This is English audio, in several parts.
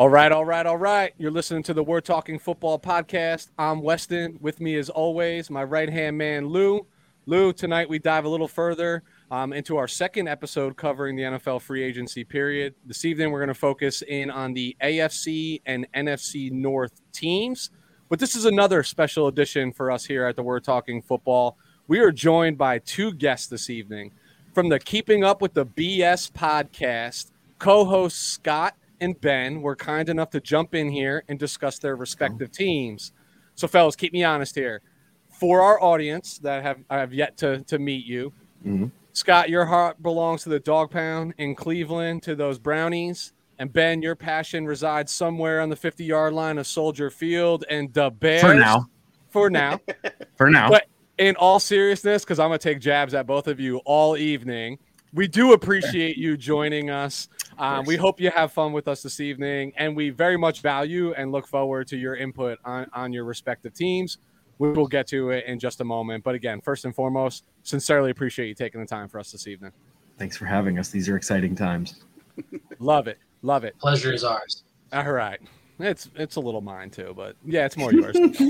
All right, all right, all right. You're listening to the We're Talking Football podcast. I'm Weston. With me, as always, my right hand man, Lou. Lou, tonight we dive a little further um, into our second episode covering the NFL free agency period. This evening, we're going to focus in on the AFC and NFC North teams. But this is another special edition for us here at the We're Talking Football. We are joined by two guests this evening from the Keeping Up with the BS podcast. co host Scott and Ben were kind enough to jump in here and discuss their respective teams. So, fellas, keep me honest here. For our audience that have I have yet to, to meet you, mm-hmm. Scott, your heart belongs to the Dog Pound in Cleveland, to those Brownies. And Ben, your passion resides somewhere on the 50 yard line of Soldier Field and the Bears. For now. For now. For now. But in all seriousness, because I'm going to take jabs at both of you all evening, we do appreciate you joining us. Um, we hope you have fun with us this evening, and we very much value and look forward to your input on, on your respective teams. We will get to it in just a moment. But again, first and foremost, sincerely appreciate you taking the time for us this evening. Thanks for having us. These are exciting times. Love it. Love it. Pleasure is ours. All right. It's it's a little mine too, but yeah, it's more yours.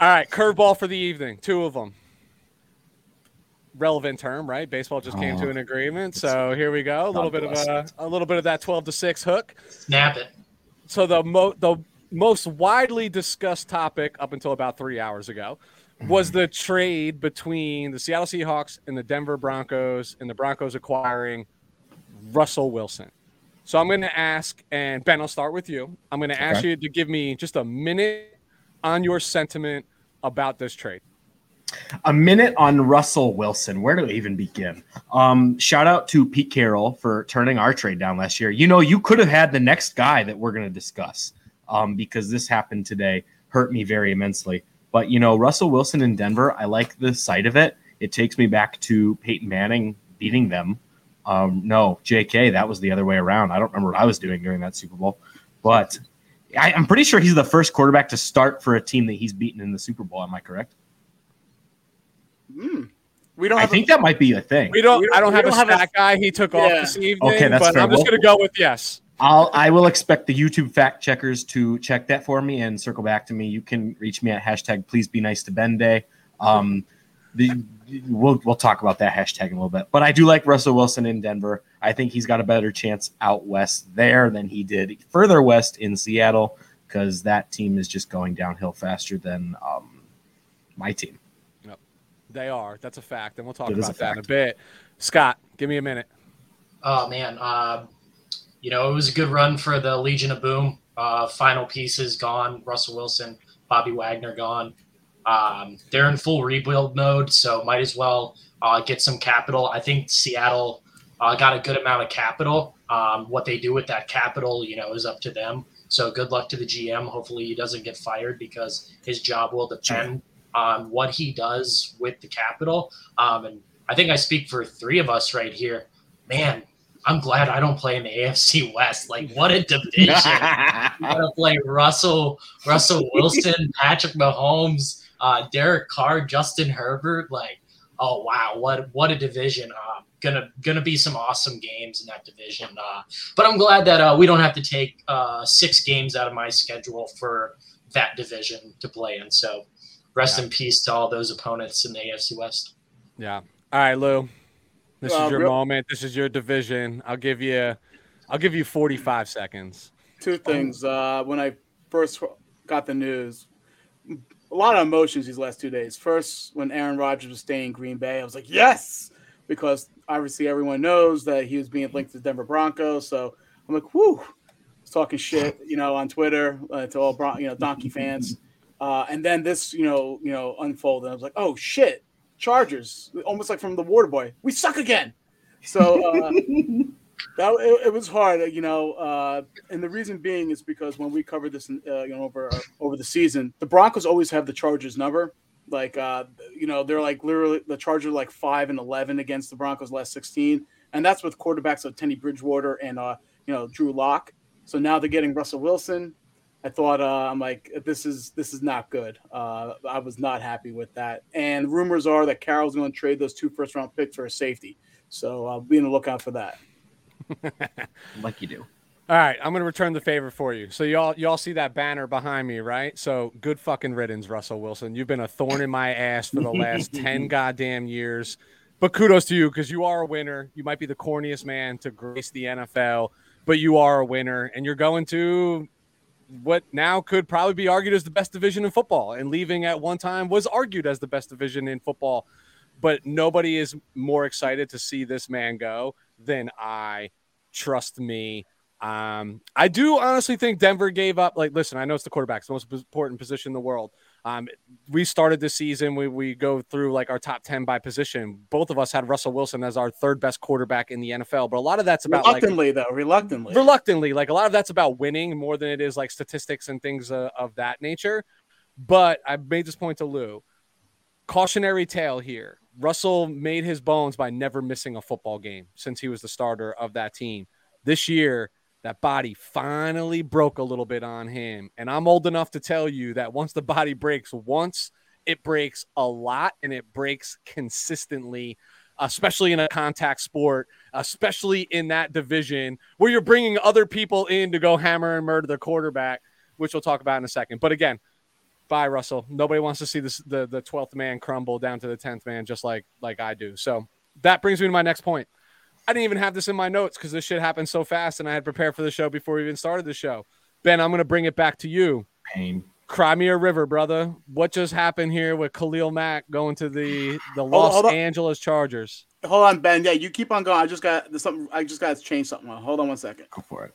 All right, curveball for the evening. Two of them. Relevant term, right? Baseball just came to oh. an agreement, so here we go. A little bit of a, a little bit of that twelve to six hook. Snap it. So the mo the most widely discussed topic up until about three hours ago was mm-hmm. the trade between the Seattle Seahawks and the Denver Broncos, and the Broncos acquiring Russell Wilson. So I'm going to ask, and Ben, I'll start with you. I'm going to ask you to give me just a minute on your sentiment about this trade. A minute on Russell Wilson. Where do we even begin? Um, shout out to Pete Carroll for turning our trade down last year. You know, you could have had the next guy that we're going to discuss um, because this happened today. Hurt me very immensely. But, you know, Russell Wilson in Denver, I like the sight of it. It takes me back to Peyton Manning beating them um, no, JK, that was the other way around. I don't remember what I was doing during that Super Bowl, but I, am pretty sure he's the first quarterback to start for a team that he's beaten in the Super Bowl. Am I correct? Mm. We don't. I think a, that might be a thing. We don't. We don't I don't have don't a stat a, guy. He took yeah. off this evening. Okay, that's but fair. I'm just going to go with yes. I'll. I will expect the YouTube fact checkers to check that for me and circle back to me. You can reach me at hashtag Please Be Nice to Ben Day. Um, the we'll we'll talk about that hashtag in a little bit. But I do like Russell Wilson in Denver. I think he's got a better chance out west there than he did further west in Seattle because that team is just going downhill faster than um, my team. Yep. They are. That's a fact, and we'll talk about that in a bit. Scott, give me a minute. Oh man, uh, you know it was a good run for the Legion of Boom. Uh, final pieces gone. Russell Wilson, Bobby Wagner gone. Um, they're in full rebuild mode, so might as well uh, get some capital. I think Seattle uh, got a good amount of capital. Um, what they do with that capital, you know, is up to them. So good luck to the GM. Hopefully, he doesn't get fired because his job will depend on what he does with the capital. Um, and I think I speak for three of us right here. Man, I'm glad I don't play in the AFC West. Like, what a division! you gotta play Russell, Russell Wilson, Patrick Mahomes uh, Derek Carr, Justin Herbert, like, oh wow, what what a division! Uh, gonna gonna be some awesome games in that division. Uh, but I'm glad that uh, we don't have to take uh, six games out of my schedule for that division to play in. So rest yeah. in peace to all those opponents in the AFC West. Yeah. All right, Lou. This is uh, your real- moment. This is your division. I'll give you, I'll give you 45 seconds. Two things. Uh, when I first got the news, a lot of emotions these last two days. First, when Aaron Rodgers was staying in Green Bay, I was like, yes, because obviously everyone knows that he was being linked to Denver Broncos. So I'm like, whoo, was talking shit, you know, on Twitter uh, to all Bron- you know donkey fans. Uh, and then this, you know, you know, unfolded. I was like, oh shit, Chargers, almost like from the Water Boy, we suck again. So uh, that it, it, was hard, you know, uh, and the reason being is because when we covered this, uh, you know, over uh, over the season, the Broncos always have the Chargers number. Like, uh, you know, they're like literally the Chargers like five and eleven against the Broncos last sixteen, and that's with quarterbacks of Teddy Bridgewater and uh, you know Drew Lock. So now they're getting Russell Wilson. I thought uh, I'm like this is this is not good. Uh, I was not happy with that. And rumors are that Carroll's going to trade those two first round picks for a safety. So I'll be on the lookout for that. like you do. All right, I'm gonna return the favor for you. So y'all y'all see that banner behind me, right? So good fucking riddance, Russell Wilson. You've been a thorn in my ass for the last ten goddamn years. But kudos to you because you are a winner. You might be the corniest man to grace the NFL, but you are a winner, and you're going to what now could probably be argued as the best division in football, and leaving at one time was argued as the best division in football. But nobody is more excited to see this man go than I. Trust me. Um, I do honestly think Denver gave up. Like, listen, I know it's the quarterback, the most important position in the world. Um, we started the season, we, we go through like our top 10 by position. Both of us had Russell Wilson as our third best quarterback in the NFL, but a lot of that's about reluctantly, like, though, reluctantly, reluctantly, like a lot of that's about winning more than it is like statistics and things uh, of that nature. But I made this point to Lou cautionary tale here. Russell made his bones by never missing a football game since he was the starter of that team. This year, that body finally broke a little bit on him. And I'm old enough to tell you that once the body breaks once, it breaks a lot and it breaks consistently, especially in a contact sport, especially in that division where you're bringing other people in to go hammer and murder the quarterback, which we'll talk about in a second. But again, bye Russell. Nobody wants to see this the the 12th man crumble down to the 10th man just like like I do. So that brings me to my next point. I didn't even have this in my notes because this shit happened so fast and I had prepared for the show before we even started the show. Ben, I'm going to bring it back to you. Pain. Cry me a river, brother. What just happened here with Khalil Mack going to the the Los hold on. Angeles Chargers? Hold on, Ben. Yeah, you keep on going. I just got there's something. I just got to change something. Hold on one second. Go for it.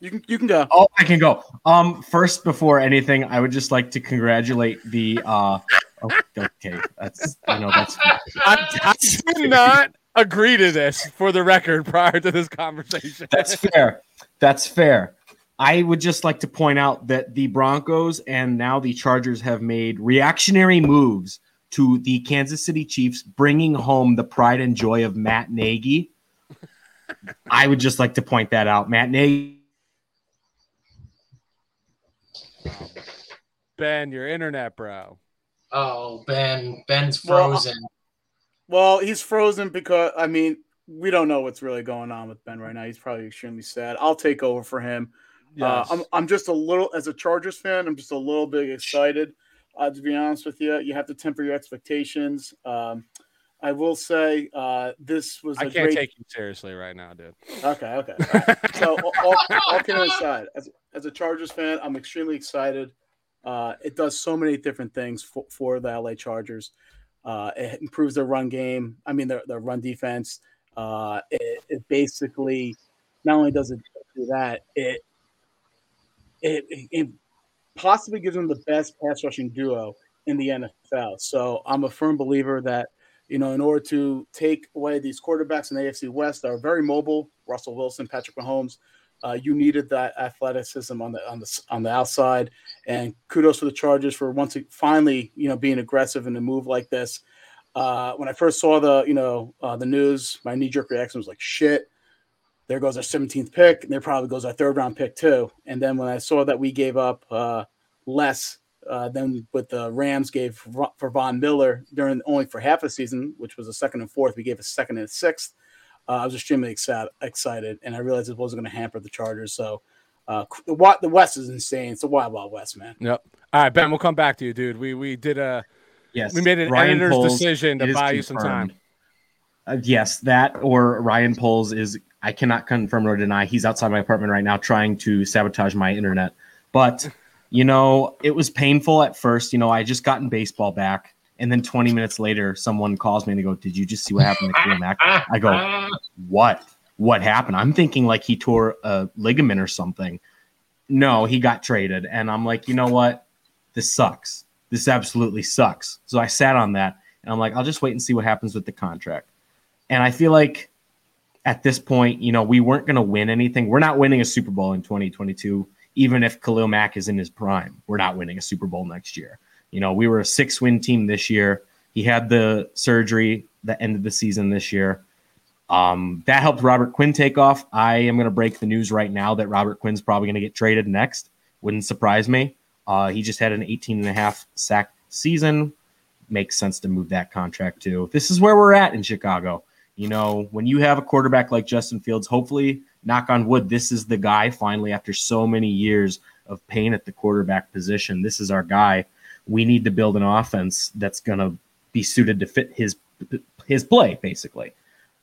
You can you can go. Oh, I can go. Um, first, before anything, I would just like to congratulate the. uh oh, Okay, that's I know that's. I, I did not agree to this for the record prior to this conversation. That's fair. That's fair. I would just like to point out that the Broncos and now the Chargers have made reactionary moves to the Kansas City Chiefs, bringing home the pride and joy of Matt Nagy. I would just like to point that out. Matt Nagy. Ben, your internet, bro. Oh, Ben, Ben's frozen. Well, he's frozen because I mean we don't know what's really going on with Ben right now. He's probably extremely sad. I'll take over for him. Uh, I'm I'm just a little as a Chargers fan. I'm just a little bit excited. Uh, to be honest with you, you have to temper your expectations. Um, I will say uh, this was I can't great. take you seriously right now, dude. Okay, okay. right. so all, all, all kidding aside, as, as a Chargers fan, I'm extremely excited. Uh, it does so many different things for, for the LA Chargers. Uh, it improves their run game. I mean, their, their run defense. Uh, it, it basically not only does it do that, it it, it possibly gives them the best pass rushing duo in the NFL. So I'm a firm believer that you know, in order to take away these quarterbacks in the AFC West that are very mobile, Russell Wilson, Patrick Mahomes, uh, you needed that athleticism on the on the on the outside. And kudos to the Chargers for once finally, you know, being aggressive in a move like this. Uh, when I first saw the, you know, uh, the news, my knee jerk reaction was like, "Shit, there goes our 17th pick, and there probably goes our third round pick too." And then when I saw that we gave up uh, less uh, than what the Rams gave for, for Von Miller during only for half a season, which was a second and fourth. We gave a second and a sixth. Uh, I was extremely excited, excited, and I realized it wasn't going to hamper the Chargers. So uh, the the West is insane. It's a wild, wild West, man. Yep. All right, Ben, we'll come back to you, dude. We we did a Yes, we made an Ryan editor's Poles, decision to is buy you some time. Uh, yes, that or Ryan Poles is. I cannot confirm or deny. He's outside my apartment right now, trying to sabotage my internet. But you know, it was painful at first. You know, I just gotten baseball back, and then 20 minutes later, someone calls me and they go, "Did you just see what happened to Khalil Mack?" I go, "What? What happened?" I'm thinking like he tore a ligament or something. No, he got traded, and I'm like, you know what? This sucks. This absolutely sucks. So I sat on that, and I'm like, I'll just wait and see what happens with the contract. And I feel like at this point, you know, we weren't going to win anything. We're not winning a Super Bowl in 2022, even if Khalil Mack is in his prime. We're not winning a Super Bowl next year. You know, we were a six win team this year. He had the surgery the end of the season this year. Um, that helped Robert Quinn take off. I am going to break the news right now that Robert Quinn's probably going to get traded next. Wouldn't surprise me. Uh, he just had an 18 and a half sack season. Makes sense to move that contract too. This is where we're at in Chicago. You know, when you have a quarterback like Justin Fields, hopefully knock on wood, this is the guy finally after so many years of pain at the quarterback position. This is our guy. We need to build an offense that's going to be suited to fit his his play, basically.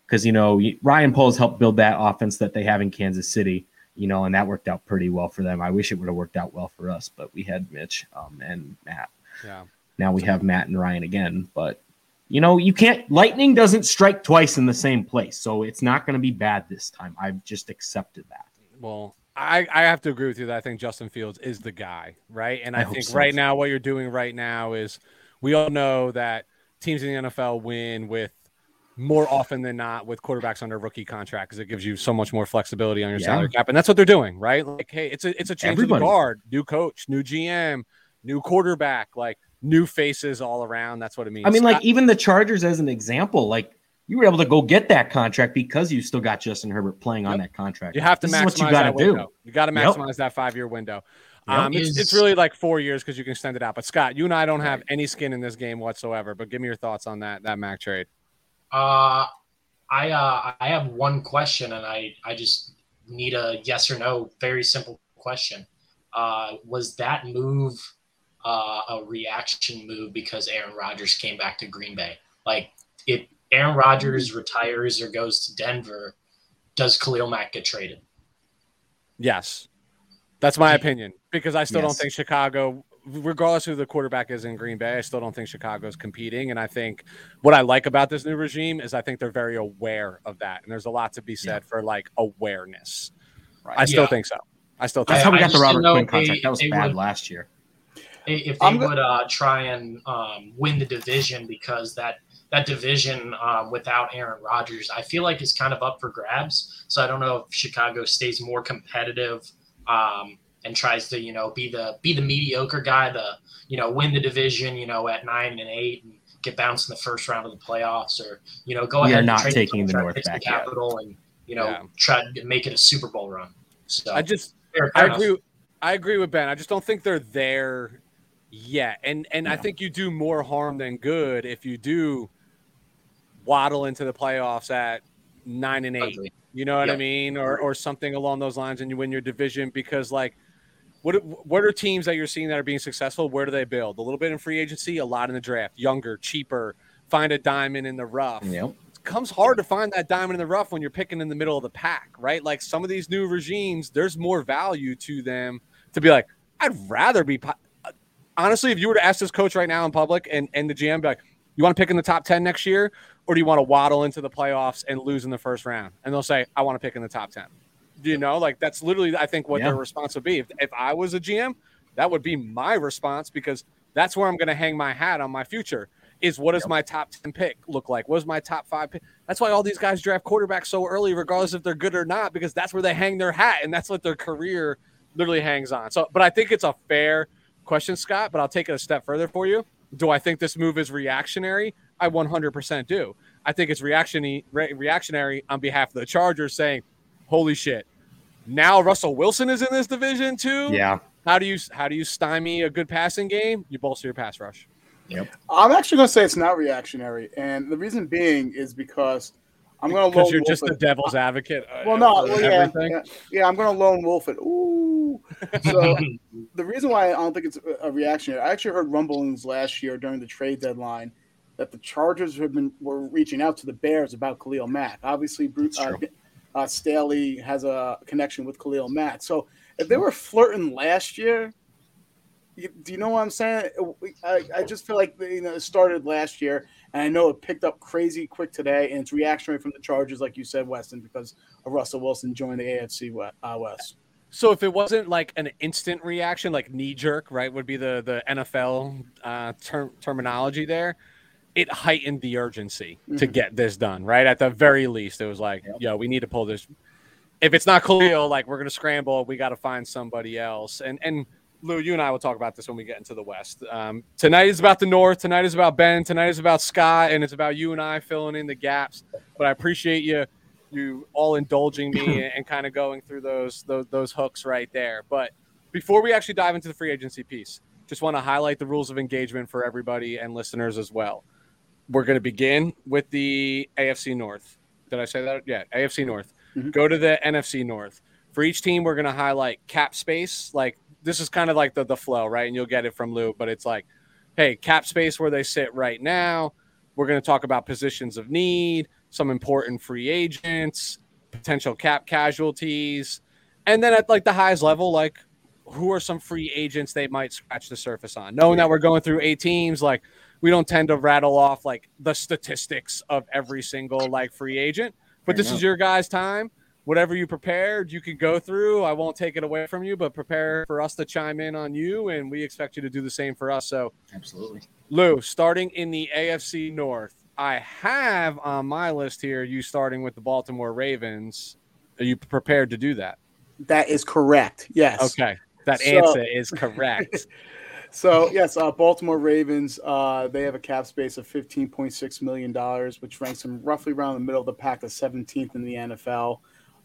Because you know Ryan Poles helped build that offense that they have in Kansas City, you know, and that worked out pretty well for them. I wish it would have worked out well for us, but we had Mitch um, and Matt. Yeah. Now we have Matt and Ryan again, but you know, you can't lightning doesn't strike twice in the same place. So it's not going to be bad this time. I've just accepted that. Well, I, I have to agree with you that I think Justin Fields is the guy, right? And I, I think so. right now what you're doing right now is we all know that teams in the NFL win with more often than not with quarterbacks under rookie contract because it gives you so much more flexibility on your yeah. salary cap, and that's what they're doing, right? Like, hey, it's a it's a change Everybody. of guard, new coach, new GM, new quarterback, like new faces all around. That's what it means. I mean, like even the Chargers as an example, like you were able to go get that contract because you still got Justin Herbert playing yep. on that contract. You have to this maximize you that window. You got to maximize yep. that five year window. Yep. Um, it's, it's really like four years because you can extend it out. But Scott, you and I don't have any skin in this game whatsoever. But give me your thoughts on that that Mack trade. Uh, I uh, I have one question, and I I just need a yes or no, very simple question. Uh, was that move uh, a reaction move because Aaron Rodgers came back to Green Bay. Like if Aaron Rodgers retires or goes to Denver, does Khalil Mack get traded? Yes. That's my opinion because I still yes. don't think Chicago, regardless who the quarterback is in Green Bay, I still don't think Chicago's competing. And I think what I like about this new regime is I think they're very aware of that. And there's a lot to be said yeah. for like awareness. Right. I still yeah. think so. I still think that's how we got the Robert Quinn contract. that was bad would, last year if they would uh, try and um, win the division because that that division um, without Aaron Rodgers, I feel like is kind of up for grabs. So I don't know if Chicago stays more competitive um, and tries to you know be the be the mediocre guy, the you know win the division, you know at nine and eight and get bounced in the first round of the playoffs, or you know go we ahead. Are not taking the North back capital and you know yeah. try to make it a Super Bowl run. So I just I agree. I agree with Ben. I just don't think they're there yeah, and and yeah. I think you do more harm than good if you do waddle into the playoffs at nine and eight. You know what I mean, or or something along those lines, and you win your division because like. What, what are teams that you're seeing that are being successful? Where do they build? A little bit in free agency, a lot in the draft. Younger, cheaper, find a diamond in the rough. Yep. It comes hard to find that diamond in the rough when you're picking in the middle of the pack, right? Like some of these new regimes, there's more value to them to be like, I'd rather be honestly, if you were to ask this coach right now in public and, and the GM, be like, you want to pick in the top 10 next year, or do you want to waddle into the playoffs and lose in the first round? And they'll say, I want to pick in the top 10. Do you know? Like, that's literally, I think, what yeah. their response would be. If, if I was a GM, that would be my response because that's where I'm going to hang my hat on my future is what does yep. my top 10 pick look like? What is my top five pick? That's why all these guys draft quarterbacks so early, regardless if they're good or not, because that's where they hang their hat and that's what their career literally hangs on. So, but I think it's a fair question, Scott, but I'll take it a step further for you. Do I think this move is reactionary? I 100% do. I think it's reactionary, re- reactionary on behalf of the Chargers saying, "Holy shit! Now Russell Wilson is in this division too." Yeah. How do you how do you stymie a good passing game? You bolster your pass rush. Yep. I'm actually going to say it's not reactionary, and the reason being is because I'm going to because you're just the devil's advocate. Uh, well, no, well, yeah, yeah, yeah, I'm going to lone wolf it. Ooh. So the reason why I don't think it's a reaction, I actually heard rumblings last year during the trade deadline that the Chargers have been were reaching out to the Bears about Khalil Mack. Obviously, Bruce, uh, uh, Staley has a connection with Khalil Mack. So if they were flirting last year, do you know what I'm saying? I, I just feel like you know it started last year and I know it picked up crazy quick today, and it's reactionary from the Chargers, like you said, Weston, because of Russell Wilson joined the AFC uh, West. So if it wasn't like an instant reaction, like knee jerk, right, would be the the NFL uh, term, terminology there. It heightened the urgency mm-hmm. to get this done, right? At the very least, it was like, yep. yo, we need to pull this. If it's not Khalil, like we're gonna scramble, we got to find somebody else. And and Lou, you and I will talk about this when we get into the West. Um, tonight is about the North. Tonight is about Ben. Tonight is about Scott, and it's about you and I filling in the gaps. But I appreciate you, you all indulging me and, and kind of going through those, those those hooks right there. But before we actually dive into the free agency piece, just want to highlight the rules of engagement for everybody and listeners as well. We're going to begin with the AFC North. Did I say that? Yeah, AFC North. Mhm. Go to the NFC North. For each team, we're going to highlight cap space. Like this is kind of like the the flow, right? And you'll get it from Lou, but it's like, hey, cap space where they sit right now. We're going to talk about positions of need, some important free agents, potential cap casualties, and then at like the highest level, like who are some free agents they might scratch the surface on. Knowing that we're going through eight teams, like we don't tend to rattle off like the statistics of every single like free agent. But Fair this enough. is your guys' time. Whatever you prepared, you can go through. I won't take it away from you, but prepare for us to chime in on you, and we expect you to do the same for us. So, Absolutely. Lou, starting in the AFC North, I have on my list here you starting with the Baltimore Ravens. Are you prepared to do that? That is correct. Yes. Okay, that So- answer is correct. So yes, uh, Baltimore Ravens. Uh, they have a cap space of fifteen point six million dollars, which ranks them roughly around the middle of the pack, the seventeenth in the NFL.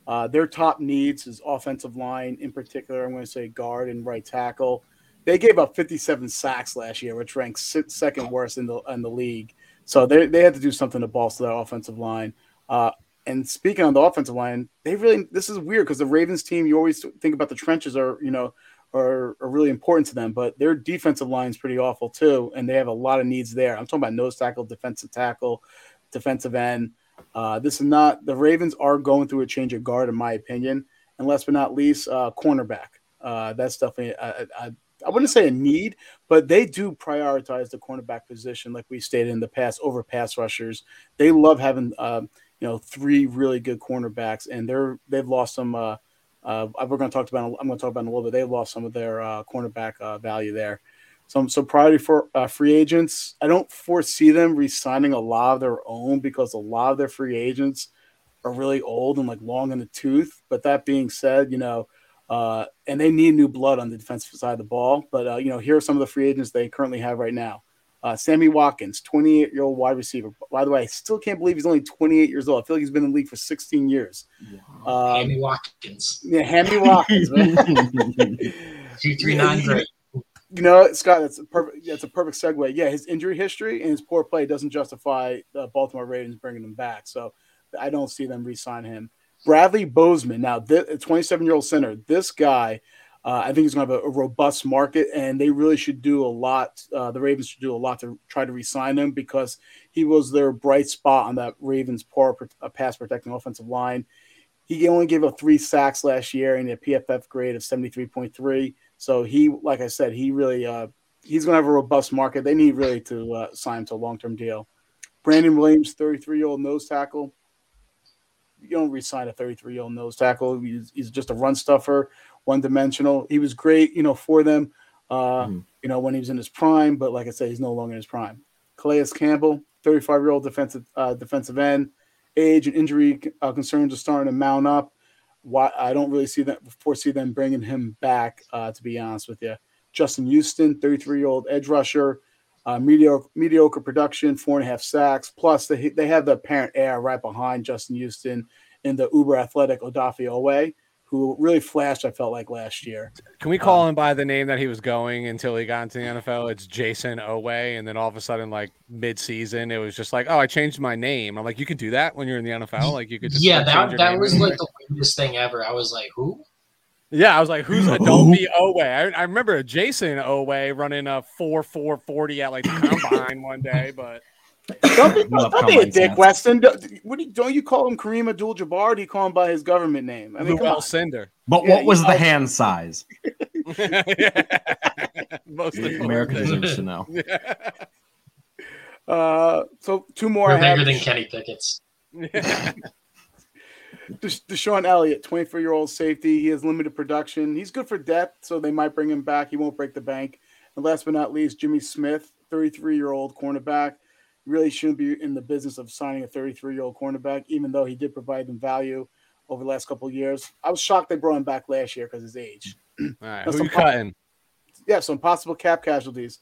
Uh, their top needs is offensive line, in particular. I'm going to say guard and right tackle. They gave up 57 sacks last year, which ranks second worst in the in the league. So they they had to do something to bolster their offensive line. Uh, and speaking on the offensive line, they really this is weird because the Ravens team you always think about the trenches are you know are, are really important to them, but their defensive line is pretty awful too, and they have a lot of needs there. I'm talking about nose tackle, defensive tackle, defensive end. Uh, this is not the Ravens are going through a change of guard, in my opinion, and last but not least, uh, cornerback. Uh, that's definitely I, I, I wouldn't say a need, but they do prioritize the cornerback position, like we stated in the past, over pass rushers. They love having um, you know three really good cornerbacks, and they're they've lost some. Uh, we're going to talk about. I'm going to talk about in a little bit. They lost some of their uh, cornerback uh, value there. So, so priority for uh, free agents. I don't foresee them re-signing a lot of their own because a lot of their free agents are really old and like long in the tooth. But that being said, you know, uh, and they need new blood on the defensive side of the ball. But uh, you know, here are some of the free agents they currently have right now. Uh, Sammy Watkins, 28 year old wide receiver. By the way, I still can't believe he's only 28 years old. I feel like he's been in the league for 16 years. Um, Amy Watkins, yeah, Hammy Watkins, man. two three nine great. You know, Scott, that's a perfect. That's a perfect segue. Yeah, his injury history and his poor play doesn't justify the Baltimore Ravens bringing him back. So I don't see them re-sign him. Bradley Bozeman, now the 27 year old center. This guy, uh, I think he's going to have a, a robust market, and they really should do a lot. Uh, the Ravens should do a lot to try to re-sign him because he was their bright spot on that Ravens poor uh, pass protecting offensive line. He only gave up three sacks last year and a PFF grade of 73.3. So he, like I said, he really uh, he's going to have a robust market. They need really to uh, sign to a long term deal. Brandon Williams, 33 year old nose tackle. You don't resign a 33 year old nose tackle. He's, he's just a run stuffer, one dimensional. He was great, you know, for them, uh, Mhm. you know, when he was in his prime. But like I said, he's no longer in his prime. Calais Campbell, 35 year old defensive uh, defensive end. Age and injury uh, concerns are starting to mount up why I don't really see them foresee them bringing him back. Uh, to be honest with you, Justin Houston, 33 year old edge rusher, uh, mediocre mediocre production, four and a half sacks. Plus, they they have the apparent heir right behind Justin Houston in the uber athletic Odafe Oweh, who really flashed. I felt like last year. Can we call um, him by the name that he was going until he got into the NFL? It's Jayson Oweh, and then all of a sudden, like mid-season, it was just like, oh, I changed my name. I'm like, you could do that when you're in the NFL. Like, you could just Yeah, that that was like the weirdest thing ever. I was like, who? yeah. I was like, who's Adobe Oweh? I, I remember Jayson Oweh running a four four forty at like the combine one day, but Don't be, Love don't be a dick, stats. Weston. Don't, what do you, don't you call him Kareem Abdul-Jabbar? Do you call him by his government name? I mean, come Lou on. Cinder. But Yeah, what was you- the hand size? Most America important. deserves to know. Uh, so two more. We're bigger than Kenny Pickett's. Desha- DeShon Elliott, 24 year old safety. He has limited production. He's good for depth, so they might bring him back. He won't break the bank. And last but not least, Jimmy Smith, 33 year old cornerback. Really shouldn't be in the business of signing a 33 year old cornerback, even though he did provide them value over the last couple of years. I was shocked they brought him back last year because his age. All right, That's who you some- cutting? Yeah, some possible cap casualties.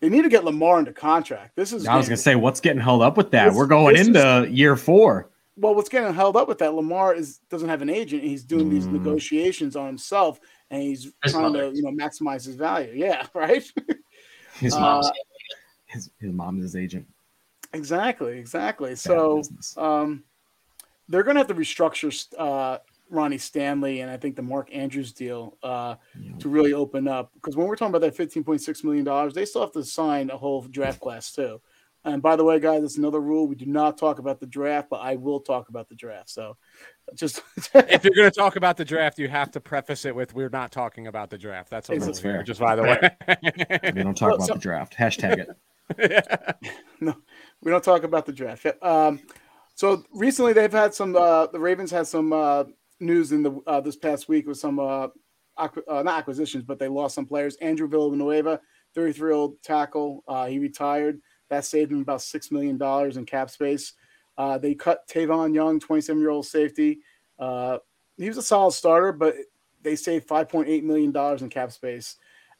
They need to get Lamar into contract. This is I was gonna say, what's getting held up with that? This- We're going this into year four. well, what's getting held up with that? Lamar is doesn't have an agent. And he's doing these Mm. negotiations on himself, and he's His trying mother. to you know maximize his value. Yeah, right. His Uh, Mom's his, his mom is his agent. exactly, exactly. Bad So, business. um, they're going to have to restructure uh, Ronnie Stanley and I think the Mark Andrews deal uh, to really open up. Because when we're talking about that fifteen point six million dollars, they still have to sign a whole draft class too. And by the way, guys, that's another rule. We do not talk about the draft, but I will talk about the draft. So just if you're going to talk about the draft, you have to preface it with "We're not talking about the draft." That's a That's rule here, fair. just by the way. We don't talk Well, about so- the draft. Hashtag it. no, we don't talk about the draft. Um, so recently they've had some. Uh, the Ravens had some uh, news in the uh, this past week with some uh, uh, not acquisitions, but they lost some players. Andrew Villanueva, 33 year old tackle, uh, he retired. That saved him about six million dollars in cap space. Uh, they cut Tavon Young, 27 year old safety. He was a solid starter, but they saved 5.8 million dollars in cap space.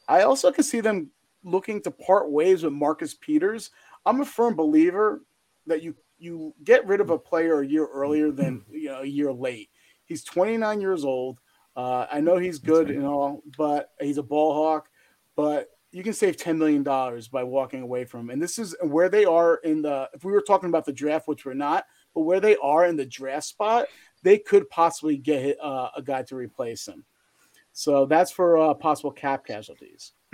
I also can see them looking to part ways with Marcus Peters. I'm a firm believer that you you get rid of a player a year earlier than you know a year late. He's 29 years old. Uh, I know he's good and all, but he's a ball hawk. But you can save 10 million dollars by walking away from him. And this is where they are in the. If we were talking about the draft, which we're not, but where they are in the draft spot, they could possibly get uh, a guy to replace him. So that's for uh, possible cap casualties.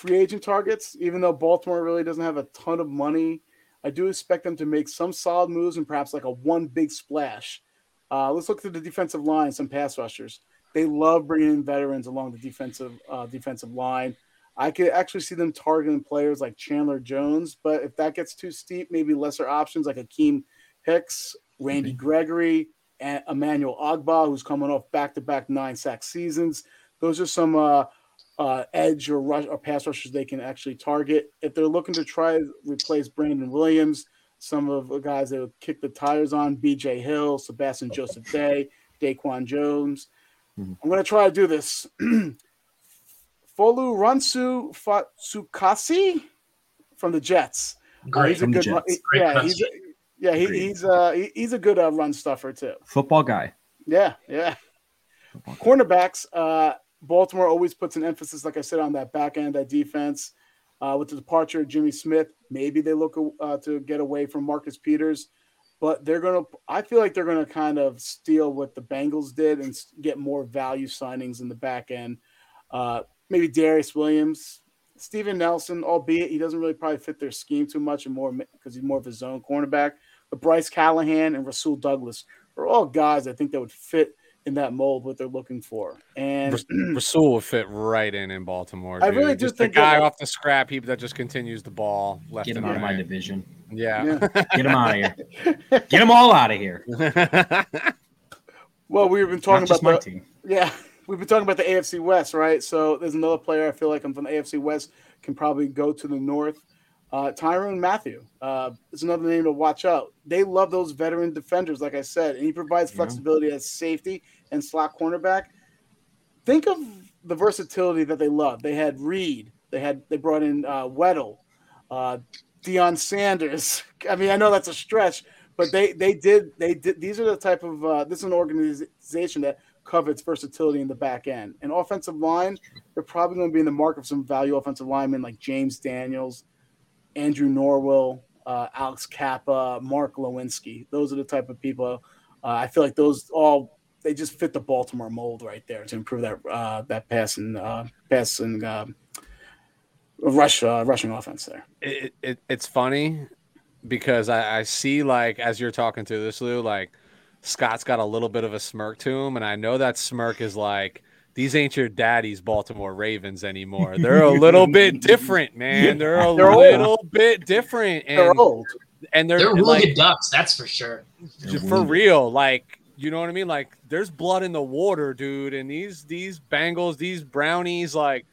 Free agent targets, even though Baltimore really doesn't have a ton of money, I do expect them to make some solid moves and perhaps like a one big splash. Uh, let's look at the defensive line, some pass rushers. They love bringing in veterans along the defensive uh, defensive line. I could actually see them targeting players like Chandler Jones, but if that gets too steep, maybe lesser options like Akiem Hicks, Randy Gregory, and Emmanuel Ogbah, who's coming off back-to-back nine sack seasons. Those are some uh, uh, edge or rush or pass rushers they can actually target. If they're looking to try to replace Brandon Williams, some of the guys that would kick the tires on B.J. Hill, Sebastian Joseph Day, Daquan Jones. Mhm. I'm going to try to do this. Folu Ransu Fatsukasi from the Jets. Uh, he's a good, run-. Yeah, he's a, yeah, he, he's uh he, he's a good uh, run stuffer too. Football guy. Yeah, yeah. Cornerbacks, uh, Baltimore always puts an emphasis, like I said, on that back end, that defense. Uh, with the departure of Jimmy Smith, maybe they look uh, to get away from Marcus Peters, but they're gonna. I feel like they're gonna kind of steal what the Bengals did and get more value signings in the back end. Uh, maybe Darious Williams, Steven Nelson, albeit he doesn't really probably fit their scheme too much, and more because he's more of a zone cornerback. But Bryce Callahan and Rasul Douglas are all guys I think that would fit in that mold what they're looking for. And Rasul would fit right in in Baltimore. I really do just think the guy that- off the scrap heap that just continues the ball left Get him and out of my division. Yeah. yeah. Get him out of here. Get them all out of here. well, we've been Not talking just about my the, team. Yeah, we've been talking about the AFC West, right? So there's another player I feel like I'm from the AFC West can probably go to the North. Uh, Tyrann Mathieu uh, is another name to watch out. They love those veteran defenders, like I said, and he provides Yeah. flexibility as safety and slot cornerback. Think of the versatility that they love. They had Reed. They had they brought in uh, Weddle, uh, Deion Sanders. I mean, I know that's a stretch, but they they did they did. These are the type of uh, this is an organization that covets versatility in the back end. And offensive line, they're probably going to be in the mark of some value offensive linemen like James Daniels, Andrew Norwell, uh, Alex Cappa, Mark Glowinski. Those are the type of people. Uh, I feel like those all they just fit the Baltimore mold right there to improve that uh, that passing uh, passing uh, rush uh, rushing offense there. it, it it's funny because I, I see like as you're talking to this Lou, like Scott's got a little bit of a smirk to him, and I know that smirk is like these ain't your daddy's Baltimore Ravens anymore. They're a little bit different, man. They're a They're old. little bit different, They're and old. and they're, They're really like good ducks, that's for sure. for real, like you know what I mean. Like there's blood in the water, dude, and these these Bengals, these Brownies, like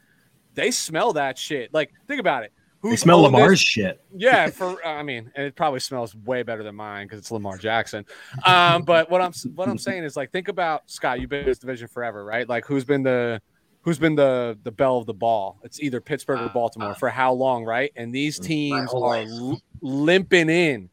they smell that shit. Like think about it. They smell owned this- Lamar's shit. yeah, for I mean, and it probably smells way better than mine because it's Lamar Jackson. Um, but what I'm what I'm saying is like think about Scott. You've been in this division forever, right? Like who's been the who's been the the belle of the ball? It's either Pittsburgh or Uh, Baltimore uh, for how long, right? And these teams are l- limping in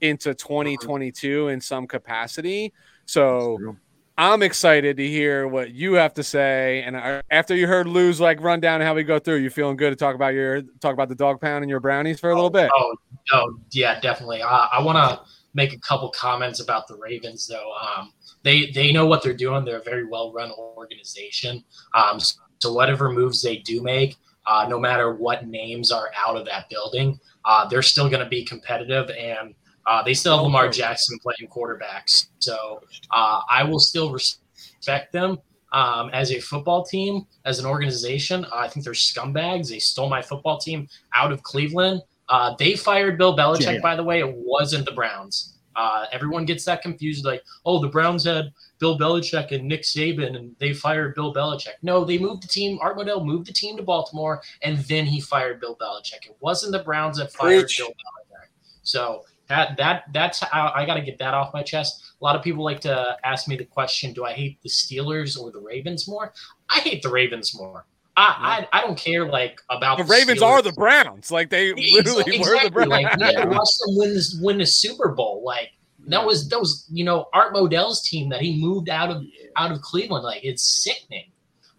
into 2022 in some capacity. So I'm excited to hear what you have to say. And I- after you heard Lou's like run down how we go through, you feeling good to talk about your talk about the dog pound and your brownies for a little bit. Oh, oh yeah, definitely. I, I want to make a couple comments about the Ravens, though. Um, they they know what they're doing. They're a very well run organization. Um, so whatever moves they do make, uh, no matter what names are out of that building, uh, they're still going to be competitive and. Uh, they still have Lamar Jackson playing quarterbacks, so uh, I will still respect them um, as a football team, as an organization. I think they're scumbags. They stole my football team out of Cleveland. Uh, they fired Bill Belichick, yeah. by the way. It wasn't the Browns. Uh, everyone gets that confused, like, oh, the Browns had Bill Belichick and Nick Saban, and they fired Bill Belichick. No, they moved the team. Art Modell moved the team to Baltimore, and then he fired Bill Belichick. It wasn't the Browns that fired Preach. Bill Belichick. So that that that's how I got to get that off my chest. A lot of people like to ask me the question: Do I hate the Steelers or the Ravens more? I hate the Ravens more. I, I, I don't care like about the, the Ravens Steelers. are the Browns. Like they literally exactly. were the Browns. Like yeah, watch them win this win the Super Bowl. Like that was that was you know Art Modell's team that he moved out of out of Cleveland. Like it's sickening.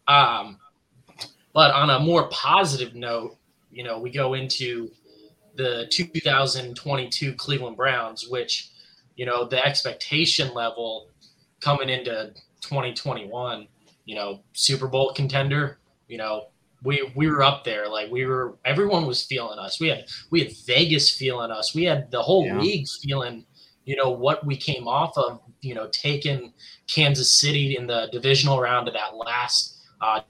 Um, but on a more positive note, you know, we go into the 2022 Cleveland Browns, which you know the expectation level coming into 2021, you know, Super Bowl contender you know, we we were up there. Like we were, everyone was feeling us. We had we had Vegas feeling us. We had the whole yeah. league feeling, you know, what we came off of. You know, taking Kansas City in the divisional round of that last. Uh,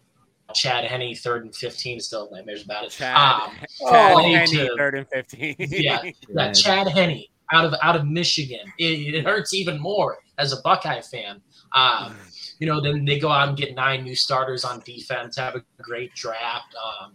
Chad Henne, third and fifteen, still nightmares about it. Chad, um, Chad oh, Henne, to, third and fifteen. yeah, yeah, Chad Henne out of out of Michigan. It, it, hurts even more as a Buckeye fan. Um, you know, then they go out and get nine new starters on defense, have a great draft. Um,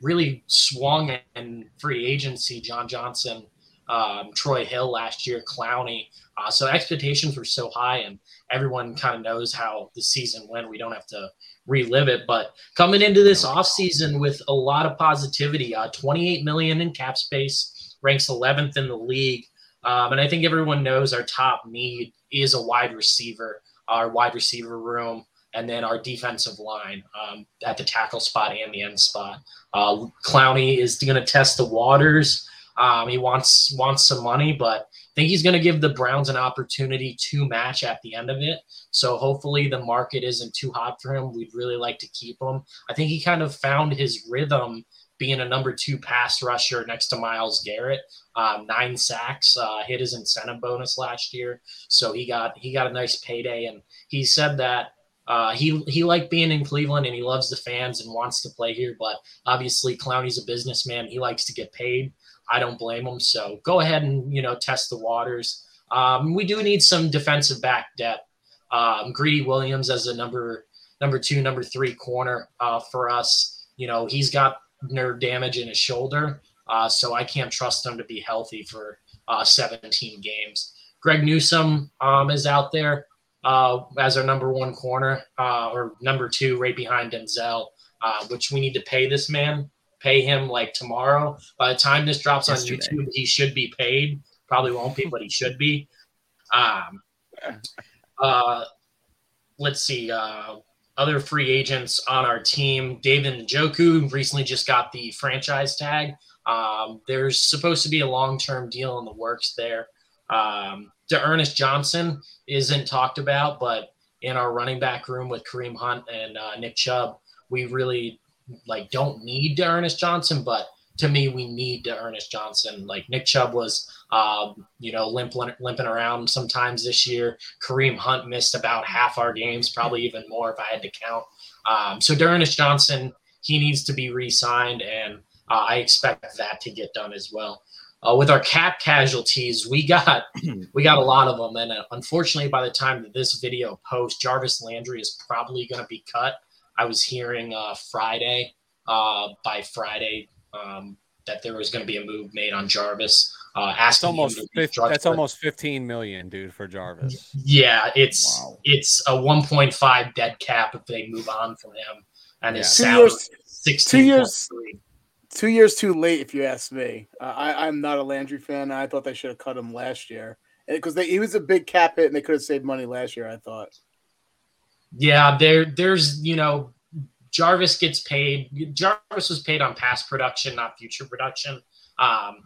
really swung in free agency. John Johnson, um, Troy Hill last year, Clowney. Uh, so expectations were so high, and everyone kind of knows how the season went. We don't have to relive it, but coming into this offseason with a lot of positivity, uh, 28 million in cap space, ranks 11th in the league. Um, and I think everyone knows our top need is a wide receiver our wide receiver room, and then our defensive line um, at the tackle spot and the end spot. Uh, Clowney is going to test the waters. Um, he wants wants some money, but think he's going to give the Browns an opportunity to match at the end of it. So hopefully the market isn't too hot for him. We'd really like to keep him. I think he kind of found his rhythm being a number two pass rusher next to Myles Garrett. Um, nine sacks, uh, hit his incentive bonus last year, so he got he got a nice payday. And he said that uh, he he liked being in Cleveland and he loves the fans and wants to play here. But obviously, Clowney's a businessman; he likes to get paid. I don't blame him. So go ahead and you know test the waters. Um, we do need some defensive back depth. Um, Greedy Williams as a number number two, number three corner uh, for us. You know, he's got nerve damage in his shoulder, uh, so I can't trust him to be healthy for uh, 17 games. Greg Newsome um, is out there uh, as our number one corner uh, or number two, right behind Denzel, uh, which we need to pay this man. Pay him like tomorrow. By the time this drops Yesterday. on YouTube, he should be paid. Probably won't be, but he should be. Um, uh, let's see other free agents on our team. David Njoku recently just got the franchise tag. Um, there's supposed to be a long term deal in the works there. Um, Ernest Johnson isn't talked about, but in our running back room with Kareem Hunt and uh, Nick Chubb, we really like don't need to Ernest Johnson, but to me, we need to Ernest Johnson. Like Nick Chubb was, um, you know, limping, limping around sometimes this year. Kareem Hunt missed about half our games, probably even more if I had to count. Um, so Ernest Johnson, he needs to be re-signed, and uh, I expect that to get done as well. Uh, with our cap casualties, we got we got a lot of them, and uh, unfortunately, by the time that this video posts, Jarvis Landry is probably going to be cut. I was hearing uh, Friday. Uh, by Friday, um, that there was going to be a move made on Jarvis. Uh, asking almost 50, that's almost 15 million, dude, for Jarvis. Yeah, it's wow. it's a 1.5 dead cap if they move on from him, and yeah. his two years, 16. Two years, two years too late, if you ask me. Uh, I, I'm not a Landry fan. I thought they should have cut him last year because he was a big cap hit, and they could have saved money last year. I thought. Yeah, there, there's you know Jarvis gets paid. Jarvis was paid on past production, not future production. Um,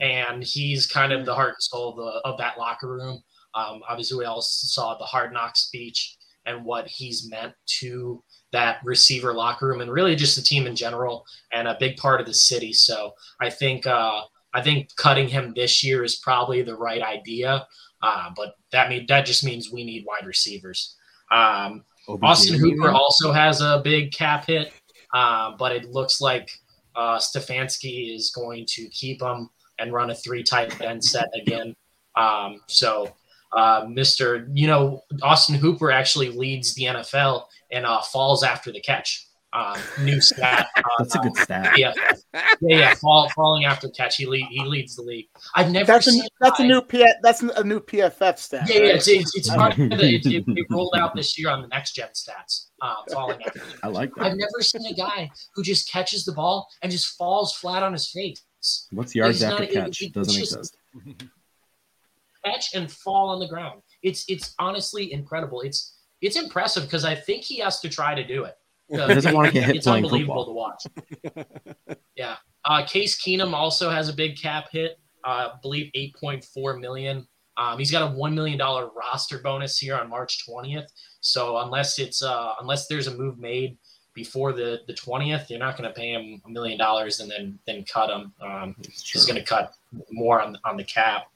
and he's kind of the heart and soul of, the, of that locker room. Um, obviously, we all saw the hard knock speech and what he's meant to that receiver locker room and really just the team in general and a big part of the city. So I think uh, I think cutting him this year is probably the right idea. Uh, but that mean that just means we need wide receivers. Um, Austin Hooper also has a big cap hit, uh, but it looks like uh, Stefanski is going to keep him and run a three tight end set again. Um, so, uh, Mr. You know, Austin Hooper actually leads the NFL and uh, falls after the catch. Um, new stat. That's a good stat. Yeah, yeah, yeah. Fall, falling after catch, he lead, he leads the league. I've never That's a seen that's a guy- new P that's a new PFF stat. Yeah, yeah, it's it's, it's part of the, it, it, it rolled out this year on the next gen stats. Um, falling after. the I like I've never seen a guy who just catches the ball and just falls flat on his face. What's yards after not- catch? it- Doesn't just- exist. Catch and fall on the ground. It's it's honestly incredible. It's it's impressive because I think he has to try to do it. He doesn't want to get hit it's playing unbelievable football. to watch. yeah. Uh, Case Keenum also has a big cap hit. Uh, I believe 8.4 million. Um, he's got a one million dollar roster bonus here on March 20th. So unless it's uh, unless there's a move made before the the 20th, you're not going to pay him a million dollars and then then cut him. Um, He's going to cut more on on the cap.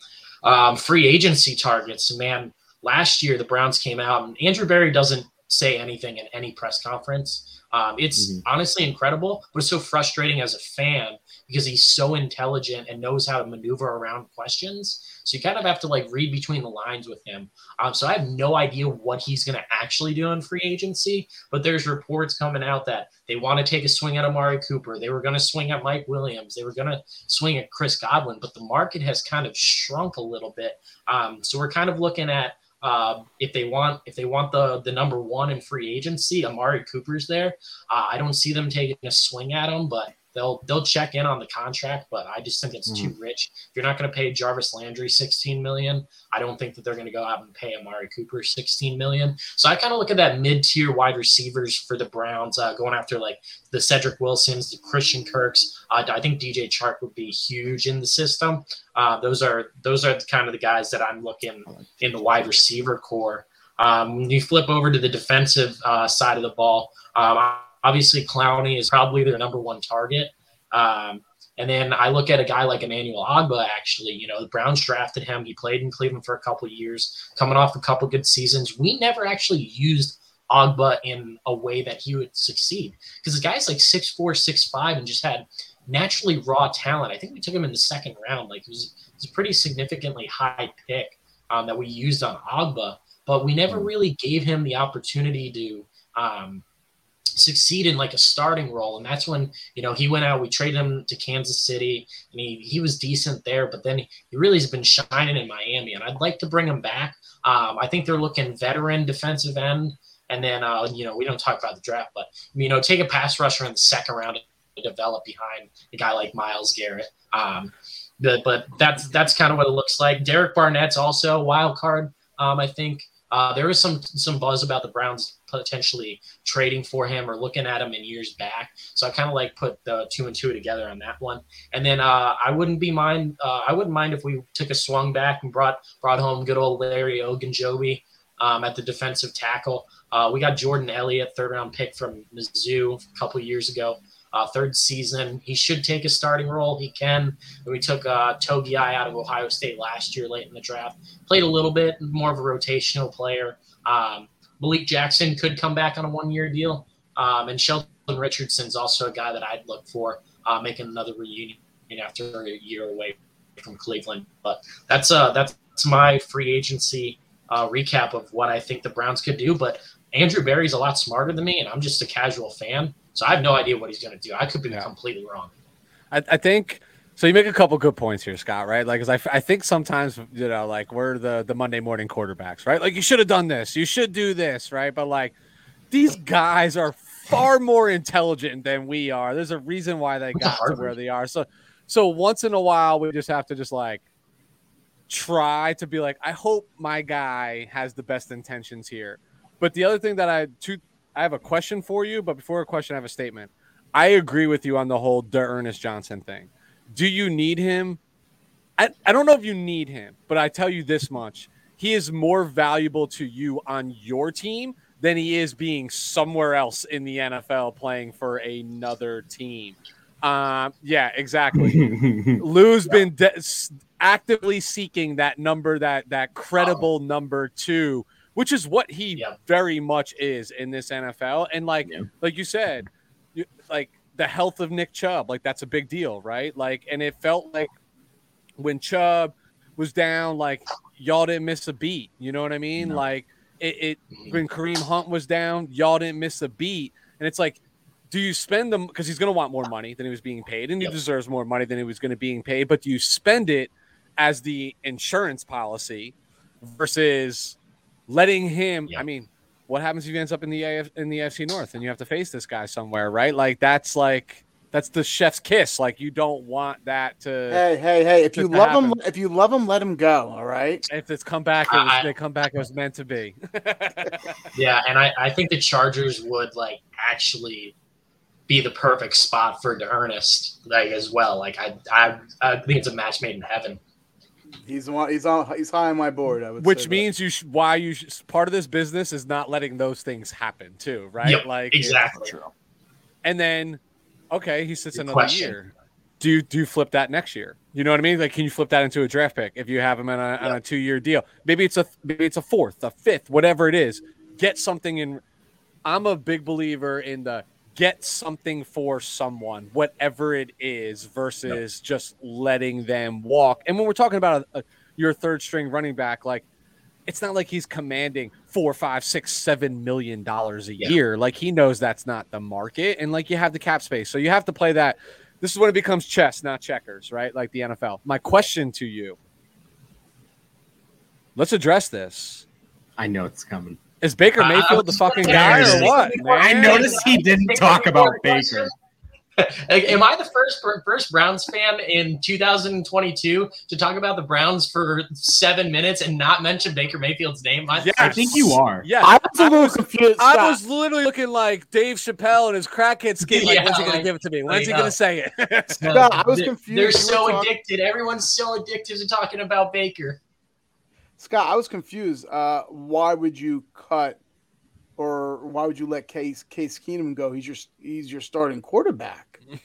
Um, free agency targets, man. Last year the Browns came out and Andrew Berry doesn't say anything in any press conference. Um, it's Mhm. honestly incredible, but it's so frustrating as a fan because he's so intelligent and knows how to maneuver around questions. So you kind of have to like read between the lines with him. Um, so I have no idea what he's going to actually do in free agency, but there's reports coming out that they want to take a swing at Amari Cooper. They were going to swing at Mike Williams. They were going to swing at Chris Godwin, but the market has kind of shrunk a little bit. Um, so we're kind of looking at uh, if they want if they want the the number one in free agency, Amari Cooper's there. Uh, I don't see them taking a swing at him, but they'll they'll check in on the contract. But I just think it's too rich. If you're not going to pay Jarvis Landry 16 million, I don't think that they're going to go out and pay Amari Cooper 16 million. So I kind of look at that mid tier wide receivers for the Browns, uh, going after like the Cedric Wilsons, the Christian Kirks. Uh, I think DJ Chark would be huge in the system. Uh, those are those are kind of the guys that I'm looking in the wide receiver core. Um, when you flip over to the defensive uh, side of the ball, um, obviously Clowney is probably their number one target. Um, and then I look at a guy like Emmanuel Ogbah. Actually, you know, the Browns drafted him. He played in Cleveland for a couple of years, coming off a couple good seasons. We never actually used Ogbah in a way that he would succeed because the guy's like six four, six five, and just had naturally raw talent. I think we took him in the second round. Like it was, it was a pretty significantly high pick um, that we used on Ogbah, but we never really gave him the opportunity to um, succeed in like a starting role. And that's when, you know, he went out, we traded him to Kansas City and he, he was decent there, but then he, really has been shining in Miami and I'd like to bring him back. Um, I think they're looking veteran defensive end. And then, uh, you know, we don't talk about the draft, but, you know, take a pass rusher in the second round to develop behind a guy like Myles Garrett. Um, the, but that's that's kind of what it looks like. Derek Barnett's also a wild card. Um, I think uh, some some buzz about the Browns potentially trading for him or looking at him in years back. So I kind of like put the two and two together on that one. And then uh, I wouldn't be mind uh, I wouldn't mind if we took a swung back and brought brought home good old Larry Ogunjobi um, at the defensive tackle. Uh, we got Jordan Elliott, third round pick from Mizzou a couple years ago. Uh, third season, he should take a starting role. He can. We took uh, Togi out of Ohio State last year, late in the draft. Played a little bit, more of a rotational player. Um, Malik Jackson could come back on a one-year deal, um, and Sheldon Richardson's also a guy that I'd look for uh, making another reunion after a year away from Cleveland. But that's uh that's my free agency uh, recap of what I think the Browns could do. But Andrew Berry's a lot smarter than me, and I'm just a casual fan, so I have no idea what he's going to do. I could be Yeah. completely wrong. I, I think so. You make a couple good points here, Scott. Right? Like, 'cause I, f- I think sometimes you know, like we're the the Monday morning quarterbacks, right? Like, you should have done this. You should do this, right? But like, these guys are far more intelligent than we are. There's a reason why they got to where they are. So, so once in a while, we just have to just like try to be like, I hope my guy has the best intentions here. But the other thing that I two, I have a question for you. But before a question, I have a statement. I agree with you on the whole D'Ernest Johnson thing. Do you need him? I, I don't know if you need him, but I tell you this much. He is more valuable to you on your team than he is being somewhere else in the NFL playing for another team. Um, yeah, exactly. Lou's been de- actively seeking that number, that that credible number two, which is what he Yeah. very much is in this NFL. And like Yeah. like you said, you, like the health of Nick Chubb, like that's a big deal, right? Like, and it felt like when Chubb was down, like y'all didn't miss a beat. You know what I mean? No. Like it, it mm-hmm. when Kareem Hunt was down, y'all didn't miss a beat. And it's like, do you spend them because he's going to want more money than he was being paid, and Yep. he deserves more money than he was going to be being paid? But do you spend it as the insurance policy versus letting him? Yep. I mean, what happens if he ends up in the AF, in the FC North and you have to face this guy somewhere, right? Like that's like that's the chef's kiss. Like you don't want that to Hey, hey, hey! If you Just love him, if you love him, let him go. All right. if it's come back, it was, I- they come back. It was meant to be. Yeah, and I, I think the Chargers would like actually be the perfect spot for Ernest like as well. Like I, I I think it's a match made in heaven. He's on. He's on. He's high on my board. I would. Which say that. means you sh- why you sh- part of this business is not letting those things happen too, right? Yep, like it- Exactly. and then okay, he sits Good another question. year. Do you do you flip that next year? You know what I mean? Like, can you flip that into a draft pick if you have him on a, on a two year deal? Maybe it's a maybe it's a fourth, a fifth, whatever it is. Get something in. I'm a big believer in the get something for someone, whatever it is, versus just letting them walk. And when we're talking about a, a, your third string running back, like it's not like he's commanding four, five, six, seven million dollars a Yeah. year. Like he knows that's not the market, and like you have the cap space, so you have to play that. This is when it becomes chess, not checkers, right? Like the NFL. My question to you: Let's address this. I know it's coming. Is Baker I- I Mayfield the fucking guy or what? I noticed he didn't talk about Baker. Like, Am I the first first Browns fan in 2022 to talk about the Browns for seven minutes and not mention Baker Mayfield's name? Am I Yes. I think you are. Yeah, I was a little confused. I Scott. was literally looking like Dave Chappelle and his crackhead skit. Like, Yeah, when's he gonna like- give it to me? When's he like, gonna uh, say it? No, I was confused. They're so addicted. Everyone's so addicted to talking about Baker. Scott, I was confused. Uh, why would you cut, or why would you let Case Case Keenum go? He's your he's your starting quarterback.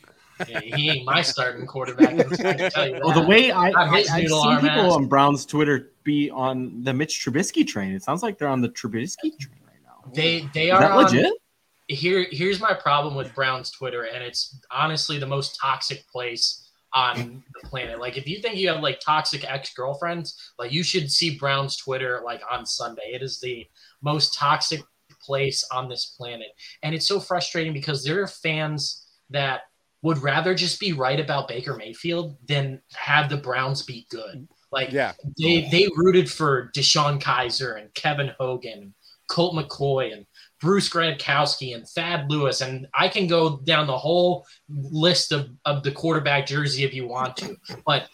Yeah, he ain't my starting quarterback. I tell you. Well, the way I, Not I his I've seen people ass. on Brown's Twitter be on the Mitch Trubisky train. It sounds like they're on the Trubisky train right now. they they Is are that on- legit? here here's my problem with Brown's Twitter, and it's honestly the most toxic place on the planet. Like if you think you have like toxic ex-girlfriends, like you should see Brown's Twitter like on Sunday. It is the most toxic place on this planet. And it's so frustrating because there are fans that would rather just be right about Baker Mayfield than have the Browns be good. Like yeah, they they rooted for DeShone Kizer and Kevin Hogan, and Colt McCoy and Bruce Gradkowski and Thad Lewis, and I can go down the whole list of, of the quarterback jersey if you want to. But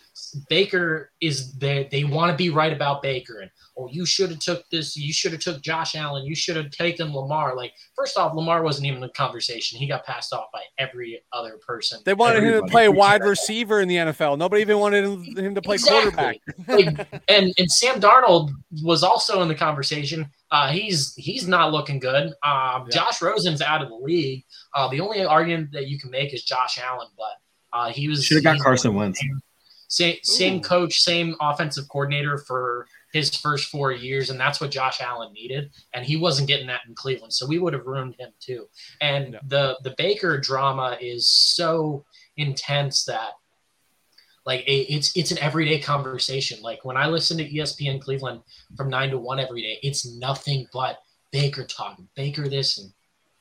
Baker is there. They want to be right about Baker, and oh, you should have took this. You should have took Josh Allen. You should have taken Lamar. Like first off, Lamar wasn't even in the conversation. He got passed off by every other person. they wanted him to play wide receiver in the NFL. Nobody even wanted him, him to play quarterback. Like, and and Sam Darnold was also in the conversation. Uh, he's he's not looking good. Um, Yeah. Josh Rosen's out of the league. Uh, the only argument that you can make is Josh Allen, but uh, he was Should have got Carson Wentz. Same same coach, same offensive coordinator for his first four years, and that's what Josh Allen needed, and he wasn't getting that in Cleveland, so we would have ruined him too. And Yeah. the the Baker drama is so intense that like it, it's it's an everyday conversation. Like when I listen to ESPN Cleveland from nine to one every day, it's nothing but Baker talking, Baker this and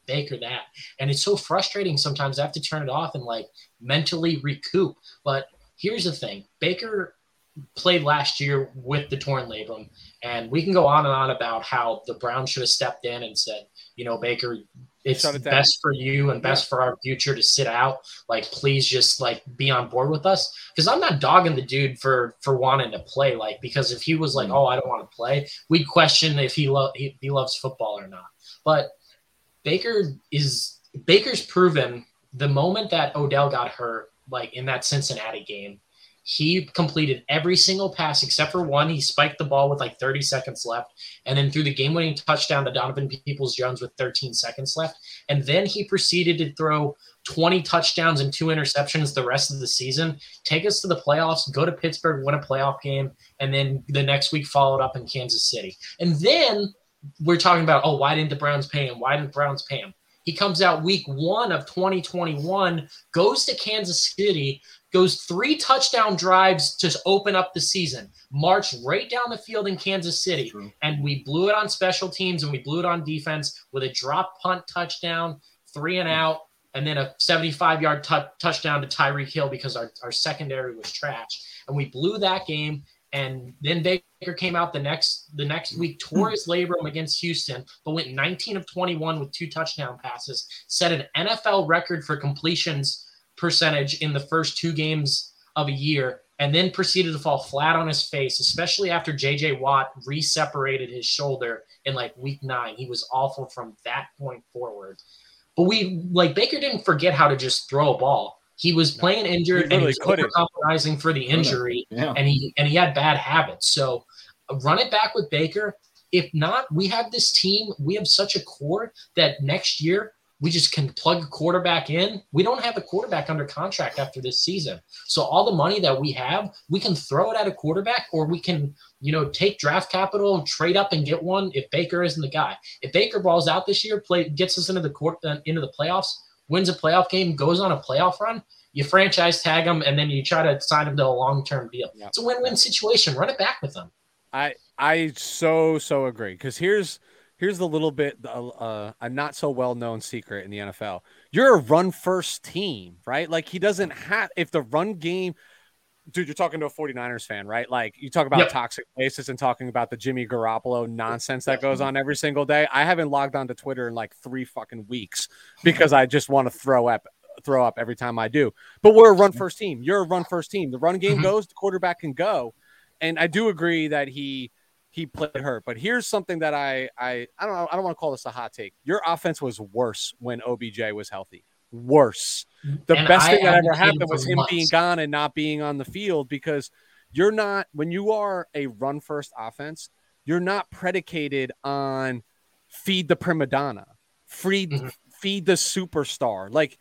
Baker that, and it's so frustrating. Sometimes I have to turn it off and like mentally recoup. But here's the thing: Baker played last year with the torn labrum, and we can go on and on about how the Browns should have stepped in and said, you know, Baker, it's it best for you and best for our future to sit out. Like, please just like be on board with us. Because I'm not dogging the dude for for wanting to play. Like, because if he was like, mm. oh, I don't want to play, we'd question if he lo- he, he loves football or not. But Baker is Baker's proven the moment that Odell got hurt, like in that Cincinnati game. He completed every single pass except for one. He spiked the ball with like 30 seconds left, and then threw the game-winning touchdown to Donovan Peoples-Jones with 13 seconds left. And then he proceeded to throw 20 touchdowns and two interceptions the rest of the season, take us to the playoffs, go to Pittsburgh, win a playoff game, and then the next week followed up in Kansas City. And then we're talking about, oh, why didn't the Browns pay him? Why didn't the Browns pay him? He comes out week one of 2021, goes to Kansas City, goes three touchdown drives to open up the season, marched right down the field in Kansas City. True. And we blew it on special teams and we blew it on defense with a drop punt touchdown, three and out, and then a 75 yard t- touchdown to Tyreek Hill because our, our secondary was trash. And we blew that game. And then Baker came out the next the next week, hmm. tore his labrum against Houston, but went 19 of 21 with two touchdown passes, set an NFL record for completions percentage in the first two games of a year, and then proceeded to fall flat on his face, especially after JJ Watt re-separated his shoulder in like week nine. He was awful from that point forward. But we like Baker didn't forget how to just throw a ball. He was playing injured and he was compromising for the injury Yeah. and he and he had bad habits. So uh, run it back with Baker. If not, we have this team. We have such a core that next year we just can plug a quarterback in. We don't have a quarterback under contract after this season. So all the money that we have, we can throw it at a quarterback, or we can, you know, take draft capital, trade up and get one. If Baker isn't the guy, if Baker balls out this year, play gets us into the court uh, into the playoffs, wins a playoff game, goes on a playoff run, you franchise tag him, and then you try to sign him to a long term deal. Yeah. It's a win win situation. Run it back with them. I I so so agree because here's here's the little bit uh, a not so well known secret in the NFL. You're a run first team, right? Like he doesn't have if the run game. Dude, you're talking to a 49ers fan, right? Like you talk about Yep. toxic places and talking about the Jimmy Garoppolo nonsense that goes on every single day. I haven't logged onto Twitter in like three fucking weeks because I just want to throw up throw up every time I do. But we're a run first team. You're a run first team. The run game Mhm. goes, the quarterback can go. And I do agree that he he played hurt. But here's something that I I I don't know, I don't want to call this a hot take. Your offense was worse when OBJ was healthy. Worse. The And best I thing that ever happened was him months. being gone and not being on the field because you're not when you are a run first offense, you're not predicated on feed the prima donna, feed Mhm. feed the superstar. Like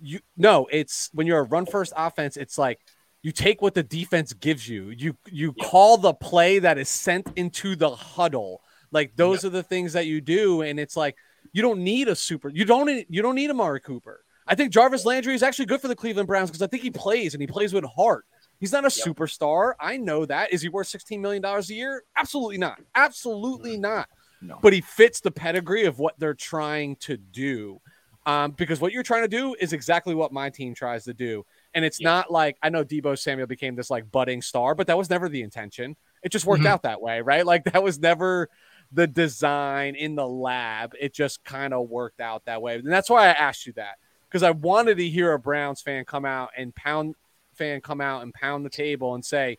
you no, it's when you're a run first offense, it's like you take what the defense gives you. You you Yeah. call the play that is sent into the huddle. Like those are the things that you do, and it's like you don't need a super. You don't need, you don't need Amari Cooper. I think Jarvis Landry is actually good for the Cleveland Browns because I think he plays and he plays with heart. He's not a Yep. superstar. I know that. Is he worth $16 million a year? Absolutely not. Absolutely not. No. But he fits the pedigree of what they're trying to do. Um, because what you're trying to do is exactly what my team tries to do. And it's Yeah. not like I know Deebo Samuel became this like budding star, but that was never the intention. It just worked Mhm. out that way, right? Like that was never the design in the lab. It just kind of worked out that way. And that's why I asked you that because I wanted to hear a Browns fan come out and pound fan come out and pound the table and say,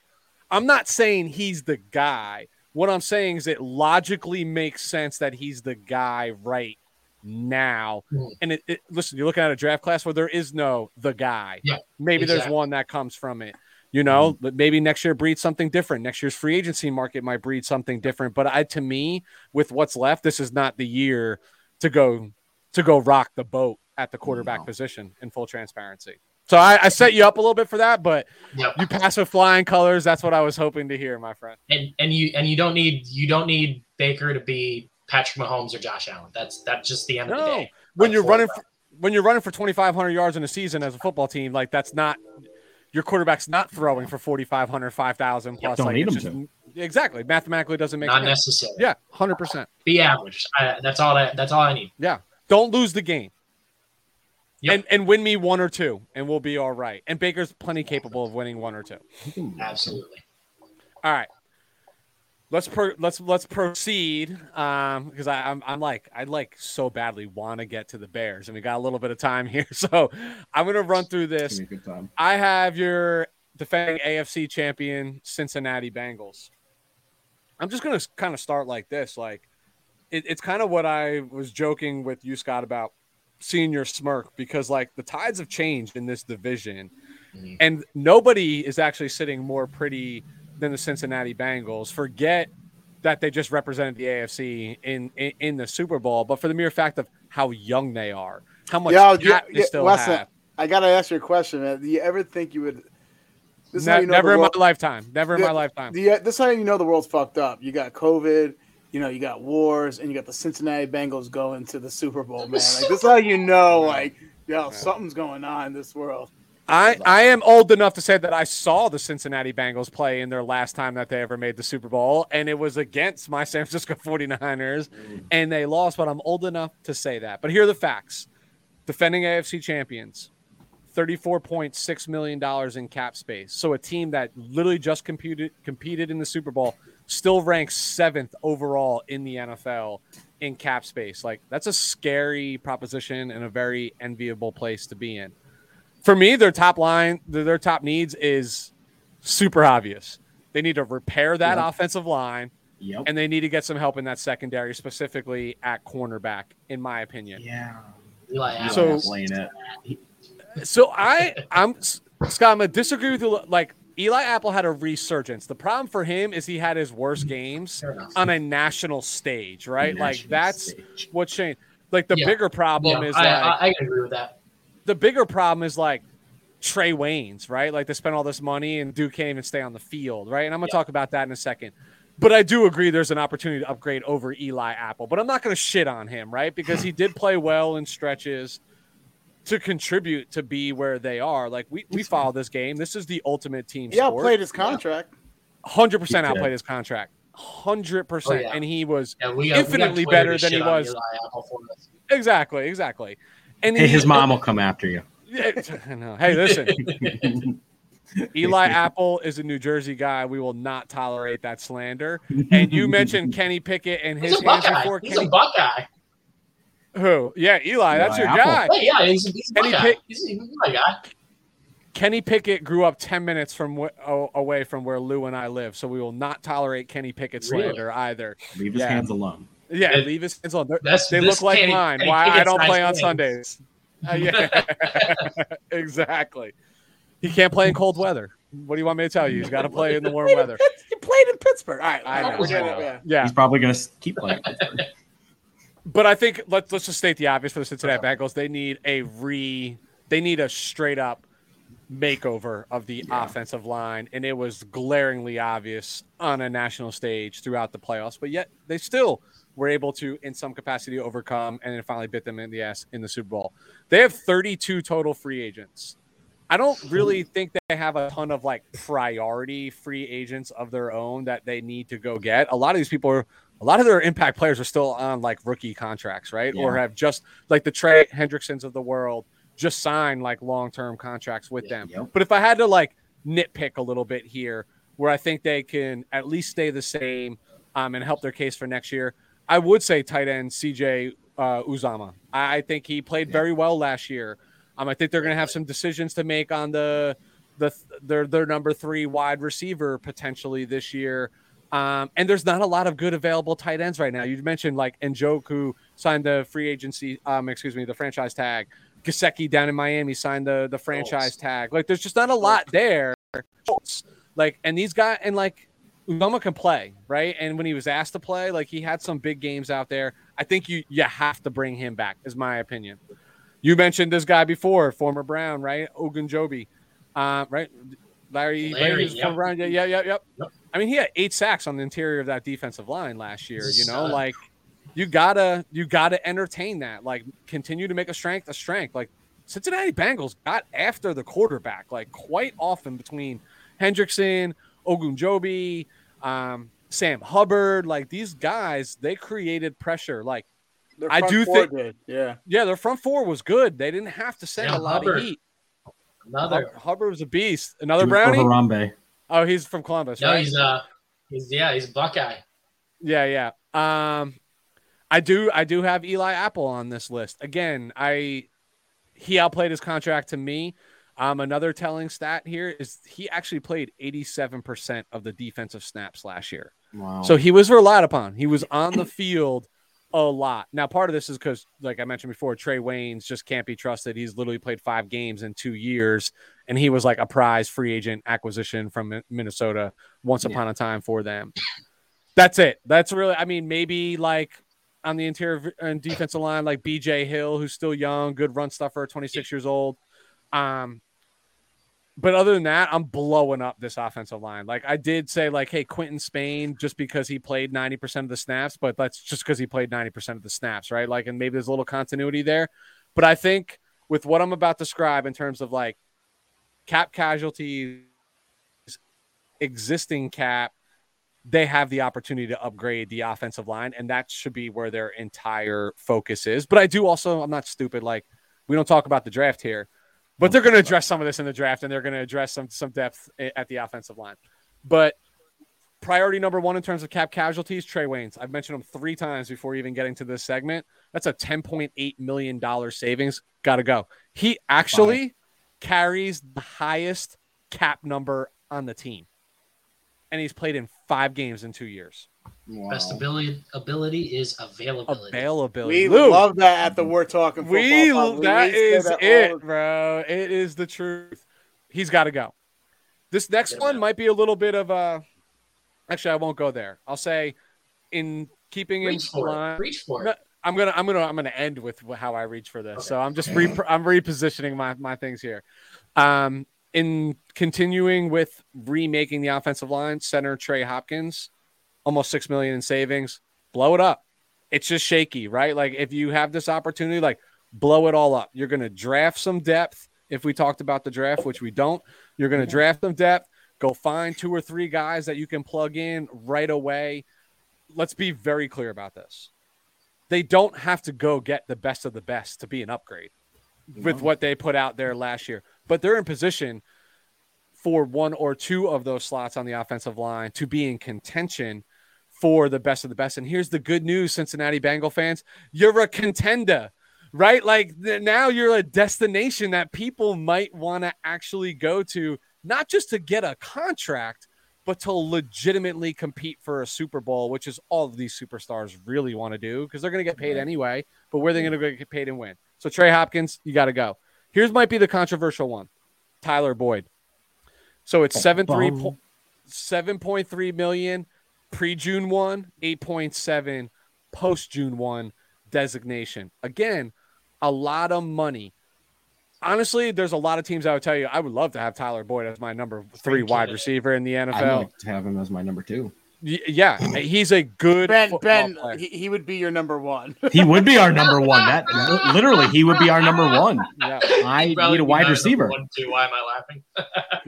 I'm not saying he's the guy. What I'm saying is it logically makes sense that he's the guy right now. Mhm. And it, it listen, you're looking at a draft class where there is no the guy. Yeah, Maybe there's one that comes from it. You know, mm-hmm. but maybe next year breeds something different. Next year's free agency market might breed something different. But I, to me, with what's left, this is not the year to go to go rock the boat at the quarterback No. position. In full transparency, so I, I set you up a little bit for that, but Yep. you pass with flying colors. That's what I was hoping to hear, my friend. and and you and you don't need you don't need Baker to be Patrick Mahomes or Josh Allen. That's that's just the end of the No, day. when Like, you're running for, when you're running for 2,500 yards in a season as a football team, like that's not your quarterback's not throwing for 4,500, 5,000 plus. don't like, need it's him just- Exactly, mathematically doesn't make not sense. necessary. Yeah, hundred percent. Be average. I, that's all. I, that's all I need. Yeah, don't lose the game. Yep. And and win me one or two, and we'll be all right. And Baker's plenty capable of winning one or two. Absolutely. All right. Let's pro- let's let's proceed um because I I'm, I'm like I like so badly want to get to the Bears and we got a little bit of time here so I'm gonna run through this. Give me a good time. I have your defending AFC champion Cincinnati Bengals. I'm just gonna kind of start like this like it, it's kind of what I was joking with you Scott about seeing your smirk because like the tides have changed in this division Mhm. And nobody is actually sitting more pretty than the Cincinnati Bengals. Forget that they just represented the AFC in, in in the Super Bowl, but for the mere fact of how young they are, how much Yeah, yeah, they yeah, still Weston, have. I gotta ask you a question, man. Do you ever think you would? This is how Ne- you know never the in my lifetime. Never in my lifetime. Do you, uh, this is how you know the world's fucked up. You got COVID, you know, you got wars, and you got the Cincinnati Bengals going to the Super Bowl, man. Like this is how you know, like, yo, something's going on in this world. I, I am old enough to say that I saw the Cincinnati Bengals play in their last time that they ever made the Super Bowl, and it was against my San Francisco 49ers, and they lost, but I'm old enough to say that. But here are the facts defending AFC champions, $34.6 million in cap space. So a team that literally just competed, competed in the Super Bowl still ranks seventh overall in the NFL in cap space. Like, that's a scary proposition and a very enviable place to be in for me, their top line, their, their top needs is super obvious. They need to repair that Yep. offensive line, Yep. and they need to get some help in that secondary, specifically at cornerback, in my opinion. yeah. Eli Apple. So- it. So I, I'm Scott. I'm gonna disagree with you. Like Eli Apple had a resurgence. The problem for him is he had his worst games on a national stage, right? like that's stage. what changed. Like the Yeah. bigger problem Yeah, is I, like I, I agree with that. The bigger problem is like Trae Waynes, right? Like they spend all this money and Duke can't even stay on the field, right? And I'm gonna talk about that in a second. But I do agree there's an opportunity to upgrade over Eli Apple. But I'm not gonna shit on him, right? Because he did play well in stretches to contribute to be where they are. Like we, we follow this game. This is the ultimate team Yeah, sport. played his contract. hundred percent outplayed his contract. Hundred percent. Oh. And he was Yeah, we got, Infinitely we better than he was. Eli Apple for this. exactly, exactly. And Hey, he- his mom will come after you. Yeah, I know. Hey, listen. Eli Apple is a New Jersey guy. We will not tolerate that slander. And you mentioned Kenny Pickett and He's his a hands Buckeye. before He's Kenny. a Buckeye. Who? Yeah, Eli. That's your Apple. guy. Hey, yeah, he's, he's a Kenny Buckeye. Pick- He's, he's my guy. Kenny Pickett grew up ten minutes from wh- o- away from where Lou and I live, so we will not tolerate Kenny Pickett Really? slander either. Leave his Yeah. hands alone. Yeah, And leave his hands on. They're- That's They look like mine. Why I don't nice play on things. Sundays. Uh, yeah, exactly. He can't play in cold weather. What do you want me to tell you? He's got to play in the warm weather. He played in Pittsburgh. All right, I know. forget it, yeah. Yeah, He's probably going to keep playing. but I think let's let's just state the obvious for the Cincinnati Bengals. They need a re. They need a straight up makeover of the offensive line, and it was glaringly obvious on a national stage throughout the playoffs. But yet they still were able to, in some capacity, overcome and then finally bit them in the ass in the Super Bowl. They have 32 total free agents. I don't really think they have a ton of like priority free agents of their own that they need to go get. A lot of these people are, a lot of their impact players are still on like rookie contracts, right? Or have just like the Trey Hendricksons of the world just signed like long term contracts with them. Yep. But if I had to like nitpick a little bit here, where I think they can at least stay the same um, and help their case for next year, I would say tight end CJ uh, Uzomah. I, I think he played very well last year. Um, I think they're going to have some decisions to make on the the their their number three wide receiver potentially this year. Um, and there's not a lot of good available tight ends right now. You mentioned like Njoku signed the free agency, um, excuse me, the franchise tag. Gesicki down in Miami signed the the franchise tag. Like there's just not a lot there. Like and these guys and like Uzomah can play, right? And when he was asked to play, like he had some big games out there. I think you you have to bring him back, is my opinion. You mentioned this guy before, former Brown, right? Ogunjobi, uh, right? Larry, Larry, Larry was yep. former Brown. Yeah, yeah, yeah, yep. Yep. I mean, he had eight sacks on the interior of that defensive line last year. You know, like you gotta you gotta entertain that. Like continue to make a strength a strength. Like Cincinnati Bengals got after the quarterback like quite often between Hendrickson, Ogunjobi, um, Sam Hubbard. Like these guys, they created pressure. Like Their I do think- did. Yeah. yeah, their front four was good. They didn't have to send Yeah, a lot Hubbard. of heat. Another. Hub- Hubbard was a beast. Another brownie. Harambe. Oh, he's from Columbus, No, right? he's uh, he's yeah, he's Buckeye. Yeah, yeah. Um, I do, I do have Eli Apple on this list. Again, I he outplayed his contract to me. Um, another telling stat here is he actually played 87% of the defensive snaps last year. Wow. So he was relied upon. He was on the field a lot. Now, part of this is because, like I mentioned before, Trae Waynes just can't be trusted. He's literally played five games in two years, and he was like a prize free agent acquisition from Minnesota once Yeah. upon a time for them. That's it. That's really, I mean, maybe like on the interior and defensive line, like BJ Hill, who's still young, good run stuffer, 26 years old. Um, but other than that, I'm blowing up this offensive line. Like I did say, like, hey, Quinton Spain, just because he played 90% of the snaps, but that's just because he played 90% of the snaps, right? Like, and maybe there's a little continuity there. But I think with what I'm about to describe in terms of like cap casualties, existing cap, they have the opportunity to upgrade the offensive line, and that should be where their entire focus is. But I do also, I'm not stupid. Like, we don't talk about the draft here, but they're going to address some of this in the draft, and they're going to address some some depth at the offensive line. But priority number one in terms of cap casualties, Trae Waynes. I've mentioned him three times before even getting to this segment. That's a $10.8 million savings. Got to go. He actually carries the highest cap number on the team. And he's played in five games in two years. Wow. Best ability ability is availability. Availability. We Lou, love that at the We're Talking Football. we Pod. that say is that it, bro. It is the truth. He's got to go. This next Yeah, one man. might be a little bit of a. Actually, I won't go there. I'll say, in keeping in Reach for line. Reach for No, it. I'm gonna I'm gonna I'm gonna end with how I reach for this. So I'm just re- I'm repositioning my my things here. Um, in continuing with remaking the offensive line, center Trey Hopkins, almost six million in savings. Blow it up. It's just shaky, right? Like if you have this opportunity, like blow it all up. You're gonna draft some depth. If we talked about the draft, which we don't, you're gonna draft some depth. Go find two or three guys that you can plug in right away. Let's be very clear about this they don't have to go get the best of the best to be an upgrade with what they put out there last year. But they're in position for one or two of those slots on the offensive line to be in contention for the best of the best. And here's the good news, Cincinnati Bengal fans you're a contender, right? Like now you're a destination that people might want to actually go to, not just to get a contract, but to legitimately compete for a Super Bowl, which is all of these superstars really want to do because they're going to get paid anyway. But where they're they going to get paid and win? So Trey Hopkins, you got to go. Here's might be the controversial one, Tyler Boyd. So it's oh, seven three po- seven point three million pre June one, eight point seven post June one designation. Again, a lot of money. Honestly, there's a lot of teams I would tell you I would love to have Tyler Boyd as my number three Freaking wide it. receiver in the NFL. I'd like to have him as my number two. Yeah, he's a good Ben, Ben, player. he, he would be your number one. He would be our number one. That literally, he would be our number one. yeah, I need a wide receiver. One, two. Why am I laughing?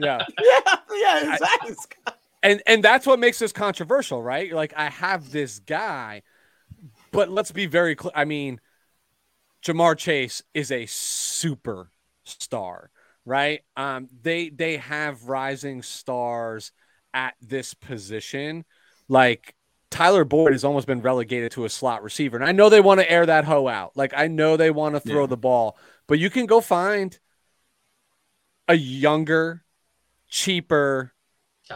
yeah. yeah, yeah, exactly. And and that's what makes this controversial, right? Like I have this guy, but let's be very clear. I mean, Ja'Marr Chase is a superstar, right? Um, they they have rising stars at this position, like. Tyler Boyd has almost been relegated to a slot receiver. And I know they want to air that hoe out. Like I know they want to throw Yeah. the ball, but you can go find a younger, cheaper,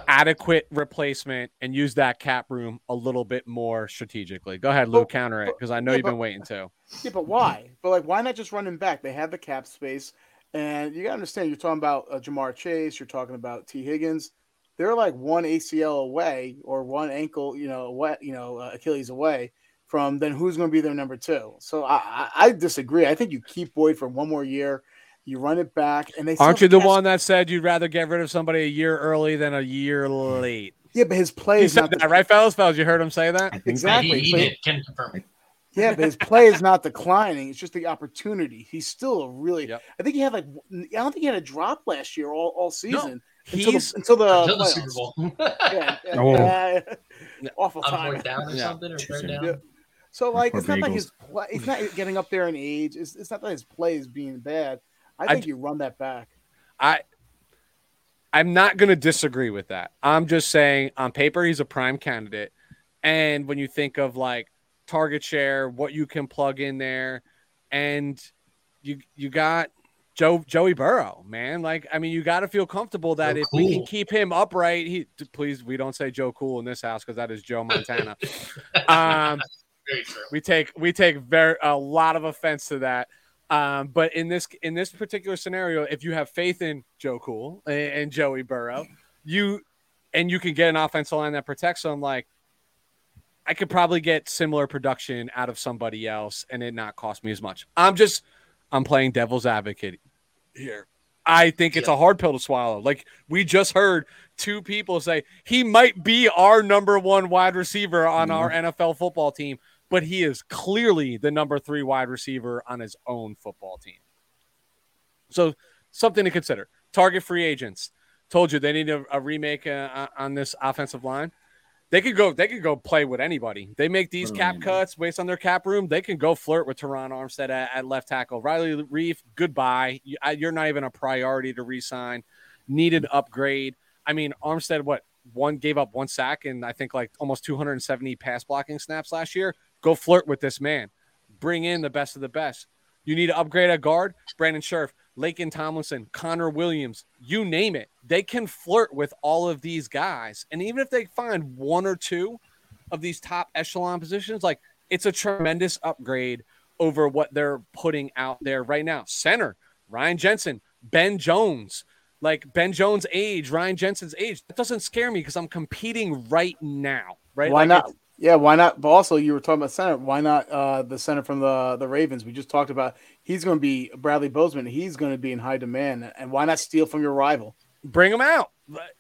adequate replacement and use that cap room a little bit more strategically. Go ahead, Lou, But- counter it because I know yeah, you've been waiting to. Yeah, but why? But like, why not just run him back? They have the cap space, and you gotta understand. You're talking about uh, Ja'Marr Chase. You're talking about Tee Higgins. They're like one ACL away or one ankle, you know, what you know, uh, Achilles away from then who's going to be their number two. So I, I, I disagree. I think you keep Boyd for one more year. You run it back, and they Aren't you the have- one that said you'd rather get rid of somebody a year early than a year late? Yeah, but his play He is said not that, the- right, fellas? Fellas, you heard him say that? Exactly. He, he but- did. Can confirm. it. Yeah, but his play is not declining. It's just the opportunity. He's still a really. Yep. I think he had like. I don't think he had a drop last year all, all season until He's the, until the, Until the. Super Bowl. Yeah, yeah, Oh. yeah. awful time. fourth down or Yeah. something, or third down. Yeah. So like, it's not like Bagels. his. play- It's not getting up there in age. It's, it's not that his play is being bad. I I think d- you run that back. I I'm not going to disagree with that. I'm just saying on paper he's a prime candidate. And when you think of like target share, what you can plug in there and you you got Joe Joey Burrow, man. Like I mean you got to feel comfortable that Joe if we can keep him upright, he please we don't say Joe Cool in this house cuz that is Joe Montana. um Very true. We take we take very a lot of offense to that. Um, but in this in this particular scenario, if you have faith in Joe Cool and, and Joey Burrow, you and you can get an offensive line that protects them, like I could probably get similar production out of somebody else and it not cost me as much. I'm just I'm playing devil's advocate here. I think it's Yeah. a hard pill to swallow. Like we just heard two people say he might be our number one wide receiver on our NFL football team, but he is clearly the number three wide receiver on his own football team. So something to consider. Target free agents. Told you they need a, a remake uh, on this offensive line. They could go. They could go play with anybody. They make these cap cuts based on their cap room. They can go flirt with Terron Armstead at, at left tackle. Riley Reiff, goodbye. You, you're not even a priority to re-sign. Needed upgrade. I mean, Armstead, what one gave up one sack and I think like almost 270 pass blocking snaps last year. Go flirt with this man. Bring in the best of the best. You need to upgrade a guard. Brandon Scherff, Laken Tomlinson, Connor Williams, you name it. They can flirt with all of these guys. And even if they find one or two of these top echelon positions, like it's a tremendous upgrade over what they're putting out there right now. Center, Ryan Jensen, Ben Jones. Like Ben Jones' age, Ryan Jensen's age. That doesn't scare me because I'm competing right now. Right? Why Like, not? Yeah, why not? But also, you were talking about center. Why not uh, the center from the the Ravens? We just talked about. He's going to be Bradley Bozeman. He's going to be in high demand. And why not steal from your rival? bring them out.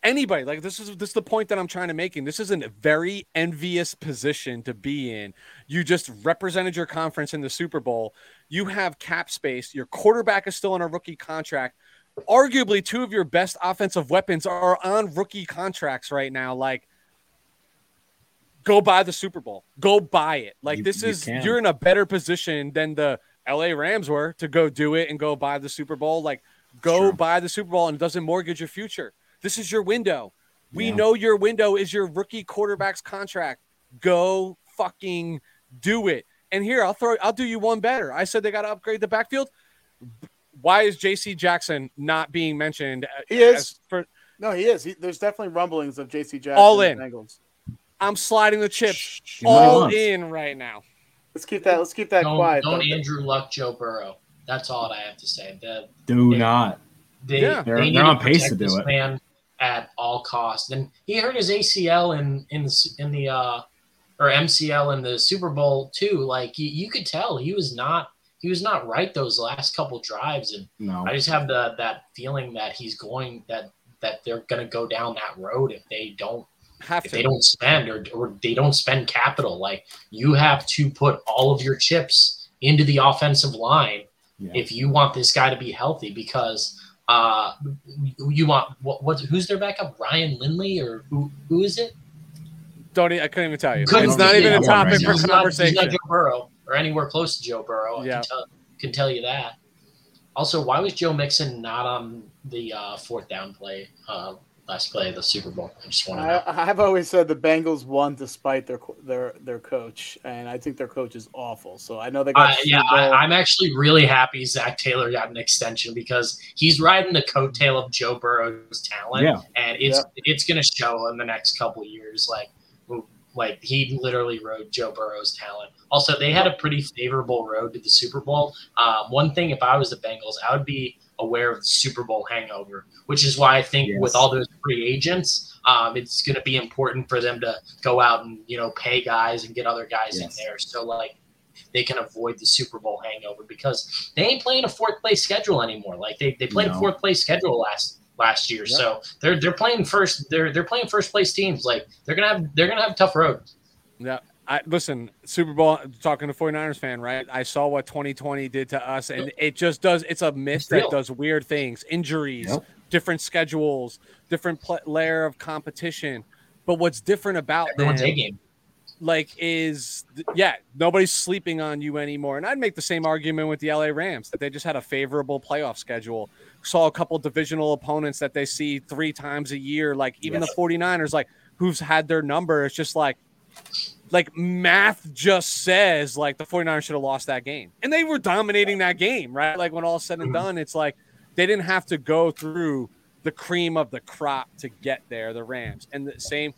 Anybody like this is this is the point that I'm trying to make. And this is a very envious position to be in. You just represented your conference in the Super Bowl. You have cap space. Your quarterback is still on a rookie contract. Arguably, two of your best offensive weapons are on rookie contracts right now. Like, go buy the Super Bowl. Go buy it. Like You- this is can. you're in a better position than the LA Rams were to go do it and go buy the Super Bowl. Like go True. buy the Super Bowl and it doesn't mortgage your future. This is your window. We Yeah. know your window is your rookie quarterback's contract. Go fucking do it. And here I'll throw I'll do you one better. I said they got to upgrade the backfield. Why is JC Jackson not being mentioned? Uh, he is. For, No, he is. He, there's definitely rumblings of J.C. Jackson. All in. Bengals. I'm sliding the chips You might all in right now. Let's keep that. Let's keep that Don't, quiet. don't though. Andrew Luck Joe Burrow. That's all I have to say. The, Do Yeah. not. they, Yeah. They're- they they're on to pace to do this it. Man at all costs. And he hurt his ACL in in the, in the uh, or MCL in the Super Bowl too. Like you, you could tell he was not he was not right those last couple drives. And No. I just have the that feeling that he's going that that they're going to go down that road if they don't Have if to. they don't spend or, or they don't spend capital like you have to put all of your chips into the offensive line Yeah. if you want this guy to be healthy because uh you want what, what who's their backup ryan lindley or who who is it Don't I couldn't even tell you. Couldn't it's not even a topic right for He's not- he's conversation. not joe burrow or anywhere close to joe burrow I Yeah. can tell, can tell you that also why was joe mixon not on the uh fourth down play uh last play of the super bowl i just want to know I, I've always said the Bengals won despite their their their coach, and I think their coach is awful. So I know they got. Uh, yeah, I, I'm actually really happy Zac Taylor got an extension because he's riding the coattail of Joe Burrow's talent, Yeah. and it's it's going to show in the next couple years. Like, like he literally rode Joe Burrow's talent. Also, they had a pretty favorable road to the Super Bowl. Um, one thing, if I was the Bengals, I would be aware of the Super Bowl hangover, which is why I think Yes. with all those free agents, um, it's going to be important for them to go out and you know pay guys and get other guys Yes. in there. So like they can avoid the Super Bowl hangover because they ain't playing a fourth place schedule anymore. Like they, they played a fourth place schedule last last year. Yep. So they're they're playing first they're they're playing first place teams. Like they're gonna have they're gonna have a tough road. Yeah. I listen, Super Bowl talking to 49ers fan, right? I saw what 2020 did to us, and it just does it's a mist that does weird things, injuries, Yep. different schedules, different pl- layer of competition. But what's different about Everyone's them, A game. like is yeah nobody's sleeping on you anymore and i'd make the same argument with the la rams that they just had a favorable playoff schedule saw a couple divisional opponents that they see three times a year like even Yes. the 49ers like who's had their number it's just like like math just says like the 49ers should have lost that game and they were dominating that game right like when all said and mm-hmm. done it's like they didn't have to go through the cream of the crop to get there the rams and the same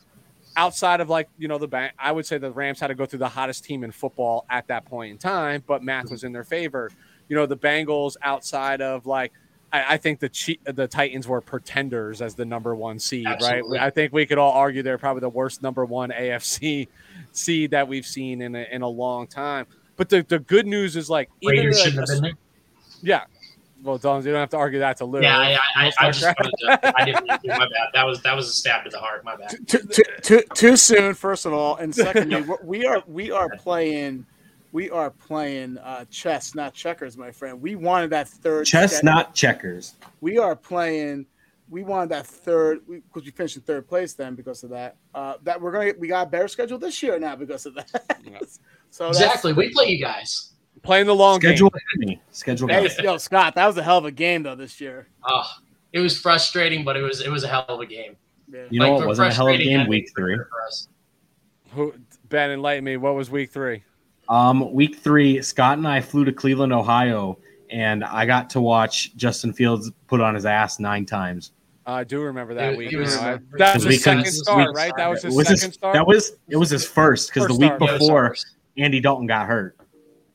outside of like you know the bank, I would say the Rams had to go through the hottest team in football at that point in time, but math mm-hmm. was in their favor. You know the Bengals outside of like I, I think the Chi- the Titans were pretenders as the number one seed, Absolutely. right? I think we could all argue they're probably the worst number one AFC seed that we've seen in a, in a long time. But the, the good news is like even Raiders like, shouldn't have been there. yeah. Well, don't you don't have to argue that to Lou. Yeah, I, I, I, I just likely. to, I didn't. My bad. That was that was a stab to the heart. My bad. too, too, too, too soon, first of all, and secondly, we're- we are we are playing we are playing uh, chess, not checkers, my friend. We wanted that third Chess, step. not checkers. We are playing. We wanted that third because we, finished in third place then because of that. Uh, that we're gonna we got a better schedule this year now because of that. Yeah. so Exactly. We play you guys. playing the long Schedule game. enemy. Schedule Hey, guys. yo, Scott, that was a hell of a game though this year. Oh, it was frustrating, but it was it was a hell of a game. Yeah. You know Like, what for wasn't a hell of a game? Week three. for us. Who Ben enlighten me? What was week three? Um, week three, Scott and I flew to Cleveland, Ohio, and I got to watch Justin Fields put on his ass nine times. I do remember that It- week. it was- you I- that was his second couldn't- start, we- right? That was his was second his, start. that was it was his first because the week start. Yeah, it was before ours. Andy Dalton got hurt.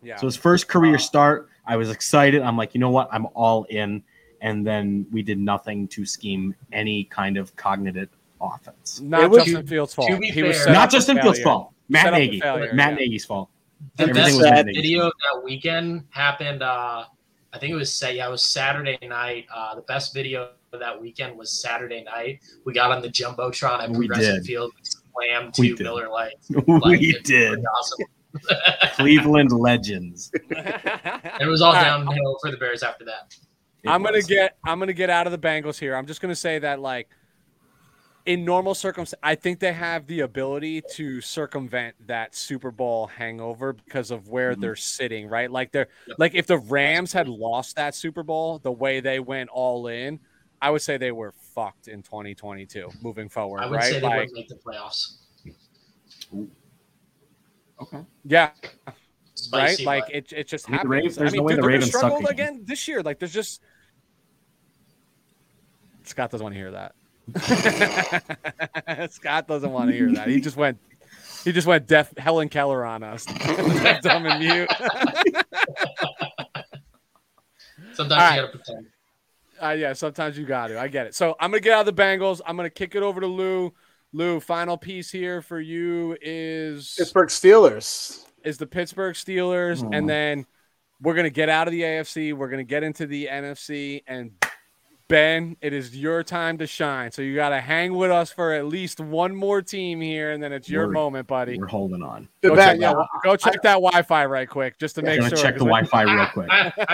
yeah. So his first career start, I was excited. I'm like, you know what? I'm all in. And then we did nothing to scheme any kind of cognitive offense. not It was- Justin Fields' fault. to be he fair- set Not Justin Fields' fault. Matt Set up for Nagy. failure, Matt yeah. Nagy's fault. The Everything best was Matt Nagy's video fault. of that weekend happened. Uh, I think it was say yeah, it was Saturday night. Uh, the best video of that weekend was Saturday night. We got on the jumbotron at We Progressive did. Field, slammed We to did. Miller Lights. we Like, it's did. Awesome. Cleveland legends. It was all All right. downhill for the Bears after that. It I'm gonna was. get I'm gonna get out of the Bengals here. I'm just gonna say that like in normal circumstances, I think they have the ability to circumvent that Super Bowl hangover because of where Mhm. they're sitting, right? Like they're Yep. like if the Rams had lost that Super Bowl the way they went all in, I would say they were fucked in 2022 moving forward, I would right? say they Like wouldn't make the playoffs. Okay. yeah, Spicy, right? Like it, it just I mean, the happens. Ravens- I mean, no way dude, the Ravens suck struggle again. again this year. Like there's just Scott doesn't want to hear that. Scott doesn't want to hear that. He just went he just went deaf Helen Keller on us. Dumb and mute. sometimes All you gotta pretend. Uh, yeah, sometimes you got to. I get it. So I'm gonna get out of the Bengals. I'm gonna kick it over to Lou. Lou, final piece here for you is Pittsburgh Steelers. is the Pittsburgh Steelers, Aw. and then we're gonna get out of the AFC. We're gonna get into the NFC, and Ben, it is your time to shine. So you got to hang with us for at least one more team here, and then it's your We're- moment, buddy. We're holding on. Go Bad, check, yeah, that, go check that Wi-Fi right quick, just to I'm make gonna sure. check the Wi-Fi real quick.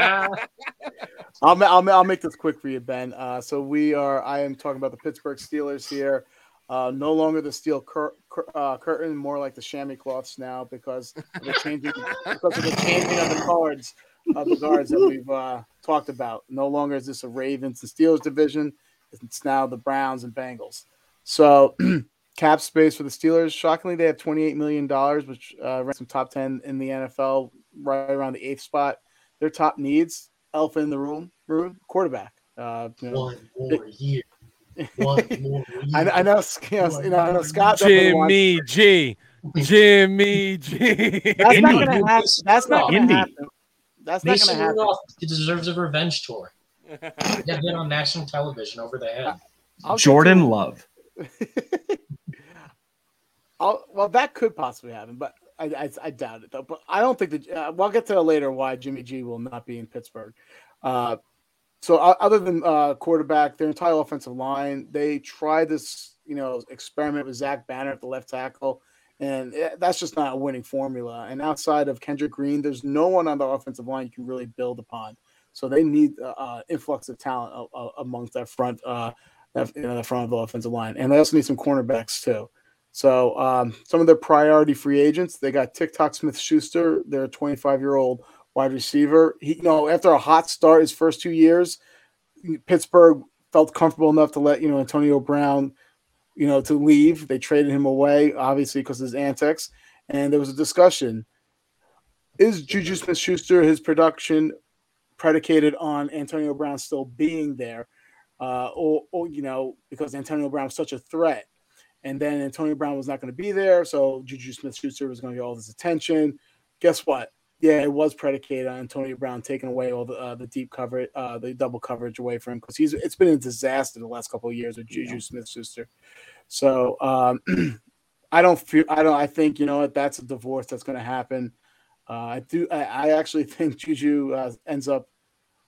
I'll, I'll, I'll make this quick for you, Ben. Uh, so we are. I am talking about the Pittsburgh Steelers here. Uh, no longer the steel cur- cur- uh, curtain, more like the chamois cloths now because of the changing because of the changing of the cards of the guards that we've uh, talked about. No longer is this a Ravens and Steelers division. It's now the Browns and Bengals. So cap space for the Steelers. Shockingly, they have twenty eight million dollars, which uh, ranks them top ten in the NFL, right around the eighth spot. Their top needs: elephant in the room, room quarterback. Uh, you know, One more year. One more year. I, I know, you know, you know, I know Scott. definitely wants- Jimmy G, Jimmy G. That's not gonna happen. That's not gonna Indy. happen. That's not Mason gonna happen. Rudolph deserves a revenge tour. Yeah, been on national television over the head. I'll Jordan to- Love. I'll, well, that could possibly happen, but I, I, I doubt it though. But I don't think that. Uh, we'll get to later why Jimmy G will not be in Pittsburgh. Uh, so o- other than uh, quarterback, their entire offensive line, they tried this, you know, experiment with Zach Banner at the left tackle, and that's just not a winning formula. And outside of Kendrick Green, there's no one on the offensive line you can really build upon. So they need uh, uh, influx of talent uh, amongst that front, uh, that, you know, the front of the offensive line, and they also need some cornerbacks too. So um, some of their priority free agents, they got TikTok Smith Schuster, their 25 year old wide receiver. He, you know, after a hot start his first two years, Pittsburgh felt comfortable enough to let you know Antonio Brown, you know, to leave. They traded him away, obviously because of his antics. And there was a discussion: Is Juju Smith Schuster his production predicated on Antonio Brown still being there, uh, or, or you know, because Antonio Brown was such a threat? And then Antonio Brown was not going to be there, so Juju Smith-Schuster was going to get all this attention. Guess what? Yeah, it was predicated on Antonio Brown taking away all the uh, the deep coverage, uh, the double coverage away from him because he's it's been a disaster the last couple of years with Juju Smith-Schuster. So um, I don't feel I don't I think you know what that's a divorce that's going to happen. Uh, I do I, I, actually think Juju uh, ends up.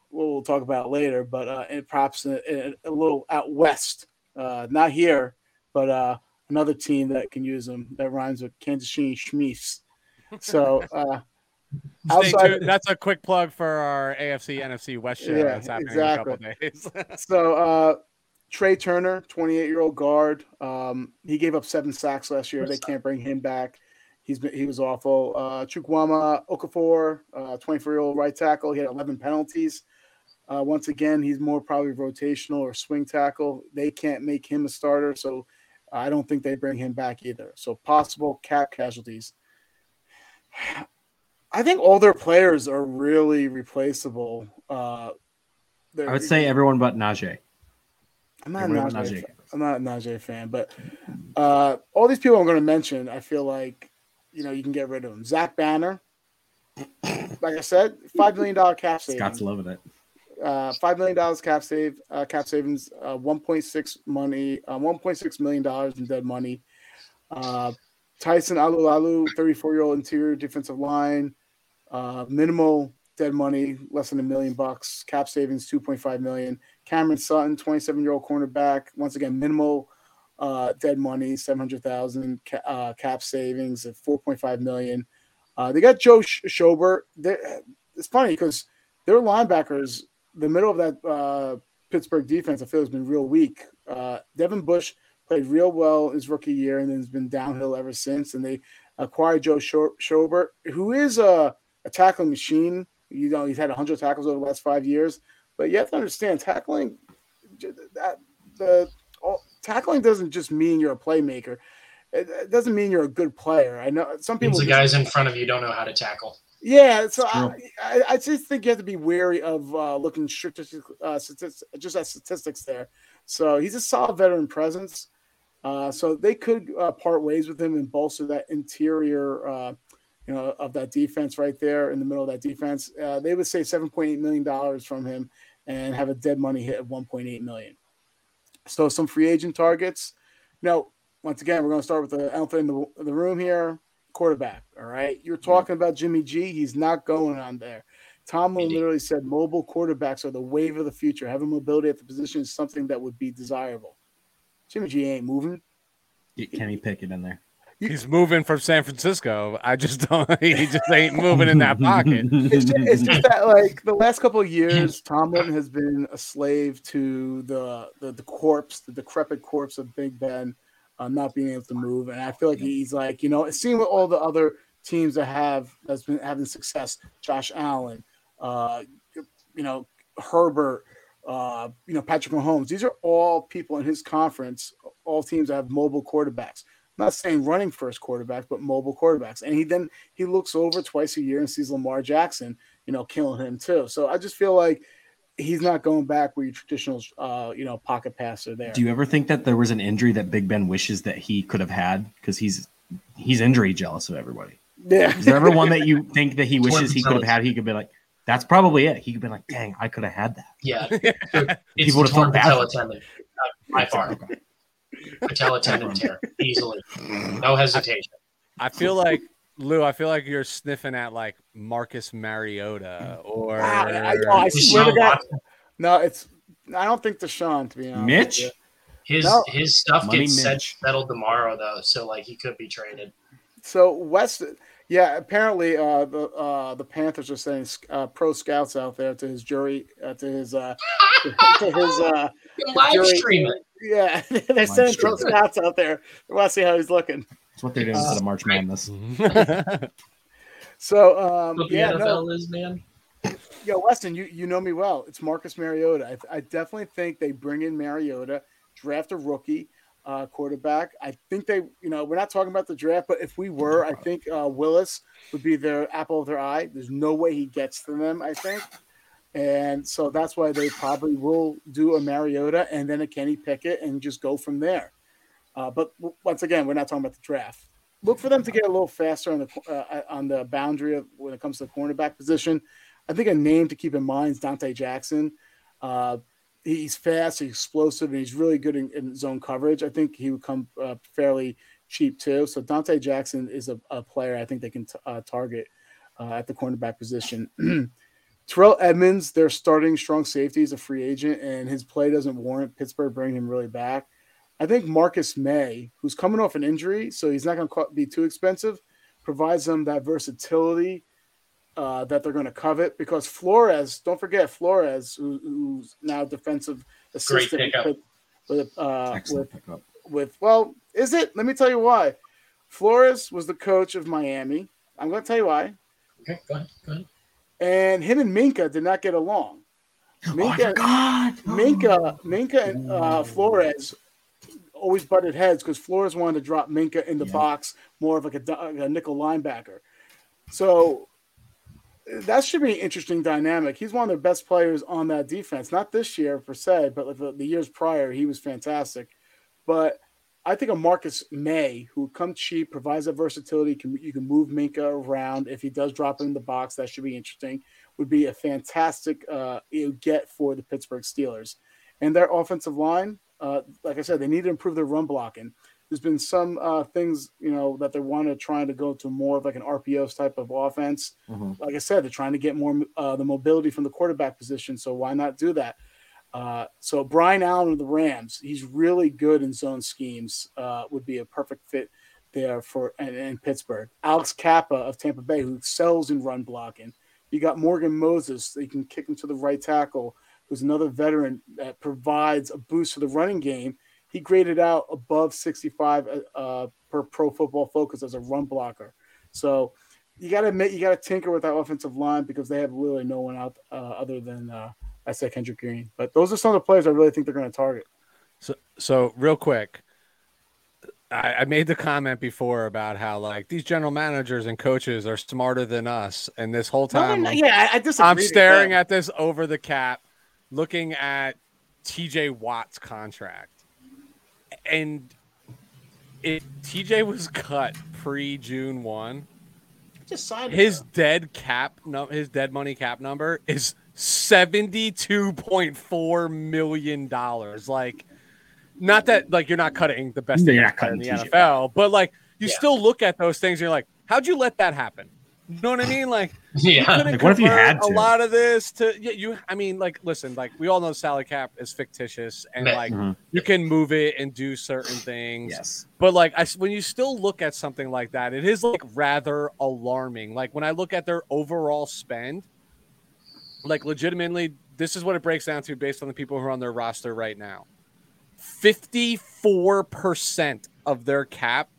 Well, we'll talk about later, but uh, perhaps a, a, little out west, uh, not here, but uh, another team that can use him that rhymes with Kansas City Schmeefs. So uh, outside, that's a quick plug for our AFC NFC West show. Yeah, exactly. so uh, Trai Turner, 28 year old guard. Um, he gave up seven sacks last year. They can't bring him back. He's been, he was awful. Uh, Chukwuma Okorafor, 24 uh, year old right tackle. He had 11 penalties. Uh, once again, he's more probably rotational or swing tackle. They can't make him a starter, so I don't think they bring him back either. So possible cap casualties. I think all their players are really replaceable. Uh, I would say everyone but Najee. I'm not everyone a Najee. Najee. I'm not a Najee fan, but uh, all these people I'm going to mention, I feel like you know you can get rid of them. Zach Banner, like I said, five million dollar cap savings. Scott's loving it. Uh, five million dollars cap save, uh, cap savings, uh, one point six money, uh, one point six million dollars in dead money. Uh, Tyson Alualu, 34 year old interior defensive line, uh, minimal dead money, less than a million bucks, cap savings 2.5 million. Cameron Sutton, 27 year old cornerback, once again, minimal uh, dead money, 700,000 ca- uh, cap savings of 4.5 million. Uh, they got Joe Sh- Schobert. They're, it's funny because their linebackers, the middle of that uh, Pittsburgh defense, I feel has been real weak. Uh, Devin Bush played real well his rookie year and then has been downhill ever since. And they acquired Joe Schobert, who is a, a tackling machine. You know, he's had 100 tackles over the last five years. But you have to understand, tackling that the all, tackling doesn't just mean you're a playmaker. It, it, doesn't mean you're a good player. I know some people. the guys in front of you don't know how to tackle. Yeah, so I, I, I, just think you have to be wary of uh, looking strict, uh, statistics, just at statistics there. So he's a solid veteran presence. Uh, so they could uh, part ways with him and bolster that interior, uh, you know, of that defense right there in the middle of that defense. Uh, they would save 7.8 million dollars from him and have a dead money hit of 1.8 million. So some free agent targets. Now, once again, we're going to start with the elephant in the, the room here. Quarterback. All right, you're talking about Jimmy G. He's not going on there. Tomlin literally said mobile quarterbacks are the wave of the future. Having mobility at the position is something that would be desirable. Jimmy G ain't moving. Get Kenny Pickett in there. He's moving from San Francisco. I just don't. He just ain't moving in that pocket. It's just, it's just that, like the last couple of years, Tomlin has been a slave to the the, the corpse, the decrepit corpse of Big Ben, uh, not being able to move. And I feel like he's like, you know, seeing what all the other teams that have that's been having success, Josh Allen, uh, you know, Herbert, uh, you know, Patrick Mahomes. These are all people in his conference, all teams that have mobile quarterbacks. I'm not saying running first quarterback, but mobile quarterbacks. And he then he looks over twice a year and sees Lamar Jackson, you know, killing him too. So I just feel like he's not going back where your traditional, uh, you know, pocket passer there. Do you ever think that there was an injury that Big Ben wishes that he could have had because he's he's injury jealous of everybody? Yeah. Is there ever one that you think that he wishes he could have had? He could be like, that's probably it. He could be like, "Dang, I could have had that." Yeah, it's would have felt bad. Tendon, by far. Patella tendon tear easily, no hesitation. I feel like Lou. I feel like you're sniffing at like Marcus Mariota or. Wow, I, I, I swear to God. No, it's. I don't think Deshaun. To be honest, Mitch. His no. his stuff Money gets set, settled tomorrow though, so like he could be traded. So West, yeah, apparently uh, the uh, the Panthers are sending uh, pro scouts out there to his jury, uh, to his uh, to his uh, live jury. streaming. Yeah, they're sending pro scouts out there. We want to see how he's looking. That's what they're doing instead of March Madness. so um, yeah, NFL no. is man. Yeah, Weston, you, you know me well. It's Marcus Mariota. I, I definitely think they bring in Mariota, draft a rookie uh, quarterback. I think they, you know, we're not talking about the draft, but if we were, I think uh, Willis would be their apple of their eye. There's no way he gets to them, I think. And so that's why they probably will do a Mariota and then a Kenny Pickett and just go from there. Uh, but once again, we're not talking about the draft. Look for them to get a little faster on the uh, on the boundary of when it comes to the cornerback position. I think a name to keep in mind is Dante Jackson. He's fast, he's explosive, and he's really good in, in zone coverage. I think he would come uh, fairly cheap too. So Dante Jackson is a, a player I think they can t- uh, target uh, at the cornerback position. Terrell Edmunds, their starting strong safety, is a free agent, and his play doesn't warrant Pittsburgh bringing him really back. I think Marcus Maye, who's coming off an injury, so he's not going to be too expensive, provides them that versatility uh, that they're going to covet. Because Flores, don't forget Flores, who, who's now defensive assistant with, with, uh, with, with, well, is it? Let me tell you why. Flores was the coach of Miami. I'm going to tell you why. Okay, go ahead. Go ahead and him and Minkah did not get along. Minkah, oh, Minkah, Minkah, and uh, Flores always butted heads because Flores wanted to drop Minkah in the yeah. box more of like a, a, nickel linebacker. So that should be an interesting dynamic. He's one of the best players on that defense. Not this year per se, but like the, the years prior, he was fantastic. But I think a Marcus Maye, who come cheap, provides that versatility. Can, you can move Minkah around if he does drop in the box. That should be interesting. Would be a fantastic uh, get for the Pittsburgh Steelers. And their offensive line, uh, like I said, they need to improve their run blocking. There's been some uh, things, you know, that they want to try to go to more of like an RPOs type of offense. Mm-hmm. Like I said, they're trying to get more uh, the mobility from the quarterback position. So why not do that? Uh, so Brian Allen of the Rams, he's really good in zone schemes. Uh, would be a perfect fit there for in, in Pittsburgh. Alex Cappa of Tampa Bay, who excels in run blocking. You got Morgan Moses, you can kick him to the right tackle, who's another veteran that provides a boost for the running game. He graded out above 65 uh, uh per Pro Football Focus as a run blocker. So you got to admit you got to tinker with that offensive line because they have literally no one out uh, other than uh, I said Kendrick Green. But those are some of the players I really think they're going to target. So, so real quick, I, I, made the comment before about how like these general managers and coaches are smarter than us, and this whole time, no, no, yeah, I, I I'm staring at this over the cap, looking at T.J. Watt's contract, and it TJ was cut pre June one. Just signed his dead cap no his dead money cap number is $72.4 million. Like, not that like you're not cutting the best thing in the NFL, but like you yeah. still look at those things and you're like, how'd you let that happen? You know what I mean? Like, yeah. Like, what if you had to? a lot of this to yeah, you? I mean, like, listen, like we all know salary cap is fictitious, and like mm-hmm. you can move it and do certain things. Yes, but like I, when you still look at something like that, it is like rather alarming. Like when I look at their overall spend, like legitimately, this is what it breaks down to based on the people who are on their roster right now. 54% of their cap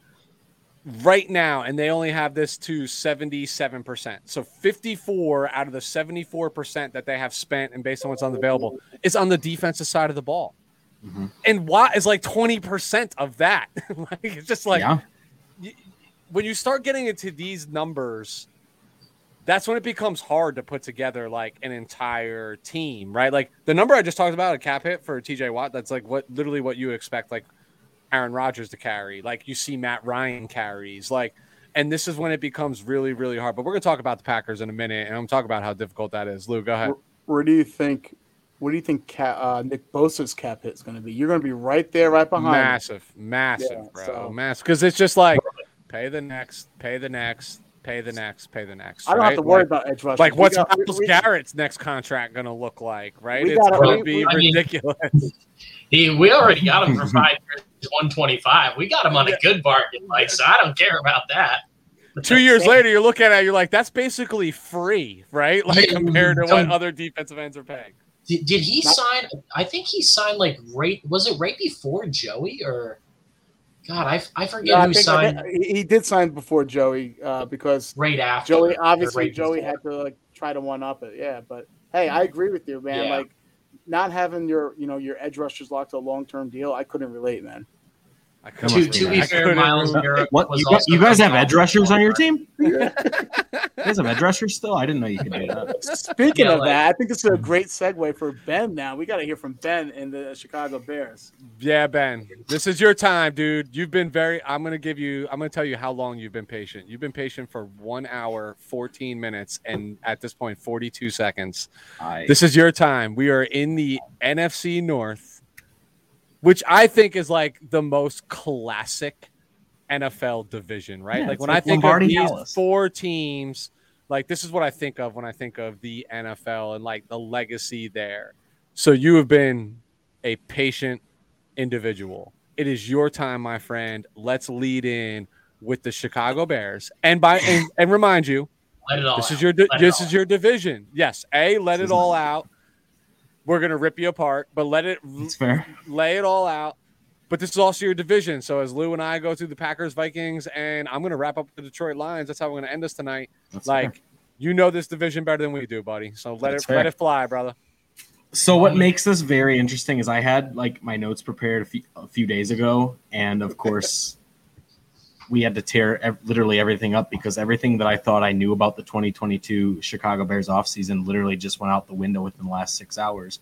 right now, and they only have this to 77%. So 54 out of the 74% that they have spent and based on what's available, is on the defensive side of the ball. Mm-hmm. And Watt is like 20% of that. like, it's just like yeah. when you start getting into these numbers that's when it becomes hard to put together like an entire team, right? Like the number I just talked about, a cap hit for TJ Watt, that's like what literally what you expect like Aaron Rodgers to carry, like you see Matt Ryan carries, like and this is when it becomes really, really hard. But we're gonna talk about the Packers in a minute, and I'm gonna talk about how difficult that is. Lou, go ahead. Where, where do you think? What do you think cap, uh, Nick Bosa's cap hit is going to be? You're going to be right there, right behind. Massive, him. massive, yeah, bro, so. massive. Because it's just like pay the next, pay the next, pay the next, pay the next. I don't right? have to worry like, about edge rushers. Like, what's got, Myles we, Garrett's next contract going to look like? Right? It's going to be I ridiculous. Mean, he, we already got him for five years, one twenty five. We got him on a good bargain, like so. I don't care about that. Two years later, you're looking at it, you're like, that's basically free, right? Like compared to what other defensive ends are paying. Did, did he sign? I think he signed like right. Was it right before Joey or? God, I, I forget yeah, who I signed. he did sign before Joey uh, because right after Joey. Obviously, right Joey before. had to like try to one up it. Yeah, but hey, I agree with you, man. Yeah. Like not having your you know your edge rushers locked to a long term deal, I couldn't relate, man. To, to be I man. fair, couldn't Myles. Garrett What was you, gu- also you guys have coming edge rushers on your team? You guys have edge rushers still? I didn't know you could do that. Speaking Yeah, of like- that, I think this is a hmm. great segue for Ben. Now we got to hear from Ben in the Chicago Bears. Yeah, Ben, this is your time, dude. You've been very. I'm gonna give you. I'm gonna tell you how long you've been patient. You've been patient for one hour, 14 minutes, and at this point, 42 seconds. I, This is your time. We are in the NFC North, which I think is like the most classic NFL division, right? Yeah, like when like I think Lombardi of these Dallas. four teams, like this is what I think of when I think of the NFL and like the legacy there. So you have been a patient individual. It is your time, my friend. Let's lead in with the Chicago Bears. And by and, and remind you, Let it all this out. is your di- Let this is your division. Yes, a let it all out. We're gonna rip you apart, but let it it's fair. lay it all out. But this is also your division. So as Lou and I go through the Packers, Vikings, and I'm gonna wrap up the Detroit Lions. That's how we're gonna end this tonight. That's like fair. you know this division better than we do, buddy. So let That's it fair. let it fly, brother. So what um, makes this very interesting is I had like my notes prepared a few, a few days ago, and of course, we had to tear ev- literally everything up because everything that I thought I knew about the 2022 Chicago Bears offseason literally just went out the window within the last six hours.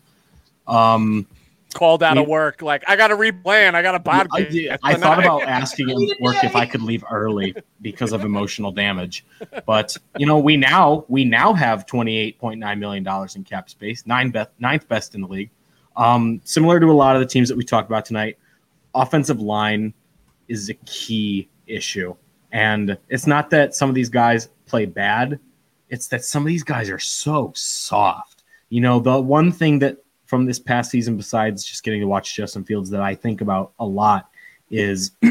Um, Called out of work. Like I gotta replan. I got a I, podcast. I thought about asking him work if I could leave early because of emotional damage, but you know we now we now have 28.9 million dollars in cap space, nine best, ninth best in the league. Um, similar to a lot of the teams that we talked about tonight, offensive line is a key issue, and it's not that some of these guys play bad; it's that some of these guys are so soft. You know, the one thing that from this past season, besides just getting to watch Justin Fields, that I think about a lot is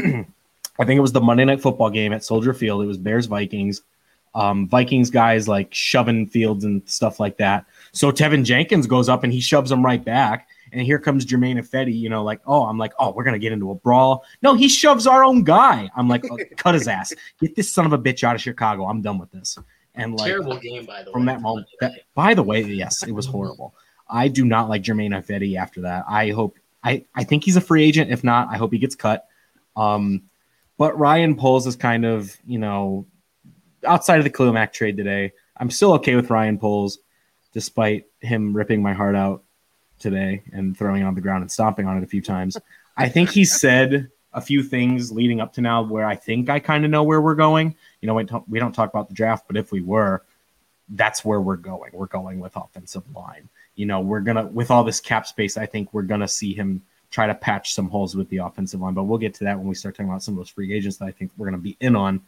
I think it was the Monday Night Football game at Soldier Field. It was Bears Vikings. Um, Vikings guys like shoving Fields and stuff like that. So Teven Jenkins goes up and he shoves him right back. And here comes Germain Ifedi, you know, like, oh, I'm like, oh, we're gonna get into a brawl. No, he shoves our own guy. I'm like, oh, cut his ass. Get this son of a bitch out of Chicago. I'm done with this. And like Terrible game, by the from way. that moment. That, by the way, yes, it was horrible. I do not like Germain Ifedi after that. I hope I, I think he's a free agent. If not, I hope he gets cut. Um, but Ryan Poles is kind of, you know, outside of the Khalil Mack trade today. I'm still okay with Ryan Poles, despite him ripping my heart out today and throwing it on the ground and stomping on it a few times. I think he said a few things leading up to now where I think I kind of know where we're going. You know, we don't, we don't talk about the draft, but if we were, that's where we're going. We're going with offensive line. You know, we're gonna with all this cap space. I think we're gonna see him try to patch some holes with the offensive line, but we'll get to that when we start talking about some of those free agents that I think we're gonna be in on.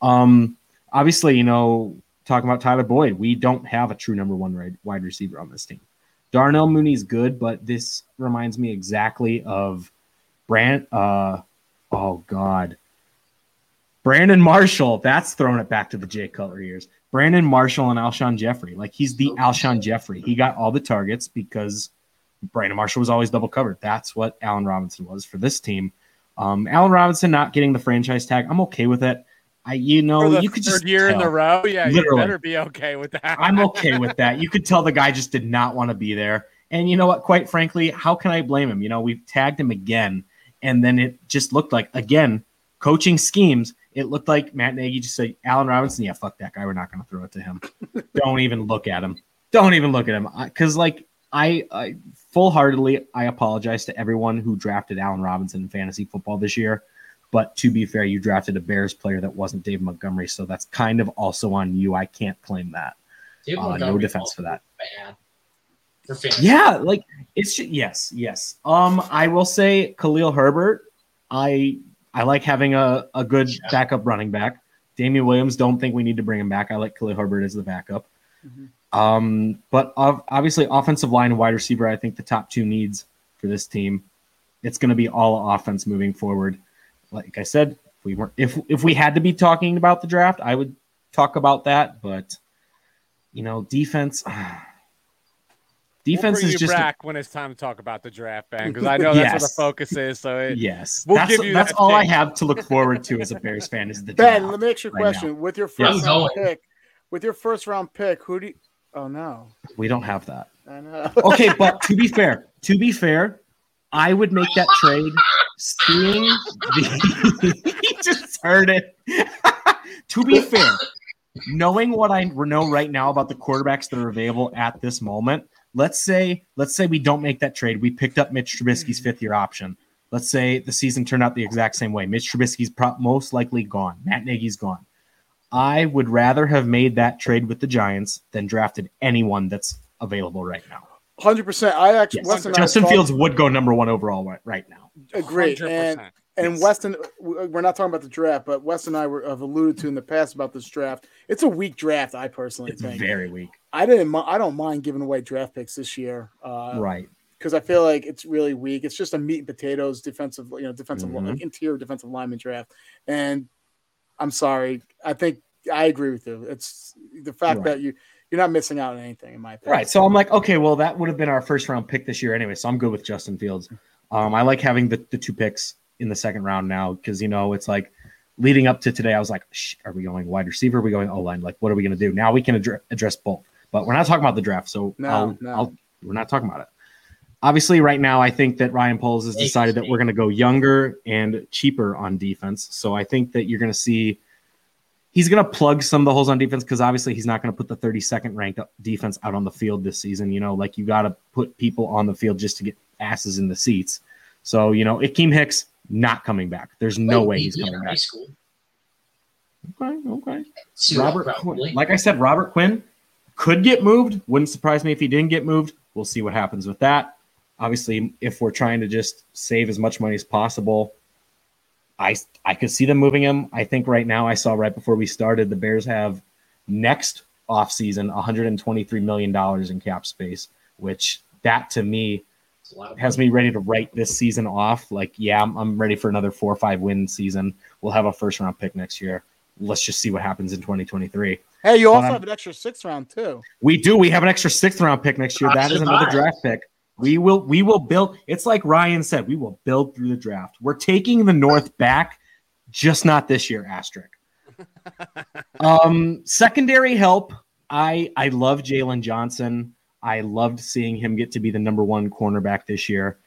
Um, obviously, you know, talking about Tyler Boyd, we don't have a true number one wide receiver on this team. Darnell Mooney's good, but this reminds me exactly of Brand. Uh, oh God, Brandon Marshall. That's throwing it back to the Jay Cutler years. Brandon Marshall and Alshon Jeffery. Like he's the Alshon Jeffery. He got all the targets because Brandon Marshall was always double covered. That's what Allen Robinson was for this team. Um, Allen Robinson not getting the franchise tag. I'm okay with it. I, you know, you could third just year in tell. the row. Yeah, you better be okay with that. I'm okay with that. You could tell the guy just did not want to be there. And you know what? Quite frankly, how can I blame him? You know, we've tagged him again, and then it just looked like again coaching schemes. It looked like Matt Nagy just said, "Allen Robinson, yeah, fuck that guy. We're not going to throw it to him. Don't even look at him. Don't even look at him." Because like I, I full heartedly, I apologize to everyone who drafted Allen Robinson in fantasy football this year. But to be fair, you drafted a Bears player that wasn't Dave Montgomery, so that's kind of also on you. I can't claim that. Uh, no defense for that. Bad. For. Yeah, like it's ju- yes, yes. Um, I will say Khalil Herbert. I I like having a, a good Yeah. backup running back. Damien Williams, don't think we need to bring him back. I like Khalil Herbert as the backup. Mhm. Um, but obviously, offensive line and wide receiver, I think the top two needs for this team. It's going to be all offense moving forward. Like I said, if we weren't if if we had to be talking about the draft, I would talk about that. But you know, defense. Defense we'll bring is you just a- back when it's time to talk about the draft, Ben, because I know that's where the focus is. So it, Yes, We'll that's give you that's that all I have to look forward to as a Bears fan is the Ben, let me ask you a right question. With your first I'm round pick, with your first round pick, who do you? Oh no, We don't have that. I know. Okay, but to be fair, to be fair, I would make that trade seeing the, he just heard it. to be fair, knowing what I know right now about the quarterbacks that are available at this moment, let's say let's say we don't make that trade. We picked up Mitch Trubisky's mm-hmm. fifth year option. Let's say the season turned out the exact same way. Mitch Trubisky's pro- most likely gone. Matt Nagy's gone. I would rather have made that trade with the Giants than drafted anyone that's available right now. Hundred percent. I actually Yes. Weston I Justin talked- Fields would go number one overall right, right now. Agree, and 100%. and Yes. Weston. We're not talking about the draft, but Weston and I were, have alluded to in the past about this draft. It's a weak draft, I personally It's think. very weak. I didn't. I don't mind giving away draft picks this year. Uh, right. because I feel like it's really weak. It's just a meat and potatoes defensive, you know, defensive Mhm. like interior defensive lineman draft. And I'm sorry, I think I agree with you. It's the fact Right. that you you're not missing out on anything, in my opinion. Right. So I'm like, okay, well, that would have been our first round pick this year anyway. So I'm good with Justin Fields. Um, I like having the, the two picks in the second round now because, you know, it's like leading up to today, I was like, are we going wide receiver? Are we going O line? Like, what are we going to do? Now we can address, address both. But we're not talking about the draft. So No, I'll, no. I'll, we're not talking about it. Obviously, right now, I think that Ryan Poles has decided that we're going to go younger and cheaper on defense. So I think that you're going to see he's going to plug some of the holes on defense because obviously he's not going to put the 32nd ranked defense out on the field this season. You know, like you got to put people on the field just to get asses in the seats. So, you know, Akiem Hicks not coming back. There's no way he's coming back. school. Okay, okay. Robert, probably. Like I said, Robert Quinn could get moved. Wouldn't surprise me if he didn't get moved. We'll see what happens with that. Obviously, if we're trying to just save as much money as possible, I I could see them moving him. I think right now I saw right before we started the Bears have next offseason 123 million dollars in cap space, which that to me It's a lot of has me ready to write this season off. Like, yeah, I'm, I'm ready for another four or five win season. We'll have a first round pick next year. Let's just see what happens in 2023. Hey, you also Um, have an extra sixth round too. We do. We have an extra sixth round pick next year. That is another draft pick. We will. We will build. It's like Ryan said. We will build through the draft. We're taking the North back, just not this year. Asterisk. um, secondary help. I I love Jaylon Johnson. I loved seeing him get to be the number one cornerback this year.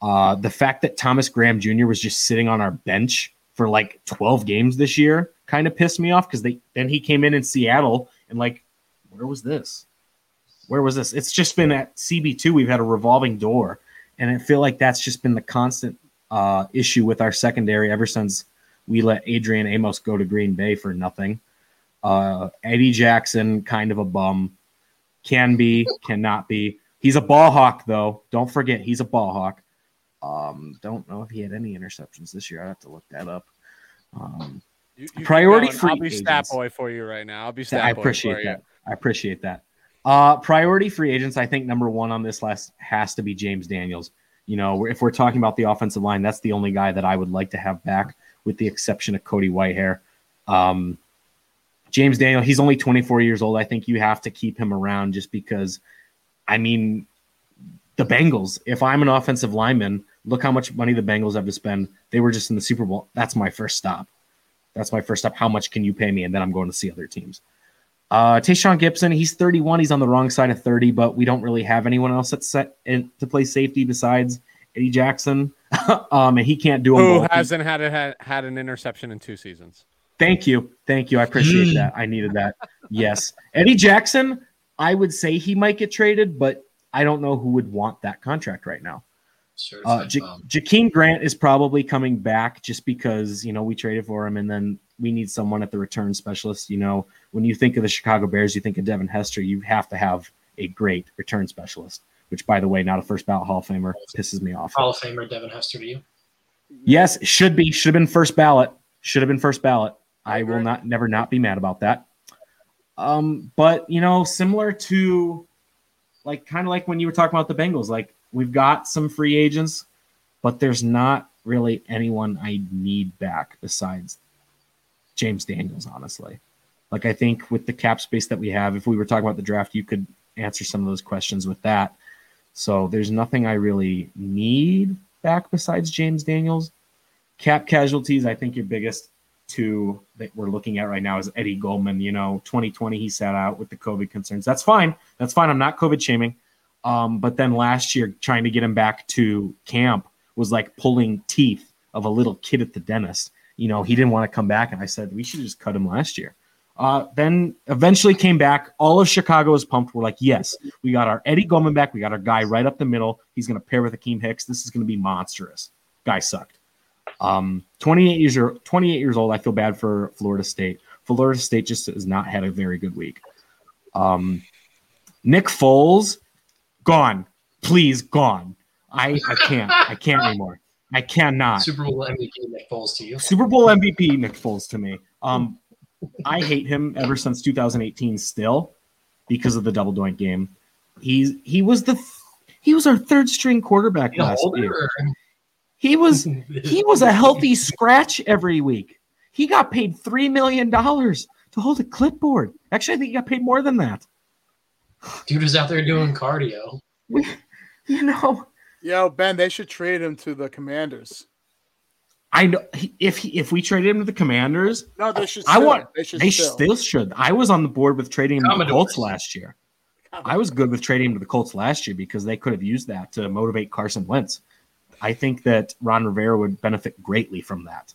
Uh, the fact that Thomas Graham Jr. was just sitting on our bench for like 12 games this year kind of pissed me off because they then he came in in Seattle and like, where was this? Where was this? It's just been at CB2. We've had a revolving door, and I feel like that's just been the constant uh, issue with our secondary ever since we let Adrian Amos go to Green Bay for nothing. Uh, Eddie Jackson, kind of a bum, can be, cannot be. He's a ball hawk, though. Don't forget, he's a ball hawk. Um, don't know if he had any interceptions this year. I have to look that up. Um, You- you Priority free I'll be stat boy for you right now. I'll be stat I boy appreciate for you. that. I appreciate that. Uh, priority free agents, I think number one on this list has to be James Daniels. You know, if we're talking about the offensive line, that's the only guy that I would like to have back, with the exception of Cody Whitehair. Um, James Daniel, he's only 24 years old. I think you have to keep him around just because, I mean, the Bengals, if I'm an offensive lineman, look how much money the Bengals have to spend. They were just in the Super Bowl. That's my first stop. That's my first stop. How much can you pay me? And then I'm going to see other teams. Uh, Tashaun Gipson, he's 31. He's on the wrong side of 30, but we don't really have anyone else that's set in, to play safety besides Eddie Jackson. um, and he can't do them Who hasn't had, a, had had an interception in two seasons? Thank you. Thank you. I appreciate Mm. that. I needed that. Yes. Eddie Jackson, I would say he might get traded, but I don't know who would want that contract right now. Uh, Certified Ja- bum. Jakeem Grant is probably coming back just because, you know, we traded for him and then we need someone at the return specialist. You know, when you think of the Chicago Bears, you think of Devin Hester, you have to have a great return specialist, which, by the way, not a first ballot Hall of Famer, pisses me off. Hall of Famer Devin Hester to you. Yes, should be. Should have been first ballot. Should have been first ballot. I will not never not be mad about that. Um, but you know, similar to like kind of like when you were talking about the Bengals, like we've got some free agents, but there's not really anyone I need back besides James Daniels, honestly. Like I think with the cap space that we have, if we were talking about the draft, you could answer some of those questions with that. So there's nothing I really need back besides James Daniels. Cap casualties, I think your biggest two that we're looking at right now is Eddie Goldman. You know, 2020 he sat out with the COVID concerns. That's fine. That's fine. I'm not COVID shaming. Um, but then last year, trying to get him back to camp was like pulling teeth of a little kid at the dentist. You know, he didn't want to come back, and I said we should just cut him last year. Uh, then eventually came back. All of Chicago was pumped. We're like, yes, we got our Eddie Goldman back. We got our guy right up the middle. He's going to pair with Akiem Hicks. This is going to be monstrous. Guy sucked. Um, 28 years or 28 years old. I feel bad for Florida State. Florida State just has not had a very good week. Um, Nick Foles, gone. Please, gone. I, I can't. I can't anymore. I cannot. Super Bowl MVP Nick Foles to you. Super Bowl MVP Nick Foles to me. Um, I hate him ever since 2018 still because of the double doink game. He's he was the he was our third string quarterback last older year. Or- He was he was a healthy scratch every week. He got paid three million dollars to hold a clipboard. Actually, I think he got paid more than that. Dude was out there doing cardio. We, you know, Yo, Ben, they should trade him to the Commanders. I know if he, if we traded him to the Commanders, No, they should. I still. want- They should they still. still should. I was on the board with trading him to the Colts last year. I was good with trading him to the Colts last year because they could have used that to motivate Carson Wentz. I think that Ron Rivera would benefit greatly from that.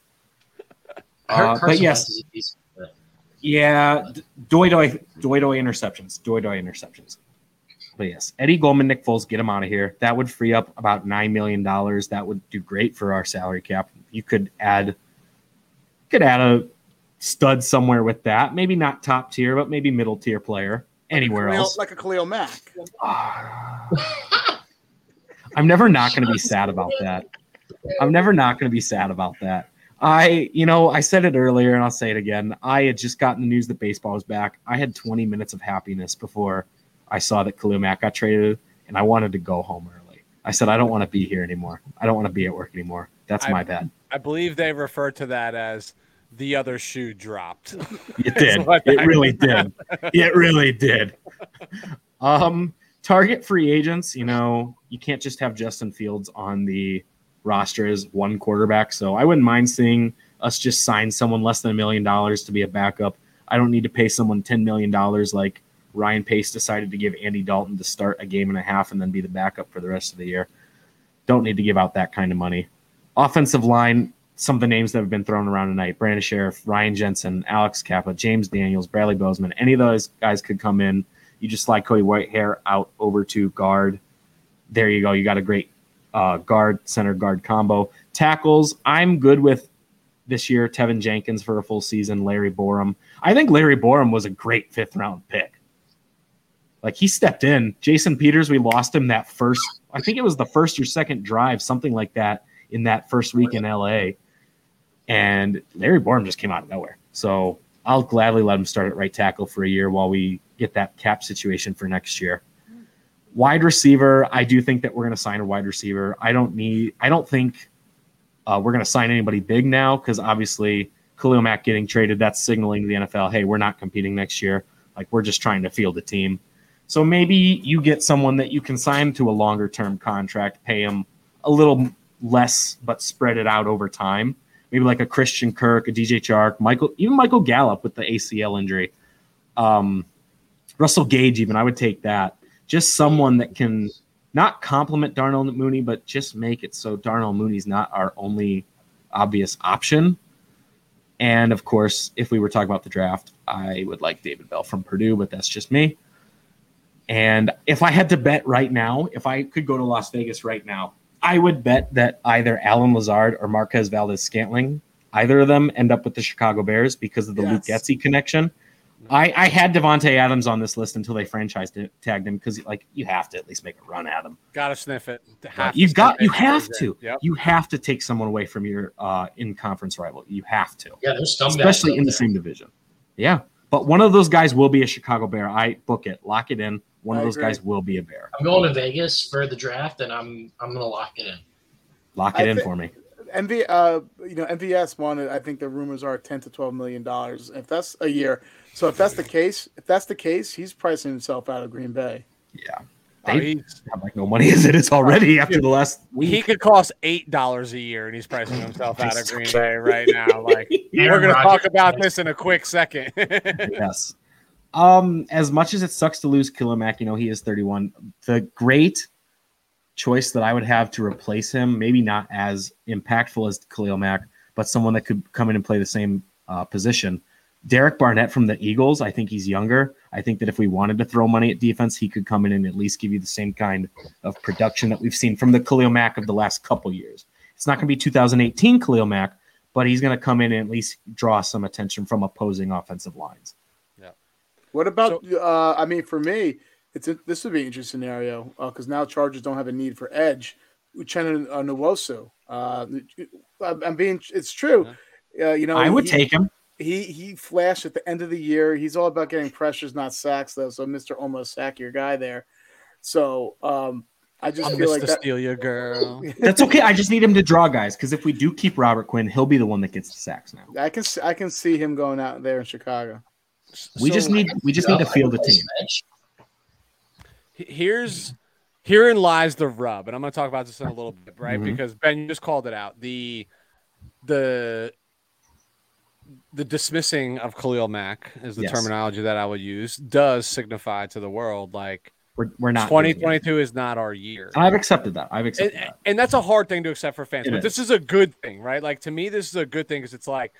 I heard Uh, but Carson yes. Wentz is a decent fit. Yeah, d- doy doy doy doy interceptions, doy doy interceptions. But yes, Eddie Goldman, Nick Foles, get him out of here. That would free up about nine million dollars. That would do great for our salary cap. You could add, could add a stud somewhere with that. Maybe not top tier, but maybe middle tier player anywhere Khalil- else. like a Khalil Mack. I'm never not going to be sad about that. I'm never not going to be sad about that. I, you know, I said it earlier and I'll say it again. I had just gotten the news that baseball was back. I had 20 minutes of happiness before I saw that Khalil Mack got traded, and I wanted to go home early. I said, I don't want to be here anymore. I don't want to be at work anymore. That's I- my bad. I believe they refer to that as the other shoe dropped. It did. It I- really did. It really did. Um, target free agents, you know, you can't just have Justin Fields on the roster as one quarterback. So I wouldn't mind seeing us just sign someone less than a million dollars to be a backup. I don't need to pay someone $10 million like Ryan Pace decided to give Andy Dalton to start a game and a half and then be the backup for the rest of the year. Don't need to give out that kind of money. Offensive line, some of the names that have been thrown around tonight Brandon Scherff, Ryan Jensen, Alex Cappa, James Daniels, Bradley Bozeman, any of those guys could come in. You just slide Cody Whitehair out over to guard. There you go. You got a great uh, guard, center guard combo. Tackles, I'm good with this year. Teven Jenkins for a full season, Larry Borom. I think Larry Borom was a great fifth round pick. Like he stepped in. Jason Peters, we lost him that first, I think it was the first or second drive, something like that, in that first week in LA. And Larry Borom just came out of nowhere. So I'll gladly let him start at right tackle for a year while we get that cap situation for next year. Wide receiver, I do think that we're going to sign a wide receiver. I don't need, I don't think uh, we're going to sign anybody big now because obviously Khalil Mack getting traded, that's signaling to the NFL, hey, we're not competing next year. Like we're just trying to field a team. So maybe you get someone that you can sign to a longer term contract, pay him a little less, but spread it out over time. Maybe like a Christian Kirk, a DJ Chark, Michael, even Michael Gallup with the ACL injury. Um, Russell Gage, even I would take that. Just someone that can not compliment Darnell Mooney, but just make it so Darnell Mooney's not our only obvious option. And of course, if we were talking about the draft, I would like David Bell from Purdue, but that's just me. And if I had to bet right now, if I could go to Las Vegas right now, I would bet that either Allen Lazard or Marquez Valdes Scantling, either of them end up with the Chicago Bears because of the Luke Yes. Getsy connection. I, I had Davante Adams on this list until they franchise tagged him because like you have to at least make a run at him. Gotta sniff it. Have You've got you have to Yep. you have to take someone away from your uh, in conference rival. You have to Yeah, there's scumbags especially in the there. same division. Yeah, but one of those guys will be a Chicago Bear. I book it, lock it in. One I of those agree. guys will be a Bear. I'm going to Vegas for the draft, and I'm I'm gonna lock it in. Lock I it in thi- for me. MV, uh, you know, MVS wanted. I think the rumors are ten to twelve million dollars. If that's a year, so if that's the case, if that's the case, he's pricing himself out of Green Bay. Yeah, Oh, they he's- have like no money as it is already after the last he could cost eight dollars a year, and he's pricing himself out of Green Bay right now. Like we're gonna talk about this in a quick second. yes. Um, as much as it sucks to lose Khalil Mack, you know he is 31. The great choice that I would have to replace him, maybe not as impactful as Khalil Mack, but someone that could come in and play the same uh, position. Derek Barnett from the Eagles, I think he's younger. I think that if we wanted to throw money at defense, he could come in and at least give you the same kind of production that we've seen from the Khalil Mack of the last couple years. It's not going to be 2018 Khalil Mack, but he's going to come in and at least draw some attention from opposing offensive lines. Yeah. What about? So, uh, I mean, for me, it's a, this would be an interesting scenario because uh, now Chargers don't have a need for edge. Uchenna uh, Nwosu. Uh, I'm being. It's true. Uh, you know, I would he, take him he he flashed at the end of the year. He's all about getting pressures, not sacks, though. So Mr. Almost Sack, your guy there. So um, I just I'm feel Mr. like that... steal your girl. That's okay. I just need him to draw guys because if we do keep Robert Quinn, he'll be the one that gets the sacks now. I can I can see him going out there in Chicago. We so, just need we just need to field the team. Here's herein lies the rub, and I'm going to talk about this in a little bit, right? Mm-hmm. Because Ben, you just called it out. The the the dismissing of Khalil Mack is the yes. terminology that I would use does signify to the world like we're, we're not 2022 is not our year. I've accepted that. I've accepted and, that. And that's a hard thing to accept for fans. It but is. this is a good thing, right? Like to me, this is a good thing because it's like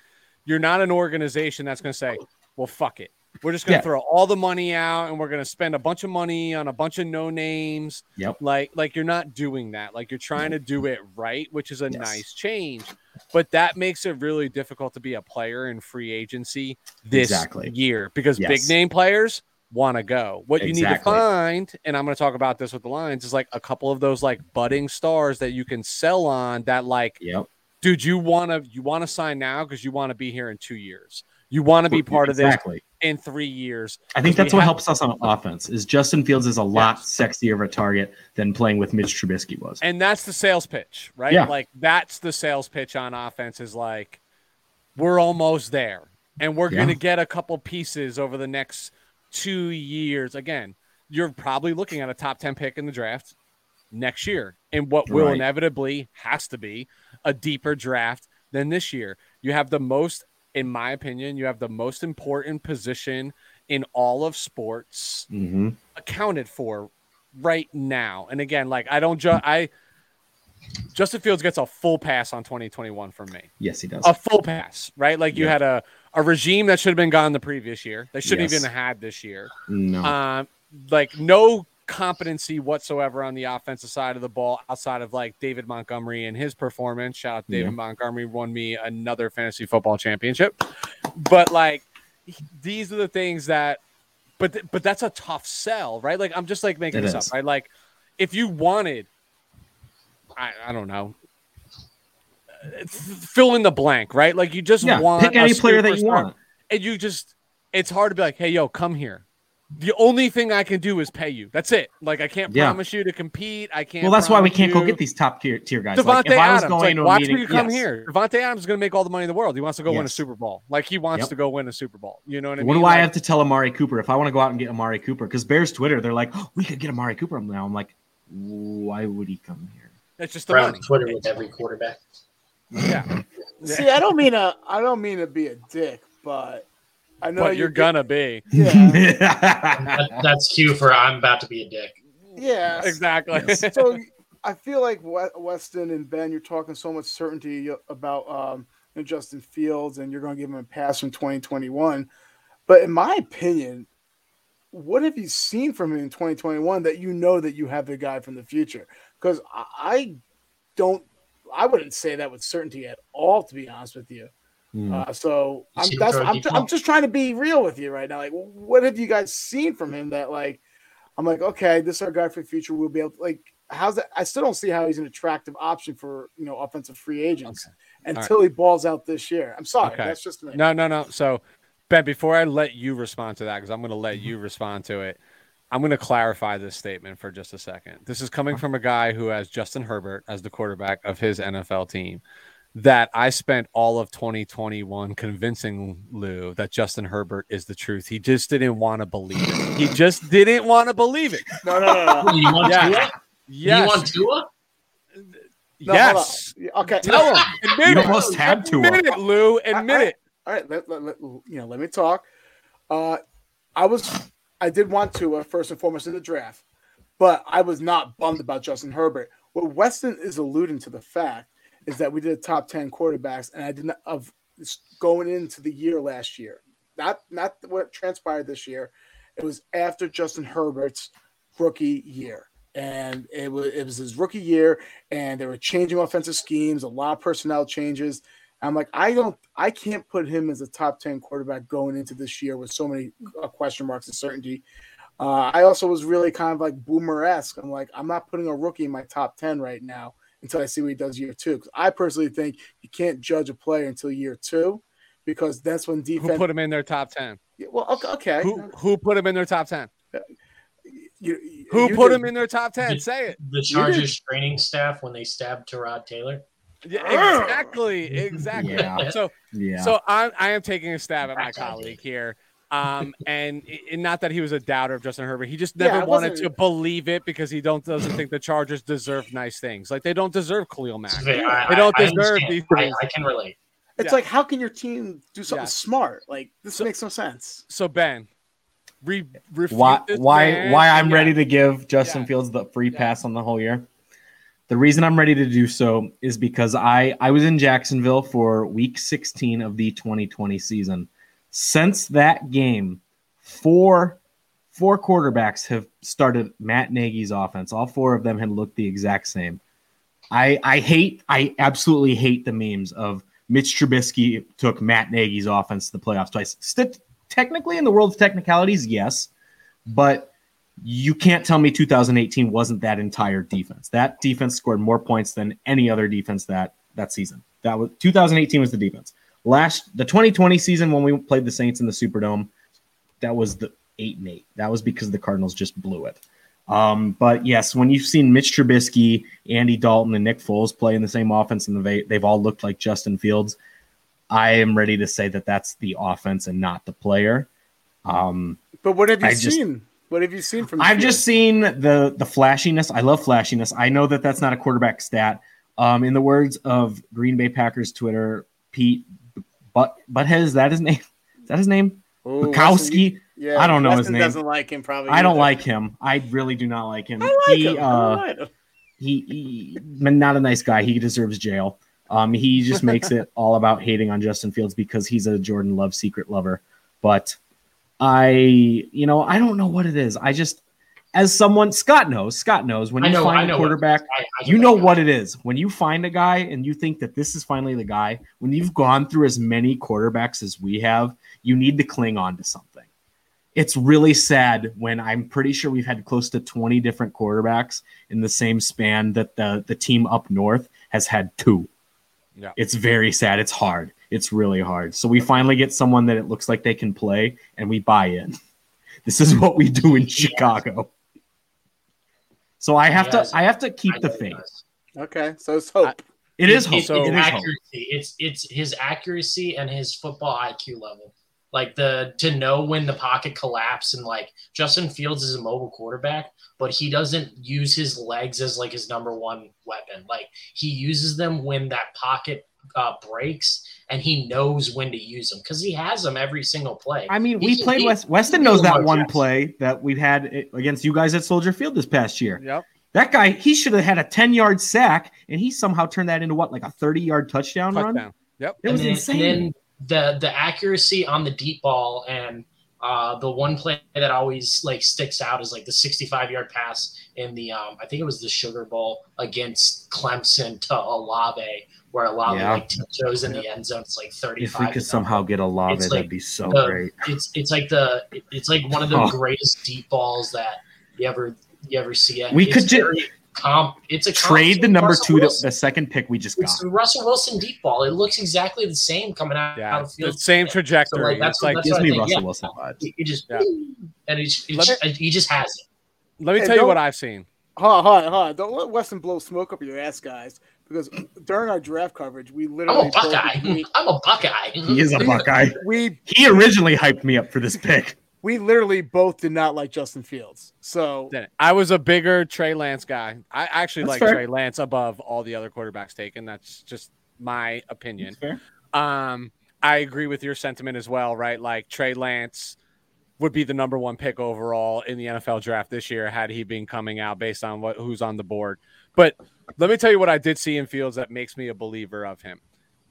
you're not an organization that's going to say, well, fuck it. We're just going to yeah. throw all the money out and we're going to spend a bunch of money on a bunch of no names. Yep. Like, like you're not doing that. Like you're trying to do it right, which is a Yes. nice change. But that makes it really difficult to be a player in free agency this Exactly. year because Yes. big name players want to go. What you need to find, and I'm going to talk about this with the Lions, is like a couple of those like budding stars that you can sell on that like Yep. dude, you want to you want to sign now because you want to be here in two years. You want to be part of this exactly. In three years. I think that's what have- helps us on offense. Is Justin Fields is a lot sexier of a target than playing with Mitch Trubisky was. And that's the sales pitch, right? Yeah. Like that's the sales pitch on offense is like we're almost there. And we're Yeah. going to get a couple pieces over the next 2 years. Again, you're probably looking at a top 10 pick in the draft next year. And what will Right. inevitably has to be a deeper draft than this year. You have the most in my opinion, you have the most important position in all of sports hmm accounted for right now. And again, like I don't ju- I Justin Fields gets a full pass on 2021 from me. Yes, he does. A full pass, right? Like you Yeah. had a a regime that should have been gone the previous year. They shouldn't Yes. even have had this year. no. Um, like no competency whatsoever on the offensive side of the ball outside of like David Montgomery and his performance. Shout out to David Yeah. Montgomery won me another fantasy football championship. But like these are the things that but th- but that's a tough sell, right? Like I'm just like making It this is. up, right? Like if you wanted I, I don't know uh, fill in the blank, right? Like you just yeah, want pick any player that you want. and you just it's hard to be like, hey, yo, come here. The only thing I can do is pay you. That's it. Like I can't Yeah. promise you to compete. I can't. Well, that's why we can't go get these top tier, tier guys. Devontae Like, if I was Adams. going Like, to watch meeting, me come yes. here. Davante Adams is going to make all the money in the world. He wants to go win a Super Bowl. Like he wants Yep. to go win a Super Bowl. You know what I mean? What do I have to tell Amari Cooper if I want to go out and get Amari Cooper? Because Bears Twitter, they're like, oh, we could get Amari Cooper now. I'm like, why would he come here? It's just the Around money. Twitter with every quarterback. Yeah. See, I don't mean a I don't mean to be a dick, but I know But you're gonna be. Yeah, That, that's cue for I'm about to be a dick. yeah. Exactly. Yes. so I feel like Weston and Ben, you're talking so much certainty about um, you know, Justin Fields, and you're going to give him a pass from 2021. But in my opinion, what have you seen from him in 2021 that you know that you have the guy from the future? Because I I don't, I wouldn't say that with certainty at all, to be honest with you. Hmm. Uh, so I'm, that's, I'm, I'm just trying to be real with you right now. Like, what have you guys seen from him that like? I'm like, okay, this is our guy for the future. We'll be able to, like, how's that? I still don't see how he's an attractive option for you know offensive free agents until he balls out this year. I'm sorry, Okay. that's just me. No, no, no. So, Ben, before I let you respond to that, because I'm going to let you respond to it, I'm going to clarify this statement for just a second. This is coming from a guy who has Justin Herbert as the quarterback of his NFL team. That I spent all of 2021 convincing Lou that Justin Herbert is the truth. He just didn't want to believe it. He just didn't want to believe it. No, no, no, no. You want Yeah. Tua? Yes. You want Tua? No, yes. Okay. Tell him. Admit You it. almost had to. Admit it, Lou. Admit I- it. All right. Let, let, let- you know, let me talk. Uh, I was, I did want to uh, first and foremost in the draft, but I was not bummed about Justin Herbert. What Weston is alluding to the fact is that we did a top 10 quarterbacks, and I did not of going into the year last year. Not not what transpired this year. It was after Justin Herbert's rookie year. And it was it was his rookie year, and they were changing offensive schemes, a lot of personnel changes. I'm like, I don't, I can't put him as a top 10 quarterback going into this year with so many uh, question marks and certainty. Uh, I also was really kind of like boomer esque. I'm like, I'm not putting a rookie in my top 10 right now until I see what he does year two. Because I personally think you can't judge a player until year two because that's when defense. Who put him in their top 10? Yeah, well, okay. okay. Who, who put him in their top 10? Uh, you, Who you put did- him in their top 10? The- Say it. The Chargers training staff when they stabbed Tyrod Taylor. Yeah, exactly. Exactly. Yeah. So Yeah. So I, I am taking a stab at my That's what I colleague here. Um, and, and not that he was a doubter of Justin Herbert. He just never it wanted to believe it because he don't doesn't think the Chargers deserve nice things. Like they don't deserve Khalil Mack. I, They don't I- I deserve understand. these I, things. I can relate. It's Yeah. like, how can your team do something Yeah. smart? Like, this So- makes no sense. So Ben, re, why this why man. why I'm Yeah. ready to give Justin Yeah. Fields the free Yeah. pass on the whole year. The reason I'm ready to do so is because I I was in Jacksonville for week 16 of the 2020 season. Since that game, four four quarterbacks have started Matt Nagy's offense. All four of them had looked the exact same. I I hate I absolutely hate the memes of Mitch Trubisky took Matt Nagy's offense to the playoffs twice. St- technically, in the world of technicalities, yes, but you can't tell me 2018 wasn't that entire defense. That defense scored more points than any other defense that that season. That was 2018 was the defense. Last the 2020 season when we played the Saints in the Superdome, that was the eight and eight. That was because the Cardinals just blew it. Um, but yes, when you've seen Mitch Trubisky, Andy Dalton, and Nick Foles play in the same offense, and they, they've all looked like Justin Fields, I am ready to say that that's the offense and not the player. Um, But what have you I just- seen? What have you seen from? I've just seen the the flashiness. I love flashiness. I know that that's not a quarterback stat. Um, in the words of Green Bay Packers Twitter, Pete but Butthead is that his name? Is that his name? Ooh, Weston, Bukowski. yeah, I don't know his Weston name. Doesn't like him probably. I don't either. like him. I really do not like him. I like he, him. I Uh, like him. he, he not a nice guy. He deserves jail. Um, he just makes it all about hating on Justin Fields because he's a Jordan Love secret lover. But I, you know, I don't know what it is. I just, as someone, Scott knows. Scott knows when you know. Find know a what- quarterback, I, I you can know what it is. When you find a guy and you think that this is finally the guy, when you've gone through as many quarterbacks as we have, you need to cling on to something. It's really sad when I'm pretty sure we've had close to 20 different quarterbacks in the same span that the, the team up north has had two. Yeah. It's very sad. It's hard. It's really hard. So we finally get someone that it looks like they can play and we buy in. This is what we do in Chicago. So I have Yes. to I have to keep I the know faith. Okay, so it's hope. It is It's- hope. It's, it is hope. accuracy. It's it's his accuracy and his football IQ level. Like the to know when the pocket collapse and like Justin Fields is a mobile quarterback, but he doesn't use his legs as like his number one weapon. Like he uses them when that pocket uh, breaks, and he knows when to use them because he has them every single play. I mean, He we can- played he- West. Weston knows that one Jackson. play that we've had against you guys at Soldier Field this past year. Yep. That guy, he should have had a 10 yard sack, and he somehow turned that into what, like a 30 yard touchdown, run? Yep. It was then, insane. And then the the accuracy on the deep ball and uh, the one play that always like sticks out is like the 65 yard pass in the um, I think it was the Sugar Bowl against Clemson to Olave, where Olave Yeah. like tiptoes in the end zone. It's like 35. if we could somehow get Olave, It's that'd be so the- great. it's it's like the it's like one of the Oh. greatest deep balls that you ever you ever see. We It's could ju- very comp. It's a Trade to the number Russell two, the, Wilson. the second pick we just got. It's the Russell Wilson deep ball. It looks exactly the same coming out, Yeah. out of the The field. same So, trajectory. like, that's it's what- like that's Gives me think, Russell yeah. Wilson vibes. He he just Yeah. and it's, Let it's, he just has it. let me Hey, tell you what I've seen. Hold on, hold on, hold on. Don't let Weston blow smoke up your ass, guys. Because during our draft coverage, we literally. I'm literally a Buckeye. both- I'm a Buckeye. He is a Buckeye. we He originally hyped me up for this pick. we literally both did not like Justin Fields. So I was a bigger Trey Lance guy. I actually like. Trey Lance above all the other quarterbacks taken. That's just my opinion. fair. Um, I agree with your sentiment as well, right? Like Trey Lance would be the number one pick overall in the NFL draft this year had he been coming out based on what who's on the board. But let me tell you what I did see in Fields that makes me a believer of him.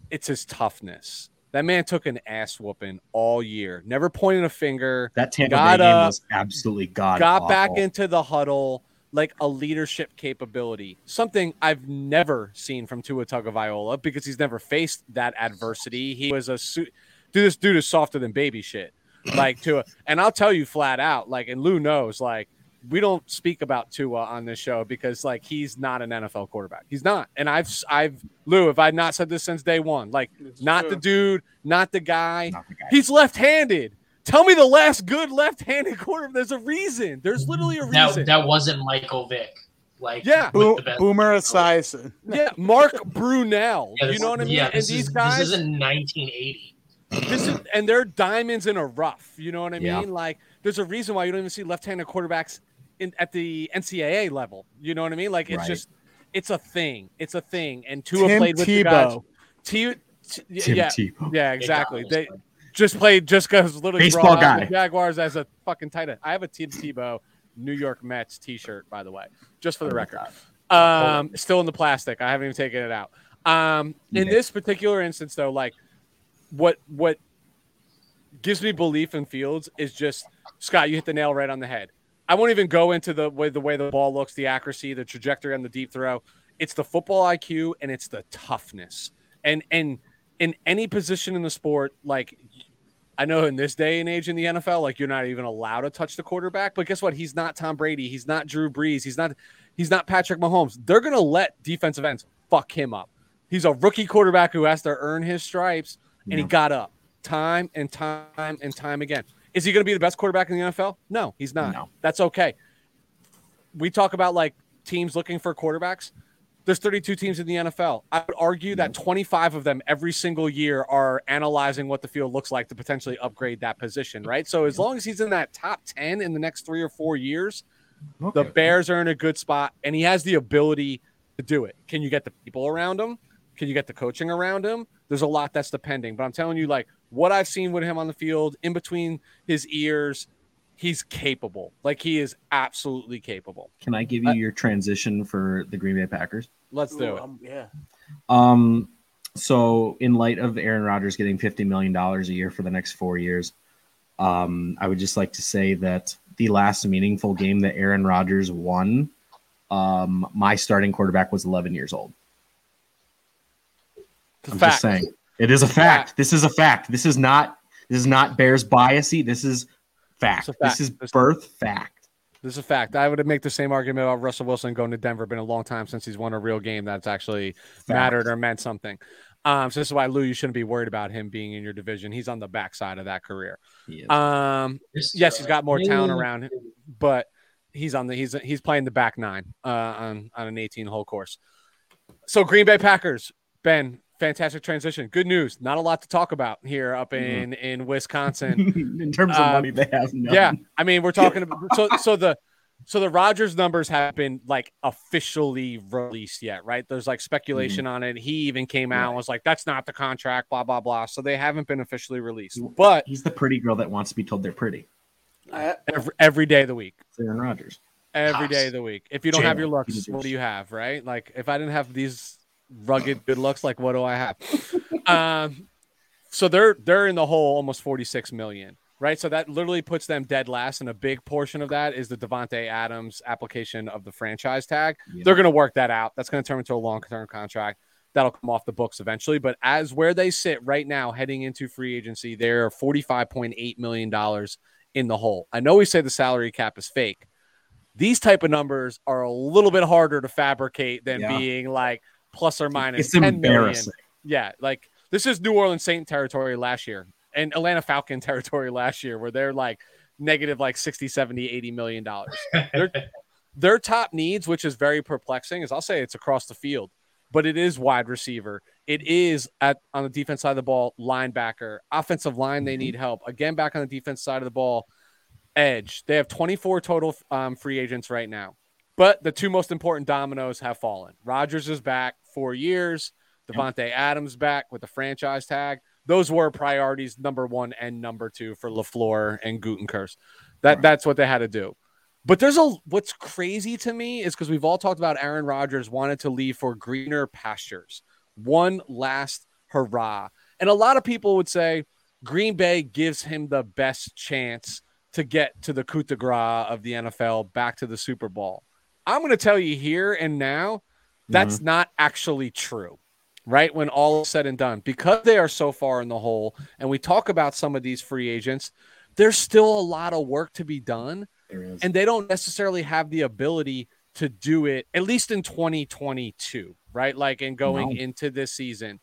It's his toughness. That man took an ass whooping all year. Never pointed a finger. That Tampa Got Bay game up, was absolutely god. got back into the huddle like a leadership capability, something I've never seen from Tua Tagovailoa because he's never faced that adversity. He was a su- dude. This dude is softer than baby shit, like Tua. And I'll tell you flat out, like, and Lou knows, like, we don't speak about Tua on this show because like he's not an NFL quarterback. He's not. And I've I've Lou, if I'd not said this since day one? Like, It's not true. the dude, not the guy. Not the guy. He's left-handed. Tell me the last good left-handed quarterback. There's a reason. There's literally a reason. that wasn't Michael Vick. Like Yeah. Bo- Boomer Esiason. yeah, Mark Brunell. Yeah, you know what I mean? Yeah, and these is, guys, this isn't 1980. this is, and they're diamonds in a rough. You know what I Yeah. mean? Like, there's a reason why you don't even see left-handed quarterbacks in at the NCAA level. You know what I mean? Like, it's Right. just, it's a thing. It's a thing. And Tua Tim played with the guys. Tebow. T- T- Tim yeah, Tebow. yeah, exactly. They just played just because literally Baseball guy. the Jaguars as a fucking tight end. I have a Tim Tebow New York Mets T-shirt, by the way, just for the record. Um, still in the plastic. I haven't even taken it out. Um, in Yeah. this particular instance, though, like what what gives me belief in Fields is just Scott. You hit the nail right on the head. I won't even go into the way the way the ball looks, the accuracy, the trajectory on the deep throw. It's the football IQ and it's the toughness. And and in any position in the sport, like I know in this day and age in the NFL, like you're not even allowed to touch the quarterback. But guess what? He's not Tom Brady. He's not Drew Brees. He's not he's not Patrick Mahomes. They're gonna let defensive ends fuck him up. He's a rookie quarterback who has to earn his stripes, and he got up time and time and time again. Is he going to be the best quarterback in the NFL? No, he's not. No. That's okay. We talk about like teams looking for quarterbacks. There's 32 teams in the NFL. I would argue that 25 of them every single year are analyzing what the field looks like to potentially upgrade that position, right? So as long as he's in that top 10 in the next three or four years, the Bears are in a good spot, and he has the ability to do it. Can you get the people around him? Can you get the coaching around him? There's a lot that's depending, but I'm telling you, like what I've seen with him on the field, in between his ears, he's capable. Like he is absolutely capable. Can I give you I- your transition for the Green Bay Packers? Let's do Ooh, it. um, yeah. Um, so in light of Aaron Rodgers getting fifty million dollars a year for the next four years, um, I would just like to say that the last meaningful game that Aaron Rodgers won, um, my starting quarterback was eleven years old. It's a I'm fact. just saying, it is a fact. This is a fact. This is not. This is not Bears biasy. This is fact. It's fact. This is It's- birth fact. This is a fact. I would make the same argument about Russell Wilson going to Denver. Been a long time since he's won a real game that's actually mattered or meant something. Um, so this is why Lou, you shouldn't be worried about him being in your division. He's on the backside of that career. He. Um, This, yes, he's got more uh, talent around him, but he's on the he's he's playing the back nine uh, on on an 18 hole course. So Green Bay Packers, Ben, fantastic transition. Good news. Not a lot to talk about here up in in Wisconsin. in terms of um, money, they have none. yeah, I mean we're talking about so so the so the Rodgers numbers have been like officially released yet, right? There's like speculation on it. He even came out and was like, "That's not the contract," blah blah blah. So they haven't been officially released, but He's the pretty girl that wants to be told they're pretty. Every, every day of the week. It's Aaron Rodgers. every day of the week. If you don't have your looks, what do you have, right? Like if I didn't have these rugged good looks, like what do I have? um, so they're they're in the hole almost 46 million, right? So that literally puts them dead last, and a big portion of that is the Davante Adams application of the franchise tag. Yeah. They're going to work that out. That's going to turn into a long term contract. That'll come off the books eventually. But as where they sit right now, heading into free agency, they're $45.8 million in the hole. I know we say the salary cap is fake. These type of numbers are a little bit harder to fabricate than Yeah. being like plus or minus It's 10 million. embarrassing. Yeah, like this is New Orleans Saint territory last year and Atlanta Falcon territory last year where they're like negative like 60, 70, 80 million dollars. Their, their top needs, which is very perplexing, is I'll say it's across the field, but it is wide receiver. It is at on the defense side of the ball, linebacker, offensive line. They need help. Again, back on the defense side of the ball, edge. They have 24 total um, free agents right now. But the two most important dominoes have fallen. Rodgers is back four years. Davante Adams back with the franchise tag. those were priorities number one and number two for LaFleur and Gutekunst. That right. that's what they had to do. But there's a what's crazy to me is because we've all talked about Aaron Rodgers wanted to leave for greener pastures, one last hurrah. And a lot of people would say Green Bay gives him the best chance to get to the coup de grace of the NFL back to the Super Bowl. I'm going to tell you here and now that's mm-hmm. not actually true, right? When all is said and done, because they are so far in the hole, and we talk about some of these free agents, there's still a lot of work to be done. And they don't necessarily have the ability to do it, at least in 2022, right? Like, in going no. into this season.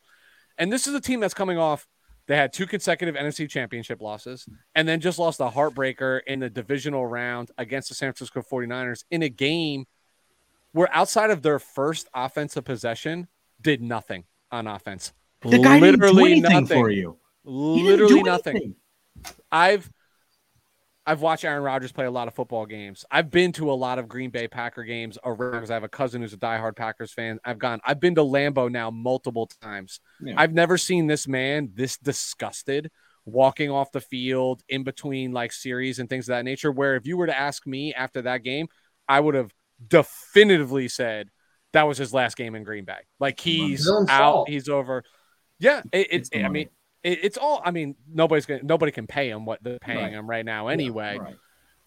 And this is a team that's coming off they had two consecutive NFC championship losses and then just lost a heartbreaker in the divisional round against the San Francisco 49ers in a game where outside of their first offensive possession, did nothing on offense. The guy literally didn't do anything nothing. for you. Literally nothing. I've I've watched Aaron Rodgers play a lot of football games. I've been to a lot of Green Bay Packer games around because I have a cousin who's a diehard Packers fan. I've gone, I've been to Lambeau now multiple times. Yeah. I've never seen this man this disgusted walking off the field in between like series and things of that nature. Where if you were to ask me after that game, I would have definitively said that was his last game in Green Bay. Like he's out, fault. he's over. Yeah, it, it's. I mean, it, it's all. I mean, nobody's gonna nobody can pay him what they're paying right. him right now anyway. Yeah, right.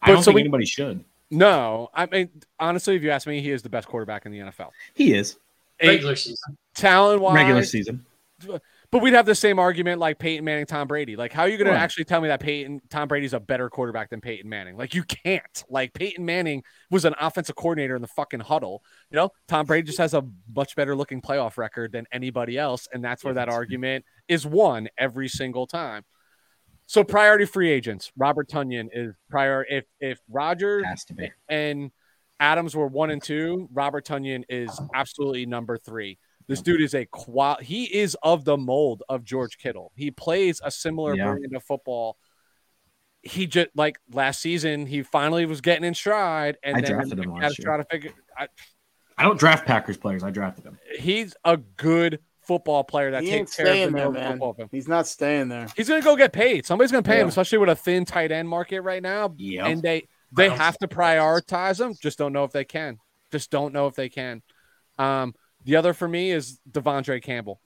I don't so think we, anybody should. No, I mean honestly, if you ask me, he is the best quarterback in the NFL. He is regular season, talent wise, regular season. Uh, But we'd have the same argument like Peyton Manning, Tom Brady. Like, how are you going to actually tell me that Peyton, Tom Brady's a better quarterback than Peyton Manning? Like, you can't. Like, Peyton Manning was an offensive coordinator in the fucking huddle. You know, Tom Brady just has a much better looking playoff record than anybody else. And that's where that argument is won every single time. So, priority free agents, Robert Tonyan is prior. If, if Rodgers and Adams were one and two, Robert Tonyan is absolutely number three. This dude is a qual. He is of the mold of George Kittle. He plays a similar yeah. brand of football. He just like last season, he finally was getting in stride, and I then drafted him last year. To figure, I, I don't draft Packers players. I drafted him. He's a good football player that he takes care of the there, man. football. He's not staying there. He's gonna go get paid. Somebody's gonna pay yeah. him, especially with a thin tight end market right now. Yeah, and they they have to prioritize him. Just don't know if they can. Just don't know if they can. Um, the other for me is De'Vondre Campbell.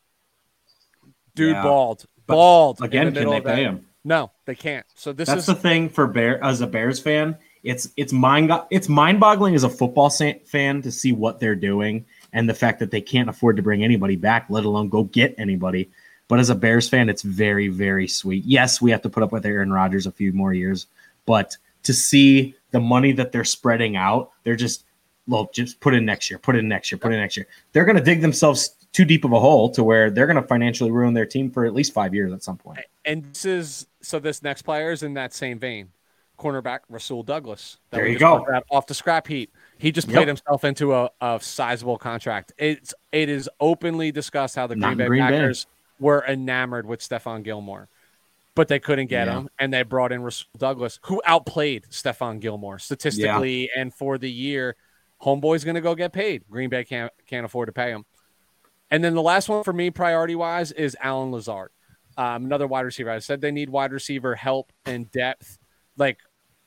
Dude, yeah. bald, bald. again, can they pay him? No, they can't. So this that's is the thing for Bear as a Bears fan. It's it's mind it's mind boggling as a football fan to see what they're doing and the fact that they can't afford to bring anybody back, let alone go get anybody. But as a Bears fan, it's very very sweet. Yes, we have to put up with Aaron Rodgers a few more years, but to see the money that they're spreading out, they're just well, just put in next year, put in next year, put in next year. They're going to dig themselves too deep of a hole to where they're going to financially ruin their team for at least five years at some point. And this is so this next player is in that same vein. Cornerback Rasul Douglas. There you go. Off the scrap heap. He just played yep. himself into a, a sizable contract. It's it is openly discussed how the Green Bay Green Packers Bay. were enamored with Stephon Gilmore, but they couldn't get yeah. him, and they brought in Rasul Douglas, who outplayed Stephon Gilmore statistically yeah. and for the year homeboy's going to go get paid. Green Bay can't can't afford to pay him. And then the last one for me, priority wise, is Allen Lazard, um, another wide receiver. I said they need wide receiver help and depth. Like,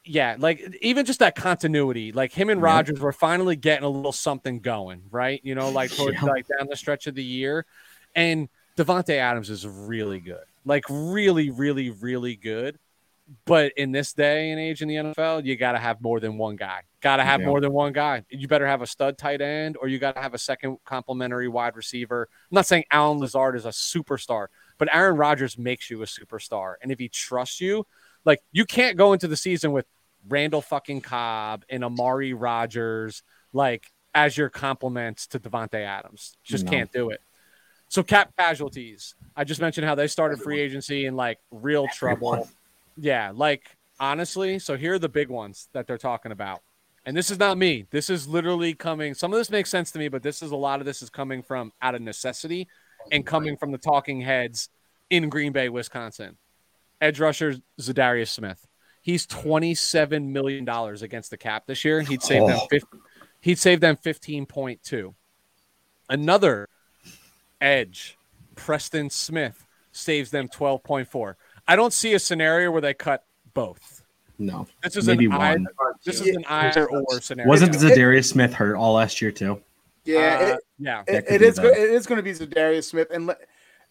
yeah, like even just that continuity. Like him and Rodgers were finally getting a little something going, right? You know, like towards, yeah. like down the stretch of the year. And Davante Adams is really good, like really, really, really good. But in this day and age in the NFL, you got to have more than one guy. Got to have yeah. more than one guy. You better have a stud tight end, or you got to have a second complimentary wide receiver. I'm not saying Allen Lazard is a superstar, but Aaron Rodgers makes you a superstar. And if he trusts you, like you can't go into the season with Randall fucking Cobb and Amari Rodgers, like as your compliments to Davante Adams. Just no. can't do it. So cap casualties. I just mentioned how they started free agency in like real trouble. Yeah, like honestly, so here are the big ones that they're talking about. And this is not me. This is literally coming. Some of this makes sense to me, but this is a lot of this is coming from out of necessity and coming from the talking heads in Green Bay, Wisconsin. Edge rusher Za'Darius Smith. He's $27 million against the cap this year. He'd save oh. them 50, he'd save them 15.2. Another edge, Preston Smith saves them 12.4. I don't see a scenario where they cut both. No, This is maybe an either, one. this is an either or scenario. Wasn't Za'Darius Smith hurt all last year too? Yeah, Uh, it, yeah. it, That could it be is. go- bad. It is going to be Za'Darius Smith, and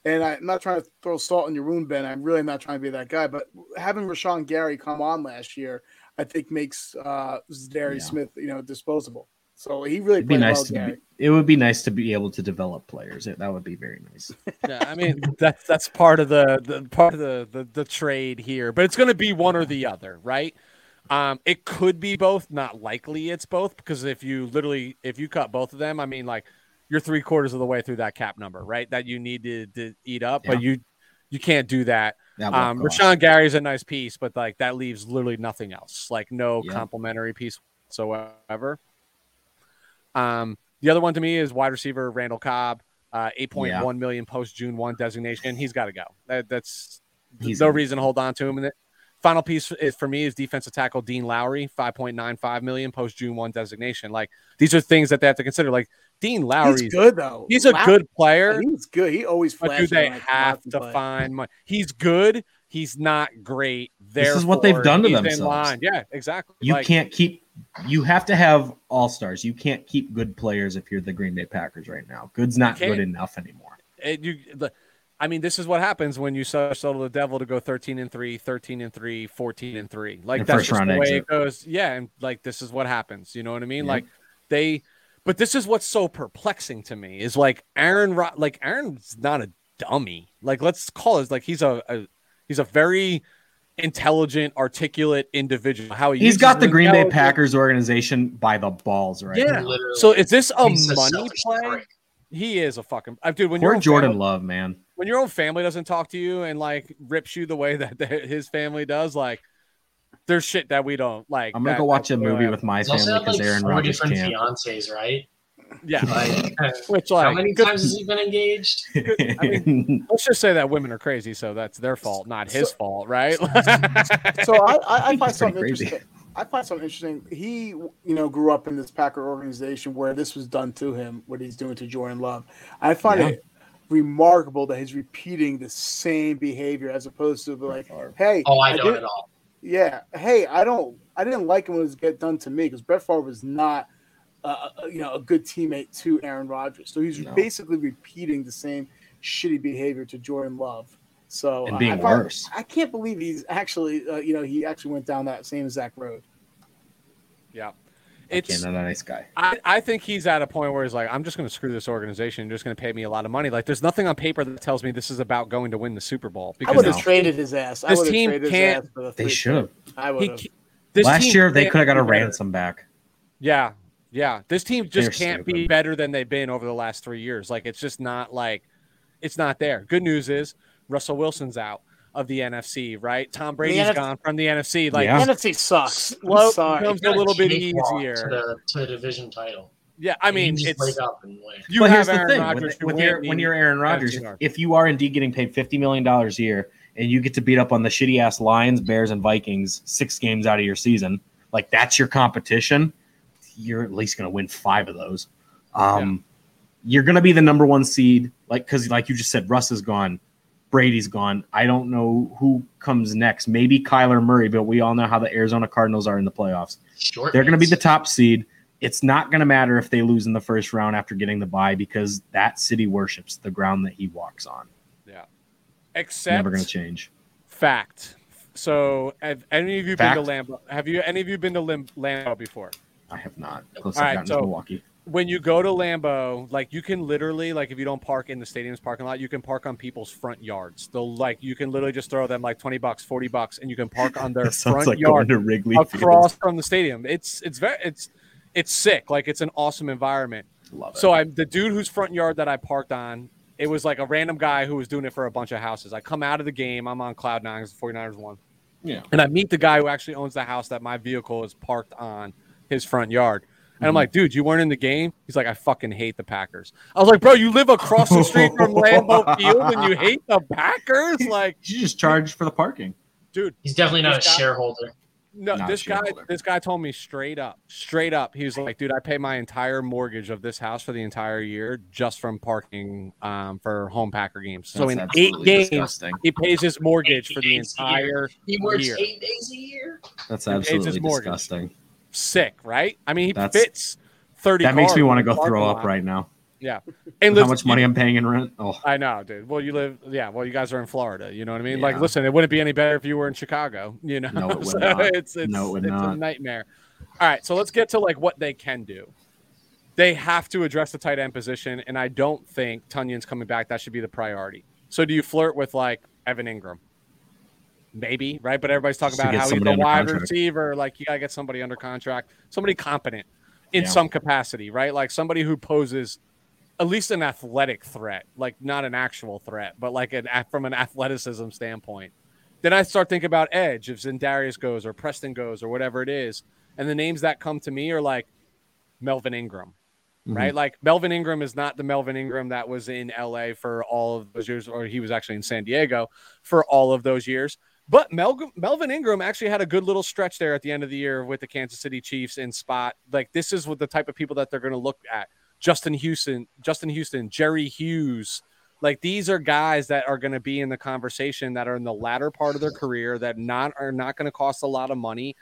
and I'm not trying to throw salt in your wound, Ben. I'm really not trying to be that guy. But having Rashan Gary come on last year, I think makes uh, Za'Darius Yeah. Smith, you know, disposable. So he really It'd be nice well, to Gary. be, it would be nice to be able to develop players. That would be very nice. Yeah, I mean that's that's part of the, the part of the, the the trade here, but it's going to be one or the other, right? Um, it could be both. Not likely, it's both because if you literally if you cut both of them, I mean, like you're three quarters of the way through that cap number, right? That you need to, to eat up, but you you can't do that. That Um, won't cost. Rashan Gary's a nice piece, but like that leaves literally nothing else, like no Yeah. complementary piece whatsoever. Um, the other one to me is wide receiver Randall Cobb, uh, eight point one million post June one designation. He's got to go. That, that's He's no in. reason to hold on to him. And the final piece is for me is defensive tackle Dean Lowry, five point nine five million post June one designation. Like these are things that they have to consider. Like Dean Lowry, He's good though. He's a Wow. good player. He's good. He always But do they when have to play. find money? He's good. He's not great. This is what they've done to themselves. Yeah, exactly. You Like, can't keep. You have to have all stars. You can't keep good players if you're the Green Bay Packers right now. Good's not good enough anymore. it, you. The, I mean, this is what happens when you sell settle the devil to go 13 and 3, 13 and 3, 14 and 3. Like And that's just the way exit. it goes. Yeah, and like this is what happens. You know what I mean? Yep. Like they but this is what's so perplexing to me is like Aaron Ro- like Aaron's not a dummy. Like let's call it like he's a, a he's a very intelligent, articulate individual. How he He's uses got the Green Bay intelligence. Packers organization by the balls right Yeah. now. Literally. So is this a He's money selfish play? prick. He is a fucking uh, dude. When your Poor own Jordan family, Love, man. when your own family doesn't talk to you and like rips you the way that the, his family does, like there's shit that we don't like. I'm gonna that- go watch a that we don't movie with my family because like Aaron four Rodgers different can't. fiancés, right? Yeah, Like, which like how many good- times has he been engaged? let's just say that women are crazy, so that's their fault, not his So- fault, right? So I, I, I find That's pretty something crazy. interesting. I find something interesting. He, you know, grew up in this Packer organization where this was done to him, what he's doing to Jordan Love. I find Yeah. it remarkable that he's repeating the same behavior as opposed to like, hey, Oh, I don't at all. yeah, hey, I don't, I didn't like him when it was get done to me because Brett Favre was not, uh, uh, you know, a good teammate to Aaron Rodgers. So he's No. basically repeating the same shitty behavior to Jordan Love. So and uh, being I find- worse. I can't believe he's actually, uh, you know, he actually went down that same exact road. yeah, It's it's. not a nice guy. I, I think he's at a point where he's like, I'm just going to screw this organization. You're just going to pay me a lot of money. Like, there's nothing on paper that tells me this is about going to win the Super Bowl. I Because would have no. traded his ass. This would have team can't- his ass for the They should have. I would have. Last team year they could have got a ransom back. Yeah, yeah. This team just They're can't be better than they've been over the last three years. Like it's just not like it's not there. Good news is Russell Wilson's out of the NFC, right? Tom Brady's NF gone from the NFC. Like Yeah. NFC sucks. I'm becomes a little bit easier. to the, to the division title. yeah, I mean just it's wake up you but have here's the Aaron thing: Rodgers with, who with went your, in- when you're Aaron Rodgers, if you are indeed getting paid fifty million dollars a year and you get to beat up on the shitty ass Lions, Bears, and Vikings six games out of your season, like that's your competition. You're at least going to win five of those. Um, You're going to be the number one seed, like because like you just said, Russ is gone, Brady's gone. I don't know who comes next. Maybe Kyler Murray, but we all know how the Arizona Cardinals are in the playoffs. Short They're going to be the top seed. It's not going to matter if they lose in the first round after getting the bye because that city worships the ground that he walks on. yeah. Except never going to change. fact. So have any of you Fact. been to Lambeau? Have you any of you been to Lambeau before? I have not. Close All right, so- Milwaukee. when you go to Lambeau, like you can literally, like if you don't park in the stadium's parking lot, you can park on people's front yards. They'll like you can literally just throw them like twenty bucks, forty bucks, and you can park on their front like yard Wrigley across Field. from the stadium. It's it's very it's it's sick. Like it's an awesome environment. Love it. So I'm the dude whose front yard that I parked on. It was like a random guy who was doing it for a bunch of houses. I come out of the game. I'm on cloud nine because the 49ers won. Yeah. And I meet the guy who actually owns the house that my vehicle is parked on his front yard. And I'm Mhm. like, dude, you weren't in the game? He's like, I fucking hate the Packers. I was like, bro, you live across the street from Lambeau Field and you hate the Packers? Like, you just charge for the parking. dude, He's definitely not a guy- shareholder. No, Not a this guy, this guy told me straight up, straight up. He was like, "Dude, I pay my entire mortgage of this house for the entire year just from parking um, for home Packer games. so in eight games, disgusting. he pays his mortgage for the Eight year. entire He works year. eight days a year. That's He pays his absolutely mortgage. Sick, right? I mean, he That's- fits thirty. That makes me want to go throw up lot. right now. Yeah, and how much money I'm paying in rent? Oh, I know, dude. Well, you live, yeah. Well, you guys are in Florida. You know what I mean? Like, listen, it wouldn't be any better if you were in Chicago. You know, No, it So not. it's it's, No, it it's a nightmare. All right, so let's get to like what they can do. They have to address the tight end position, and I don't think Tonyan's coming back. That should be the priority. So, do you flirt with like Evan Engram? Maybe, right? But everybody's talking about how he's a wide contract. receiver. Like, you gotta get somebody under contract, somebody competent in Yeah. some capacity, right? Like somebody who poses at least an athletic threat, like not an actual threat, but like an from an athleticism standpoint. Then I start thinking about edge if Za'Darius goes or Preston goes or whatever it is, and the names that come to me are like Melvin Ingram, Mhm. right? Like Melvin Ingram is not the Melvin Ingram that was in LA for all of those years, or he was actually in San Diego for all of those years. But Mel- Melvin Ingram actually had a good little stretch there at the end of the year with the Kansas City Chiefs in spot. Like this is what the type of people that they're going to look at. Justin Houston, Justin Houston, Jerry Hughes. Like these are guys that are going to be in the conversation that are in the latter part of their career that not are not going to cost a lot of money,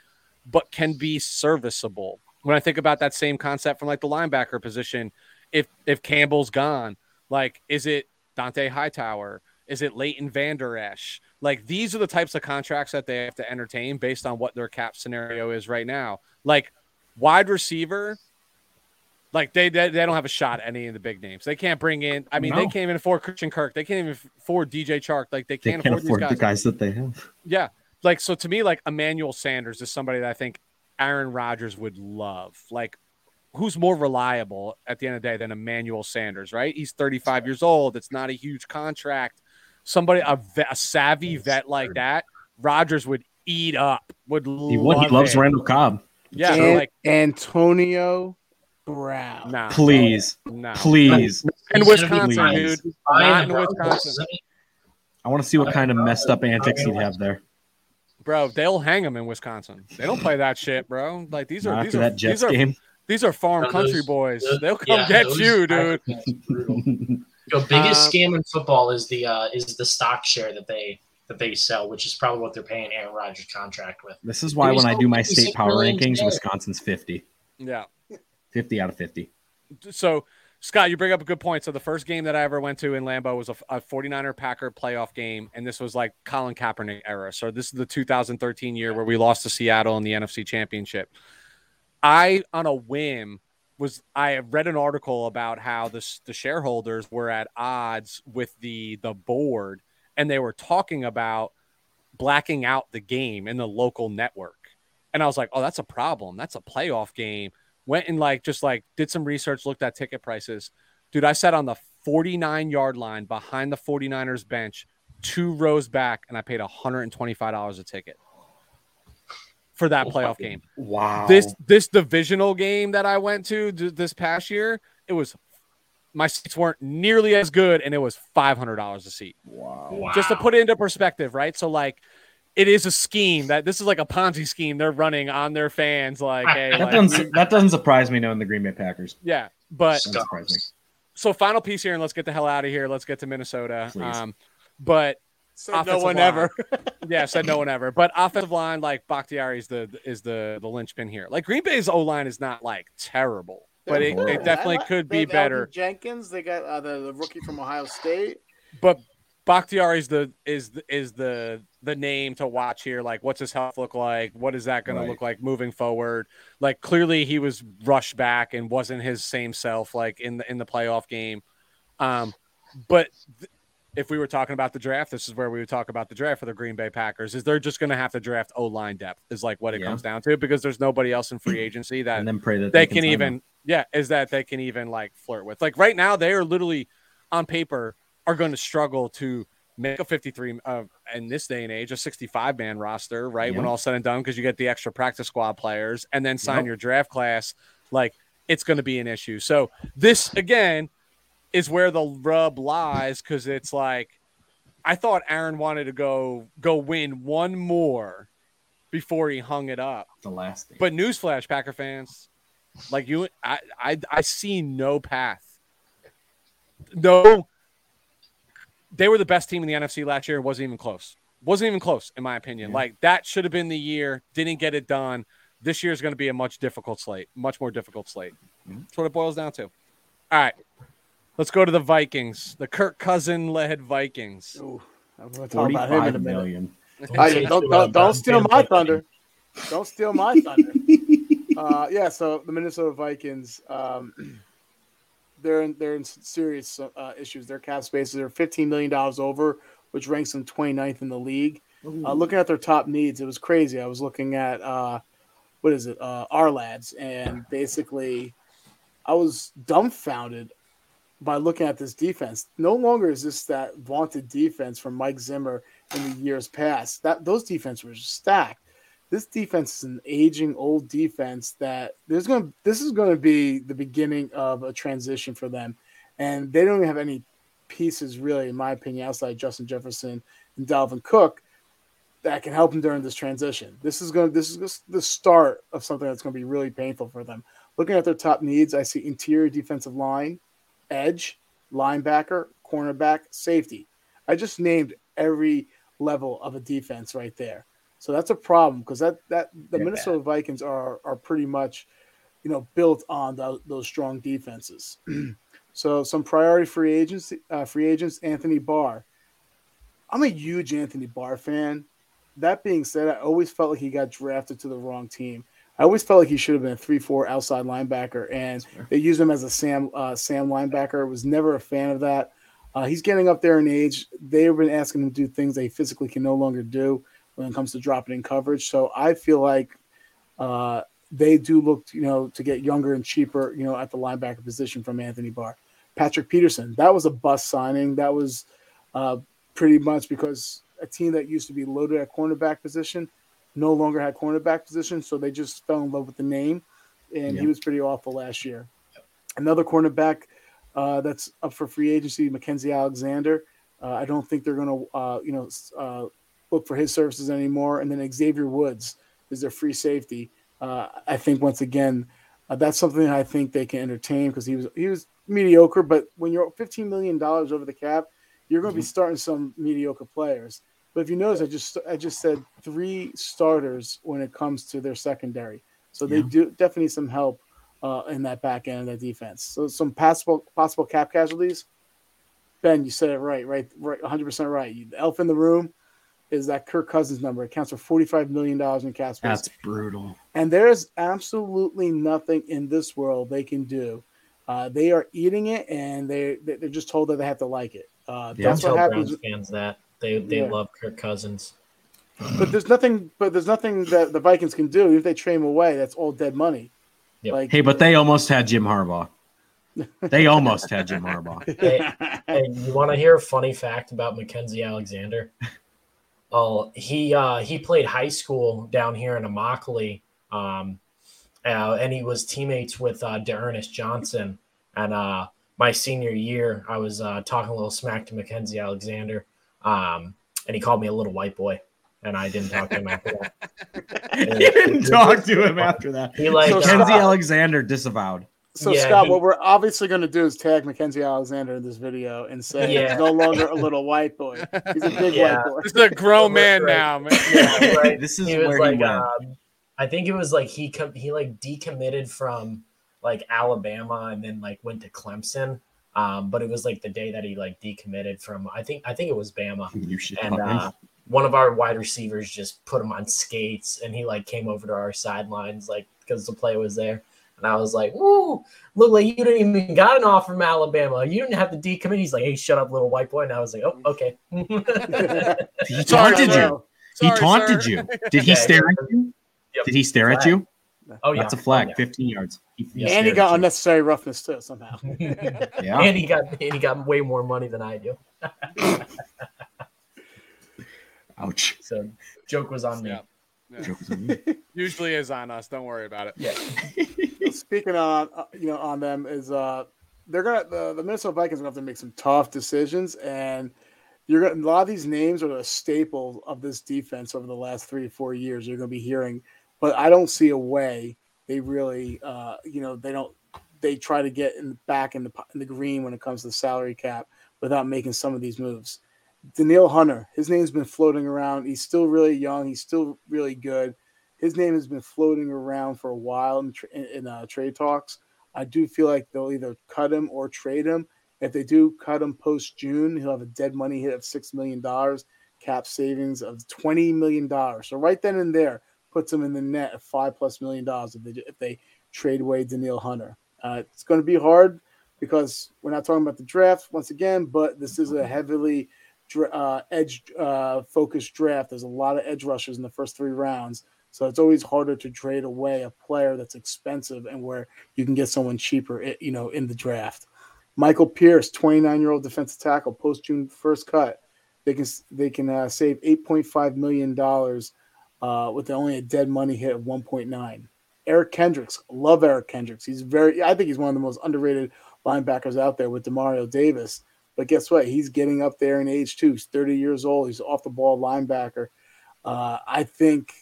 but can be serviceable. When I think about that same concept from like the linebacker position, if if Campbell's gone, like is it Dont'a Hightower? Is it Leighton Vander Esch? Like these are the types of contracts that they have to entertain based on what their cap scenario is right now. Like wide receiver, like they they, they don't have a shot at any of the big names. They can't bring in. I mean, they can't even afford Christian Kirk. They can't even afford DJ Chark. Like they they can't, can't afford, afford these the guys. guys that they have. Yeah. Like so to me, like Emmanuel Sanders is somebody that I think Aaron Rodgers would love. Like who's more reliable at the end of the day than Emmanuel Sanders, right? He's 35 years old. It's not a huge contract. Somebody a, vet, a savvy vet like that, Rodgers would eat up. Would He, would. he loves it. Randall Cobb. Yeah, An- like Antonio Brown. nah, Please, nah. please. In He's gonna be Wisconsin, fine. dude. Not in in Wisconsin. I want to see what kind of messed up antics he'd have there. Bro, they'll hang him in Wisconsin. They don't play that shit, bro. Like these are Not these after are that Jets these are game. these are farm No, country boys. those- They'll come yeah, get those you, dude. Packers fans are brutal. The biggest Uh, scam in football is the uh, is the stock share that they that they sell, which is probably what they're paying Aaron Rodgers contract with. This is why when I do my state power rankings, shares. Wisconsin's 50. Yeah. 50 out of 50. So, Scott, you bring up a good point. So, the first game that I ever went to in Lambeau was a, a 49er Packer playoff game. And this was like Colin Kaepernick era. So, this is the 2013 year where we lost to Seattle in the NFC Championship. I, on a whim, was I read an article about how this, the shareholders were at odds with the the board, and they were talking about blacking out the game in the local network. And I was like, oh, that's a problem. That's a playoff game. Went and like just like did some research, looked at ticket prices. Dude, I sat on the 49 yard line behind the 49ers bench, two rows back, and I paid $125 a ticket for that playoff game. Wow. This this divisional game that I went to d- this past year, it was my seats weren't nearly as good, and it was $500 a seat wow. just to put it into perspective, right? So like it is a scheme that this is like a Ponzi scheme they're running on their fans. Like, hey, That like, doesn't, that doesn't surprise me knowing the Green Bay Packers. yeah. But Doesn't me. so final piece here, and let's get the hell out of here. Let's get to Minnesota. Please. Um, but Said no Offensive one line. ever. yeah, said no one ever. But offensive line, like Bakhtiari is the is the the linchpin here. Like Green Bay's O line is not like terrible, but it, They're it definitely like- could be have better. Elgton Jenkins, they got uh, the, the rookie from Ohio State. But Bakhtiari is the is the- is the the name to watch here. Like, what's his health look like? What is that going Right. to look like moving forward? Like, clearly he was rushed back and wasn't his same self like in the in the playoff game. Um, but th- if we were talking about the draft, this is where we would talk about the draft for the Green Bay Packers. Is they're just going to have to draft O line depth? Is like what it Yeah. comes down to because there's nobody else in free agency that And then pray that they can can even them. yeah is that they can even like flirt with like right now they are literally on paper are going to struggle to make a 53 uh, in this day and age a 65 man roster right when Yep. all said and done because you get the extra practice squad players and then sign Yep. your draft class like it's going to be an issue so this again is where the rub lies because it's like i thought aaron wanted to go go win one more before he hung it up. The last thing. But newsflash, Packer fans, like you, I, I, I see no path. No, they were the best team in the NFC last year. It wasn't even close. Wasn't even close, in my opinion. Yeah. Like that should have been the year. Didn't get it done. This year is going to be a much difficult slate, much more difficult slate. Mhm. That's what it boils down to. All right, let's go to the Vikings, the Kirk Cousin led Vikings. Ooh, I'm going to talk about him in a minute. million. I, don't, don't, don't steal my thunder. Don't steal my thunder. uh, yeah, so the Minnesota Vikings, um, they're in, they're in serious uh, issues. Their cap spaces are $15 million over, which ranks them 29th in the league. Uh, looking at their top needs, it was crazy. I was looking at uh, what is it, uh, our lads, and basically, I was dumbfounded by looking at this defense. No longer is this that vaunted defense from Mike Zimmer in the years past. That those defenses were stacked. This defense is an aging old defense that there's going to this is going to be the beginning of a transition for them, and they don't have any pieces really, in my opinion, outside Justin Jefferson and Dalvin Cook that can help them during this transition. This is going to this is just the start of something that's going to be really painful for them. Looking at their top needs, I see interior defensive line, edge, linebacker, cornerback, safety. I just named every level of a defense right there. So that's a problem because that that the They're Minnesota Vikings are are pretty much, you know, built on tho- those strong defenses. so some priority free agents, uh, free agents, Anthony Barr. I'm a huge Anthony Barr fan. That being said, I always felt like he got drafted to the wrong team. I always felt like he should have been a three-four outside linebacker, and they used him as a Sam uh, Sam linebacker. Was never a fan of that. Uh, he's getting up there in age. They've been asking him to do things he physically can no longer do when it comes to dropping in coverage. So I feel like uh, they do look, you know, to get younger and cheaper, you know, at the linebacker position from Anthony Barr. Patrick Peterson, that was a bust signing. That was uh, pretty much because a team that used to be loaded at cornerback position no longer had cornerback position, so they just fell in love with the name, and Yeah. he was pretty awful last year. Another cornerback uh, that's up for free agency, Mackenzie Alexander. Uh, I don't think they're going to, uh, you know, uh, look for his services anymore. And then Xavier Woods is their free safety. Uh, I think once again, uh, that's something I think they can entertain because he was he was mediocre. But when you're 15 million dollars over the cap, you're going to be starting some mediocre players. But if you notice, I just I just said three starters when it comes to their secondary. So they Yeah. do definitely need some help uh, in that back end of that defense. So some possible possible cap casualties. Ben, you said it right, right, right, 100 percent right. You- The elf in the room is that Kirk Cousins number. It counts for 45 million dollars in cap space. That's brutal. And there's absolutely nothing in this world they can do. Uh, they are eating it, and they they're just told that they have to like it. Uh, Yeah. that's Don't what tell happens. Browns fans that they they Yeah. love Kirk Cousins. But there's nothing. But there's nothing that the Vikings can do. If they trade him away, that's all dead money. Yep. Like Hey, but they almost had Jim Harbaugh. They almost had Jim Harbaugh. Hey, hey, you want to hear a funny fact about Mackenzie Alexander? Oh, he uh, he played high school down here in Immokalee, um, uh, and he was teammates with uh, D'Ernest Johnson. And uh, my senior year, I was uh, talking a little smack to Mackenzie Alexander, um, and he called me a little white boy, and I didn't talk to him after that. you didn't talk to him after that. He like So uh, Kenzie Alexander disavowed. so, Yeah, Scott, he- what we're obviously going to do is tag Mackenzie Alexander in this video and say Yeah. he's no longer a little white boy. He's a big Yeah. white boy. This is a grown man Right. now, man. yeah, right. This is he where like, he went. um, I think it was like he com- he like decommitted from like Alabama and then like went to Clemson. Um, but it was like the day that he like decommitted from I think I think it was Bama. you should And uh, one of our wide receivers just put him on skates and he like came over to our sidelines like because the play was there. And I was like, "Woo! Look like you didn't even got an offer from Alabama. You didn't have to decommit." He's like, "Hey, shut up, little white boy." And I was like, "Oh, okay." he taunted sir. you. He taunted sir. you. Did he Yeah, stare yeah. at you? Yep. Did he stare at you? Oh yeah, That's a flag. Oh, yeah. 15 yards. He, he Yeah. and he got at unnecessary roughness too somehow. Yeah. and he got and he got way more money than I do. Ouch. So joke was on me. Yeah. Yeah. Joke was on me. Usually is on us. Don't worry about it. Yeah. Speaking on uh, you know on them is uh they're gonna the, the Minnesota Vikings are gonna have to make some tough decisions and you're gonna a lot of these names are a staple of this defense over the last three or four years. You're gonna be hearing, but I don't see a way they really, uh, you know, they don't. They try to get in back in the in the green when it comes to the salary cap without making some of these moves. Danielle Hunter, his name's been floating around. He's still really young. He's still really good. His name has been floating around for a while in, in, in uh, trade talks. I do feel like they'll either cut him or trade him. If they do cut him post June, he'll have a dead money hit of six million dollars, cap savings of twenty million dollars. So right then and there, puts them in the net of five plus million dollars if they if they trade away Danielle Hunter. Uh, it's going to be hard because we're not talking about the draft once again, but this is a heavily uh, edge uh, focused draft. There's a lot of edge rushers in the first three rounds. So it's always harder to trade away a player that's expensive and where you can get someone cheaper, eh, you know, in the draft. Michael Pierce, 29 year old defensive tackle, post June first cut. They can they can uh, save 8.5 million dollars uh, with only a dead money hit of 1.9. Eric Kendricks, love Eric Kendricks. He's very, I think he's one of the most underrated linebackers out there with Demario Davis. But guess what? He's getting up there in age too. He's 30 years old. He's off the ball linebacker. Uh, I think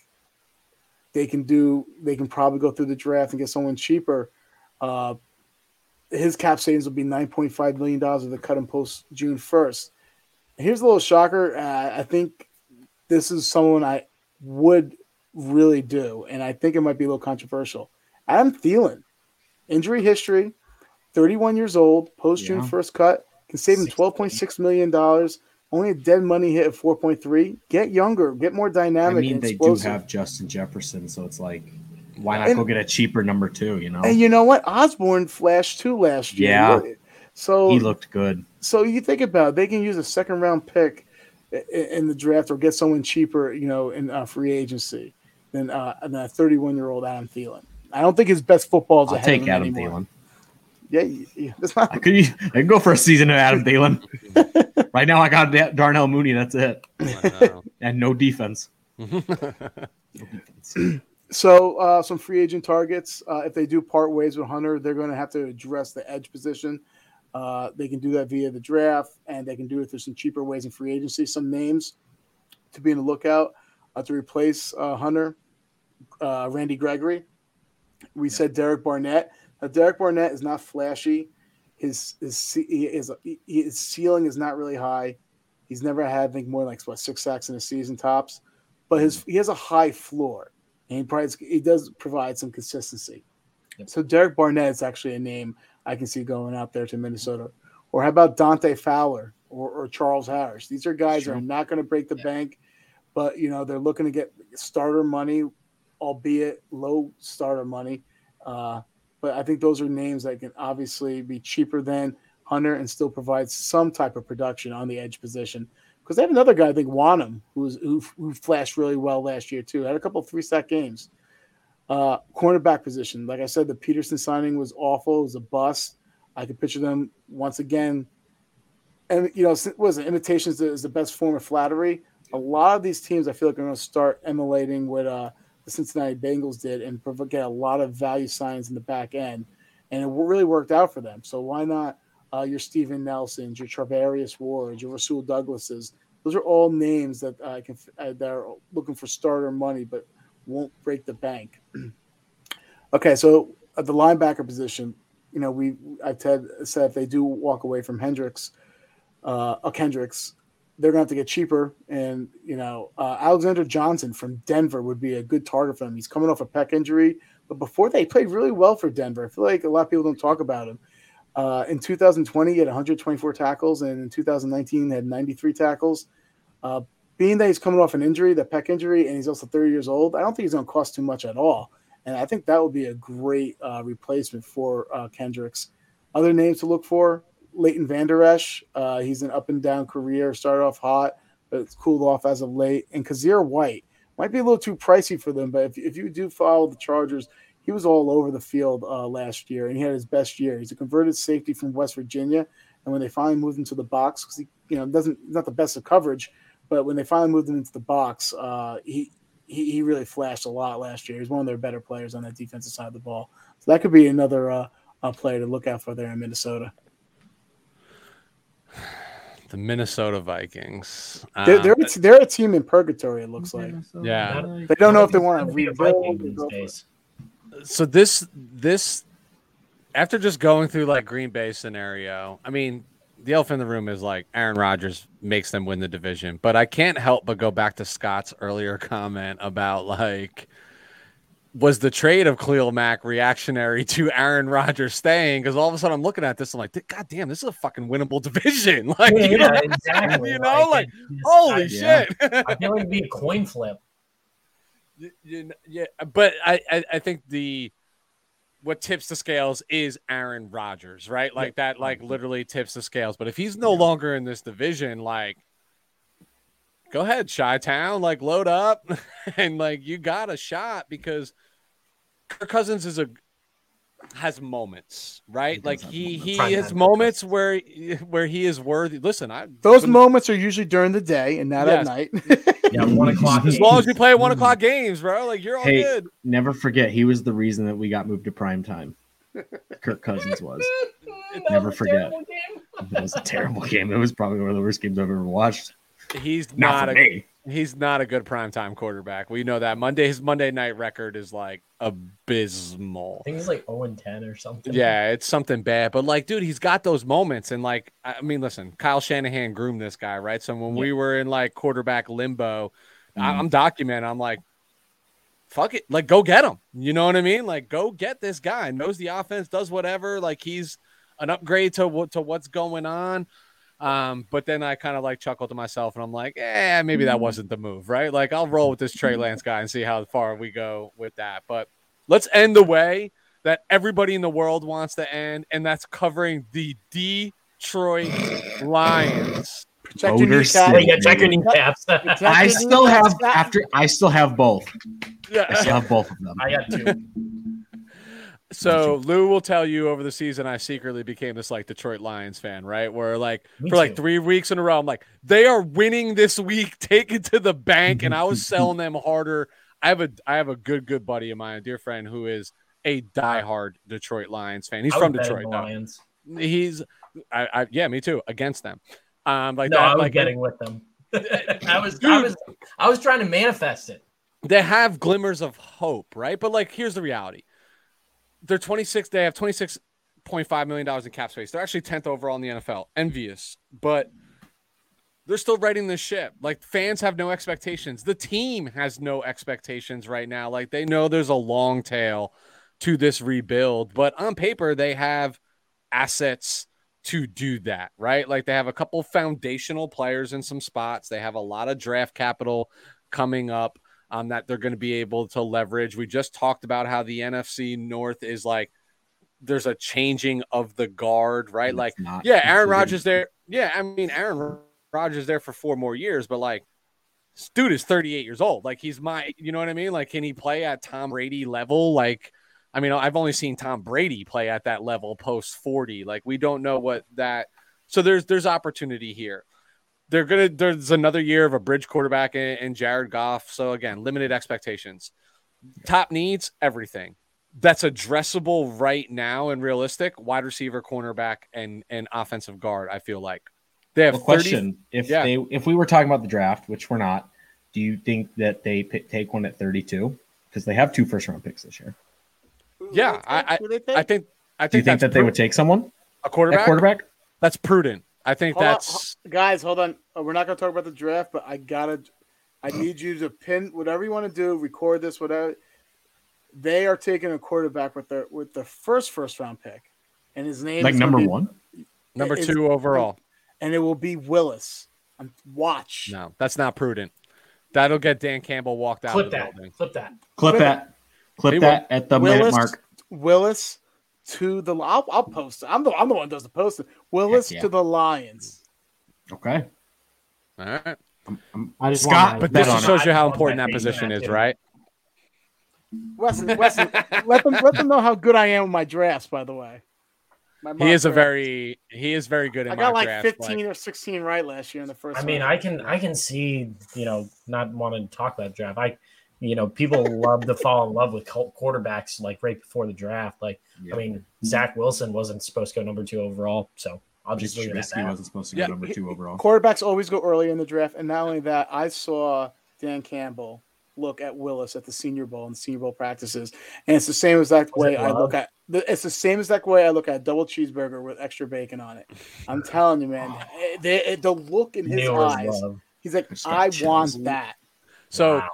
they can do. They can probably go through the draft and get someone cheaper. Uh, his cap savings will be 9.5 million dollars if they cut him post June 1st. Here's a little shocker. Uh, I think this is someone I would really do, and I think it might be a little controversial. Adam Thielen, injury history, 31 years old, post June yeah. 1st cut, can save him $12.6 million. Only a dead money hit of 4.3. Get younger, get more dynamic. I mean, they do have Justin Jefferson, so it's like, why not and, go get a cheaper number two? You know, and you know what? Osborn flashed too last year. Yeah, so he looked good. So you think about it, they can use a second round pick in the draft or get someone cheaper, you know, in uh, free agency than uh, than a 31 year old Adam Thielen. I don't think his best football is I'll ahead take of Adam anymore. Thielen. Yeah, yeah not... I could. I can go for a season of Adam Thielen. right now, I got Darnell Mooney. That's it, and no defense. no defense. So, uh, some free agent targets. Uh, if they do part ways with Hunter, they're going to have to address the edge position. Uh, they can do that via the draft, and they can do it through some cheaper ways in free agency. Some names to be in the lookout uh, to replace uh, Hunter, uh, Randy Gregory. We yeah. said Derek Barnett. Now, Derek Barnett is not flashy. His his his, his ceiling is not really high. He's never had I think more than like what six sacks in a season tops, but his he has a high floor, and he provides he does provide some consistency. Yep. So Derek Barnett is actually a name I can see going out there to Minnesota. Or how about Dante Fowler or, or Charles Harris? These are guys that are not going to break the yeah. bank, but you know they're looking to get starter money, albeit low starter money. Uh, but I think those are names that can obviously be cheaper than Hunter and still provide some type of production on the edge position. Because they have another guy, I think Wonnum, who's who, who flashed really well last year too. Had a couple three sack games. Uh, cornerback position, like I said, the Peterson signing was awful. It was a bust. I could picture them once again. And you know, was it imitations is the best form of flattery. A lot of these teams, I feel like, are going to start emulating what uh, the Cincinnati Bengals did and get a lot of value signs in the back end, and it really worked out for them. So why not uh, your Steven Nelsons, your Charvarius Wards, your Rasul Douglases? Those are all names that I can uh, that are looking for starter money, but won't break the bank. okay, so at the linebacker position, you know, we I've said if they do walk away from Hendricks, uh, uh Kendricks, they're going to have to get cheaper. And you know, uh, Alexander Johnson from Denver would be a good target for them. He's coming off a pec injury, but before they played really well for Denver. I feel like a lot of people don't talk about him. Uh, in 2020, he had 124 tackles, and in 2019, had 93 tackles. Uh, being that he's coming off an injury, the pec injury, and he's also 30 years old, I don't think he's going to cost too much at all. And I think that would be a great uh, replacement for uh, Kendricks. Other names to look for Leighton Vander Esch. Uh, he's an up and down career, started off hot, but it's cooled off as of late. And Kyzir White might be a little too pricey for them, but if, if you do follow the Chargers, he was all over the field uh, last year and he had his best year. He's a converted safety from West Virginia. And when they finally moved him to the box, because he you know doesn't not the best of coverage, but when they finally moved him into the box, uh, he, he, he really flashed a lot last year. He's one of their better players on that defensive side of the ball. So that could be another uh, player to look out for there in Minnesota. The Minnesota Vikings. They're, Um, they're, a t- they're a team in purgatory. It looks like Yeah. they don't know if they want to be a rebuild. Viking these go for it. days. so this this after just going through like Green Bay scenario, I mean, the elephant in the room is like Aaron Rodgers makes them win the division, but I can't help but go back to Scott's earlier comment about like was the trade of Khalil Mack reactionary to Aaron Rodgers staying? Because all of a sudden I'm looking at this, I'm like, God damn, this is a fucking winnable division. Like, Yeah, you know, exactly. you know, like, it's- holy I, Yeah. shit. I feel like it'd be a coin flip. Y- you kn- yeah, but I, I I think the what tips the scales is Aaron Rodgers, right? Like that, like mm-hmm. literally tips the scales. But if he's no longer in this division, like, go ahead, Chi Town, like load up, and like you got a shot because Kirk Cousins is a has moments, right? does like he moments. he Prime has time moments where where he is worthy. Listen, I Those been- moments are usually during the day and not Yes. at night. Yeah, one o'clock. as long as we play one o'clock hmm. games, bro, like you're all Hey, good. Never forget, he was the reason that we got moved to prime time. Kirk Cousins was. Never was forget. terrible game. It was a terrible game. It was probably one of the worst games I've ever watched. He's Not, not, for a me. He's not a good primetime quarterback. We know that. Monday his Monday night record is like abysmal. I think he's like 0 and 10 or something. Yeah, it's something bad. But like, dude, he's got those moments. And like, I mean, listen, Kyle Shanahan groomed this guy, right? So when we were in like quarterback limbo, Mhm. I'm documenting. I'm like, fuck it, like go get him. You know what I mean? Like go get this guy. Knows the offense, does whatever. Like he's an upgrade to what to what's going on. Um, but then I kind of like chuckle to myself and I'm like, eh, maybe that wasn't the move, right? Like I'll roll with this Trey Lance guy and see how far we go with that. But let's end the way that everybody in the world wants to end, and that's covering the Detroit Lions. Check your Motor kneecap. Yeah, check your kneecaps. I still have after I still have both. I still have both of them. I got two. So Lou will tell you over the season, I secretly became this like Detroit Lions fan, right? Where like Me for like three weeks in a row, I'm like, they are winning this week, take it to the bank, and I was selling them harder. I have a I have a good good buddy of mine, a dear friend who is a diehard Detroit Lions fan. He's from Detroit. Lions. He's, I, I yeah, me too, against them. Um, like no, that, I was like getting with them. I was, I was, I was trying to manifest it. they have glimmers of hope, right? But like, here's the reality: they're 26. They have 26.5 million dollars in cap space. They're actually 10th overall in the NFL. Envious, but they're still writing this ship. Like fans have no expectations. The team has no expectations right now. Like they know there's a long tail to this rebuild, but on paper they have assets to do that, right? Like they have a couple foundational players in some spots. They have a lot of draft capital coming up um, that they're going to be able to leverage. We just talked about how the NFC North is like there's a changing of the guard, right? It's Like, yeah, Aaron. Rodgers there. Yeah, I mean Aaron Rodgers there for four more years, but like, this dude is 38 years old. Like he's my, you know what I mean? Like, can he play at Tom Brady level? Like, I mean, I've only seen Tom Brady play at that level post 40. Like, we don't know what that. So there's there's opportunity here. They're gonna. There's another year of a bridge quarterback in, in Jared Goff. So again, limited expectations. Top needs everything that's addressable right now and realistic. Wide receiver, cornerback, and and offensive guard. I feel like they have Well, 30 question: If Yeah. they if we were talking about the draft, which we're not, do you think that they pick, take one at 32? Because they have two first round picks this year. Yeah, I- Who they take? I think. I think Do you think that they pru- would take someone a at quarterback. quarterback? That's prudent. I think Hold that's ho- guys. Hold on. Uh, We're not going to talk about the draft, but I gotta. I need you to pin whatever you want to do. Record this, whatever. They are taking a quarterback with their with the first first round pick, and his name Like is number be- one? number It's- two overall. and it will be Willis. Um, watch. No, that's not prudent. That'll get Dan Campbell walked out Clip of the that. building. Clip that. Clip Clip that. Clip He that at the minute Willis, mark. Willis to the. I'll, I'll post it. I'm the I'm the one who does the posting. Willis Heck yeah. to the Lions. Okay. All right. I'm, I'm, I just Scott, want But this just on shows you how important my that position is, too. right? Weston, Weston, let them let them know how good I am with my drafts. By the way, My He is a draft. very he is very good in I got mock like drafts, 15 or 16 right last year in the first. I mean, round. I can I can see you know not wanting to talk about draft. I you know people love to fall in love with quarterbacks like right before the draft. Like Yeah. I mean, Zach Wilson wasn't supposed to go number two overall, so I'll just leave it at that. wasn't supposed to go Yeah, number two overall. Quarterbacks always go early in the draft, and not only that, I saw Dan Campbell look at Willis at the Senior Bowl and Senior Bowl practices, and it's the same exact Was way I look at. the- It's the same exact way I look at a double cheeseburger with extra bacon on it. I'm telling you, man, eh, the, the look in his Knew eyes. love. He's like, Just I chills. want that. So, Wow.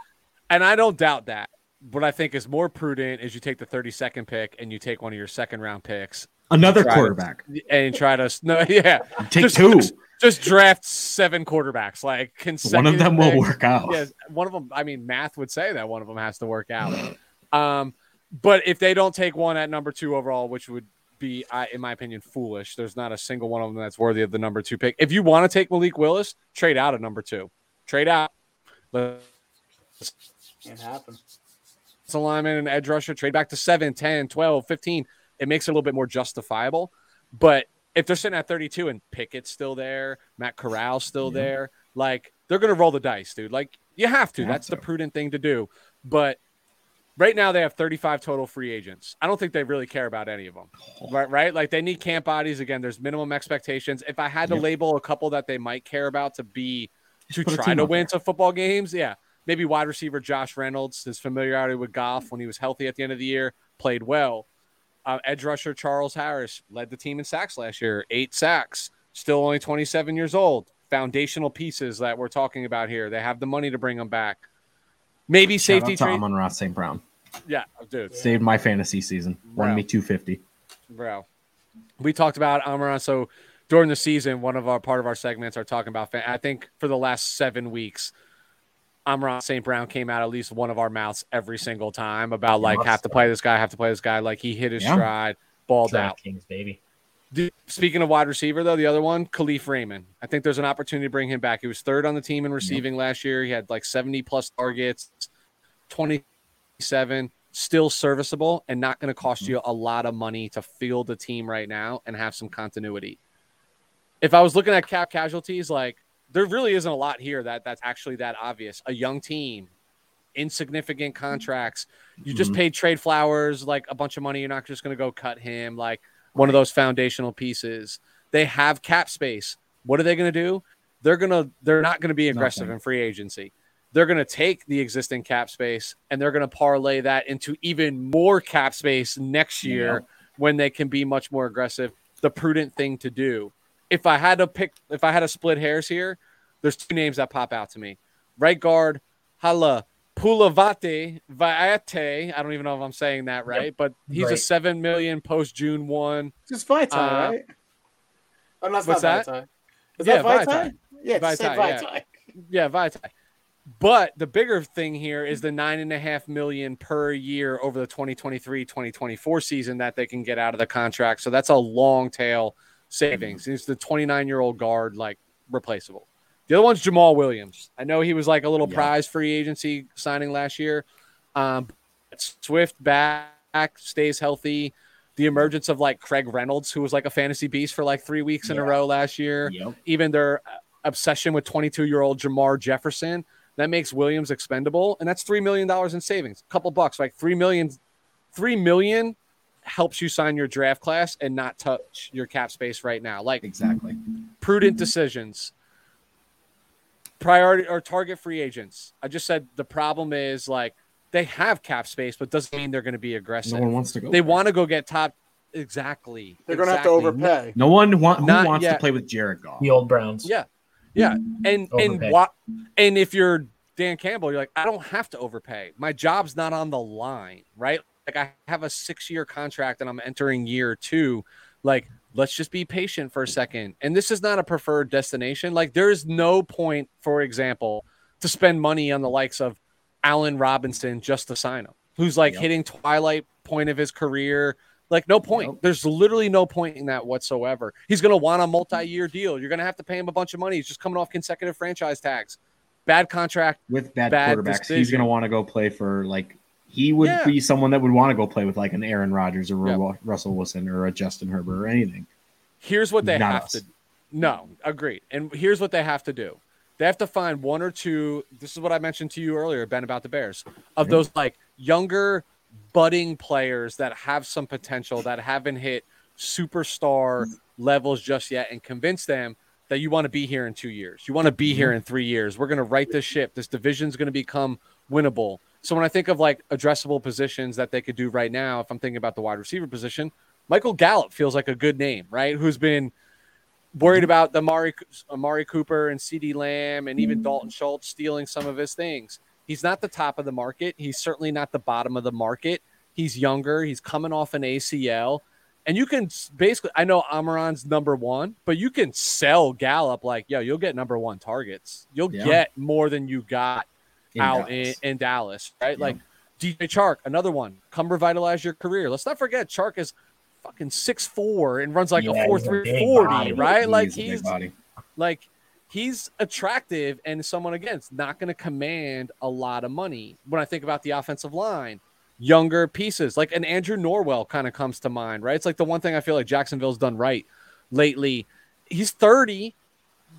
And I don't doubt that. What I think is more prudent is you take the 32nd pick and you take one of your second round picks Another to- quarterback. and try to no, yeah, Take just, two. Just, just draft seven quarterbacks like. One of them will work out. Yes, one of them. I mean, math would say that one of them has to work out. Um, but if they don't take one at number two overall, which would be, I, in my opinion, foolish. There's not a single one of them that's worthy of the number two pick. If you want to take Malik Willis, trade out at number two. Trade out. Let's Can't happen. alignment and edge rusher, trade back to 7, 10, 12, 15. It makes it a little bit more justifiable. But if they're sitting at 32 and Pickett's still there, Matt Corral's still Yeah. there, like they're going to roll the dice, dude. Like you have to. Have That's the to. prudent thing to do. But right now they have 35 total free agents. I don't think they really care about any of them. Oh. Right, right? Like they need camp bodies again. There's minimum expectations. If I had to Yep. label a couple that they might care about to be to try to win there. some football games, yeah, maybe wide receiver Josh Reynolds, his familiarity with Goff when he was healthy at the end of the year, played well. Uh, edge rusher Charles Harris led the team in sacks last year, eight sacks, still only 27 years old. Foundational pieces that we're talking about here. They have the money to bring them back. Maybe Shout safety out to trade. Amon-Ra St. Brown. Yeah, dude. Saved my fantasy season. Won me 250. bro. We talked about Amon-Ra. So during the season, one of our part of our segments are talking about. Fan- I think for the last seven weeks, Amon-Ra St. Brown came out at least one of our mouths every single time about like have to play this guy, have to play this guy. Like he hit his Yeah. stride, balled out. DraftKings, baby. Dude, Speaking of wide receiver, though, the other one, Kalif Raymond. I think there's an opportunity to bring him back. He was third on the team in receiving last year. He had like 70 plus targets, 27, still serviceable and not going to cost mm-hmm. you a lot of money to field the team right now and have some continuity. If I was looking at cap casualties, like there really isn't a lot here that that's actually that obvious. A young team, insignificant contracts. You just Mhm. paid Trey Flowers like a bunch of money. You're not just going to go cut him like one of those foundational pieces. They have cap space. What are they going to do? They're going to they're not going to be aggressive Nothing. in free agency. They're going to take the existing cap space and they're going to parlay that into even more cap space next year when they can be much more aggressive. The prudent thing to do. If I had to pick, if I had to split hairs here, there's two names that pop out to me. Right guard, Hala Pulavate Vaate. I don't even know if I'm saying that right, but he's a seven million post June one. It's Vitae, Uh, right? Oh, no, it's what's not that? Vitae. Is Yeah, that Vitae? Vitae. Yeah, just say Vitae, yeah. Vitae. Yeah, Vitae. But the bigger thing here is the nine and a half million per year over the 2023 2024 season that they can get out of the contract. So that's a long tail savings. He's the 29 year old guard, like replaceable. The other one's Jamaal Williams. I know he was like a little Yeah. prize free agency signing last year. Um, Swift back stays healthy. The emergence of like Craig Reynolds, who was like a fantasy beast for like three weeks in a row last year Yep. even their obsession with 22 year old Jermar Jefferson that makes Williams expendable, and that's three million dollars in savings. A couple bucks, like three million. Three million helps you sign your draft class and not touch your cap space right now. Like Exactly. prudent mm-hmm. decisions. Priority or target free agents. I just said the problem is like they have cap space, but doesn't mean they're going to be aggressive. No one wants to go. they want to go get top. Exactly. They're going to have to overpay. No one want, who Not wants yet. to play with Jared Goff. The old Browns. Yeah, yeah, and and Overpay. what? And if you're Dan Campbell, you're like, I don't have to overpay. My job's not on the line, right? Like I have a six year contract and I'm entering year two. Like, let's just be patient for a second. And this is not a preferred destination. Like, there is no point, for example, to spend money on the likes of Allen Robinson just to sign him, who's like Yep. hitting twilight point of his career. Like, no point. Yep. There's literally no point in that whatsoever. He's going to want a multi year deal. You're going to have to pay him a bunch of money. He's just coming off consecutive franchise tags. Bad contract. With bad, Bad quarterbacks, he's going to want to go play for like he would Yeah. be someone that would want to go play with like an Aaron Rodgers or Yeah. Russell Wilson or a Justin Herbert or anything. Here's what they Not have us. to No, agreed. And here's what they have to do. They have to find one or two. This is what I mentioned to you earlier, Ben, about the Bears. Of Yeah. those like younger budding players that have some potential that haven't hit superstar levels just yet and convince them that you want to be here in two years. You want to be mm-hmm. here in three years. We're going to right this ship. This division is going to become winnable. So when I think of like addressable positions that they could do right now, if I'm thinking about the wide receiver position, Michael Gallup feels like a good name, right? Who's been worried mm-hmm. about the Amari, Amari Cooper and CeeDee Lamb and even mm-hmm. Dalton Schultz stealing some of his things. He's not the top of the market. He's certainly not the bottom of the market. He's younger. He's coming off an ACL. And you can basically, I know Amon-Ra's number one, but you can sell Gallup like, yo, you'll get number one targets. You'll Yeah. get more than you got In out Dallas. in, in Dallas, right? Yeah. Like DJ Chark, another one. Come revitalize your career. Let's not forget Chark is fucking six four and runs like Yeah, a four three forty, right? like he's like he's attractive and someone again not going to command a lot of money when i think about the offensive line younger pieces like an andrew norwell kind of comes to mind right it's like the one thing i feel like jacksonville's done right lately he's 30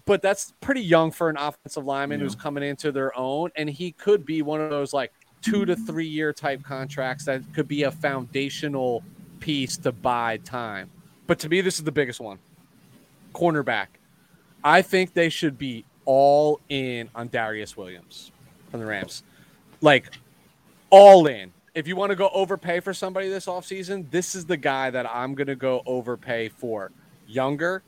but that's pretty young for an offensive lineman Yeah. who's coming into their own and he could be one of those like two to three year type contracts that could be a foundational piece to buy time but to me this is the biggest one cornerback I think they should be all in on Darious Williams from the Rams. Like all in. If you want to go overpay for somebody this offseason, this is the guy that I'm going to go overpay for. Younger,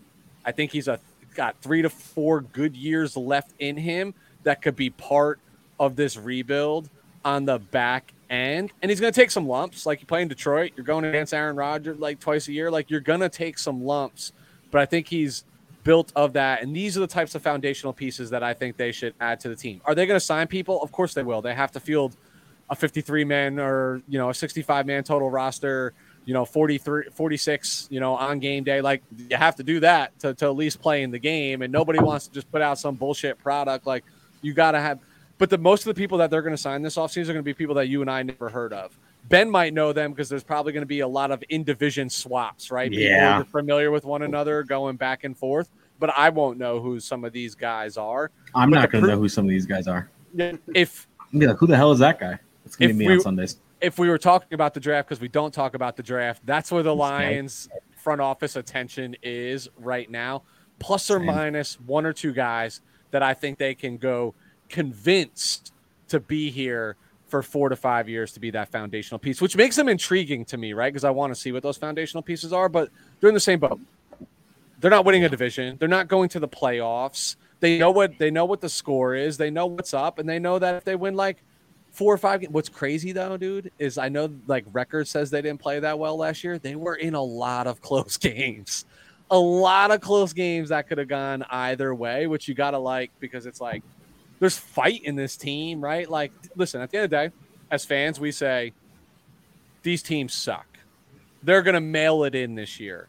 I think he's a got 3 to 4 good years left in him that could be part of this rebuild on the back end. And he's going to take some lumps like you play in Detroit, you're going against Aaron Rodgers like twice a year, like you're going to take some lumps, but I think he's built of that. And these are the types of foundational pieces that I think they should add to the team. Are they going to sign people? Of course they will. They have to field a 53 man or, you know, a 65 man total roster, you know, 43, 46, you know, on game day. Like you have to do that to, to at least play in the game. And nobody wants to just put out some bullshit product. Like you got to have, but the most of the people that they're going to sign this offseason are going to be people that you and I never heard of. Ben might know them because there's probably going to be a lot of in division swaps, right? People Yeah. are familiar with one another going back and forth, but I won't know who some of these guys are. I'm But not going to know who some of these guys are. If like, who the hell is that guy? It's going to be we- on Sundays. If we were talking about the draft because we don't talk about the draft, that's where the. Lions front office attention is right now. Plus or minus one or two guys that I think they can go convinced to be here for four to five years to be that foundational piece, which makes them intriguing to me, right? Because I want to see what those foundational pieces are, but they're in the same boat. They're not winning a division. They're not going to the playoffs. They know what they know what the score is. They know what's up, and they know that if they win like four or five. What's crazy though, dude, is I know like record says they didn't play that well last year. They were in a lot of close games, a lot of close games that could have gone either way, which you gotta like because it's like there's fight in this team, right? Like, listen, at the end of the day, as fans, we say these teams suck. They're gonna mail it in this year.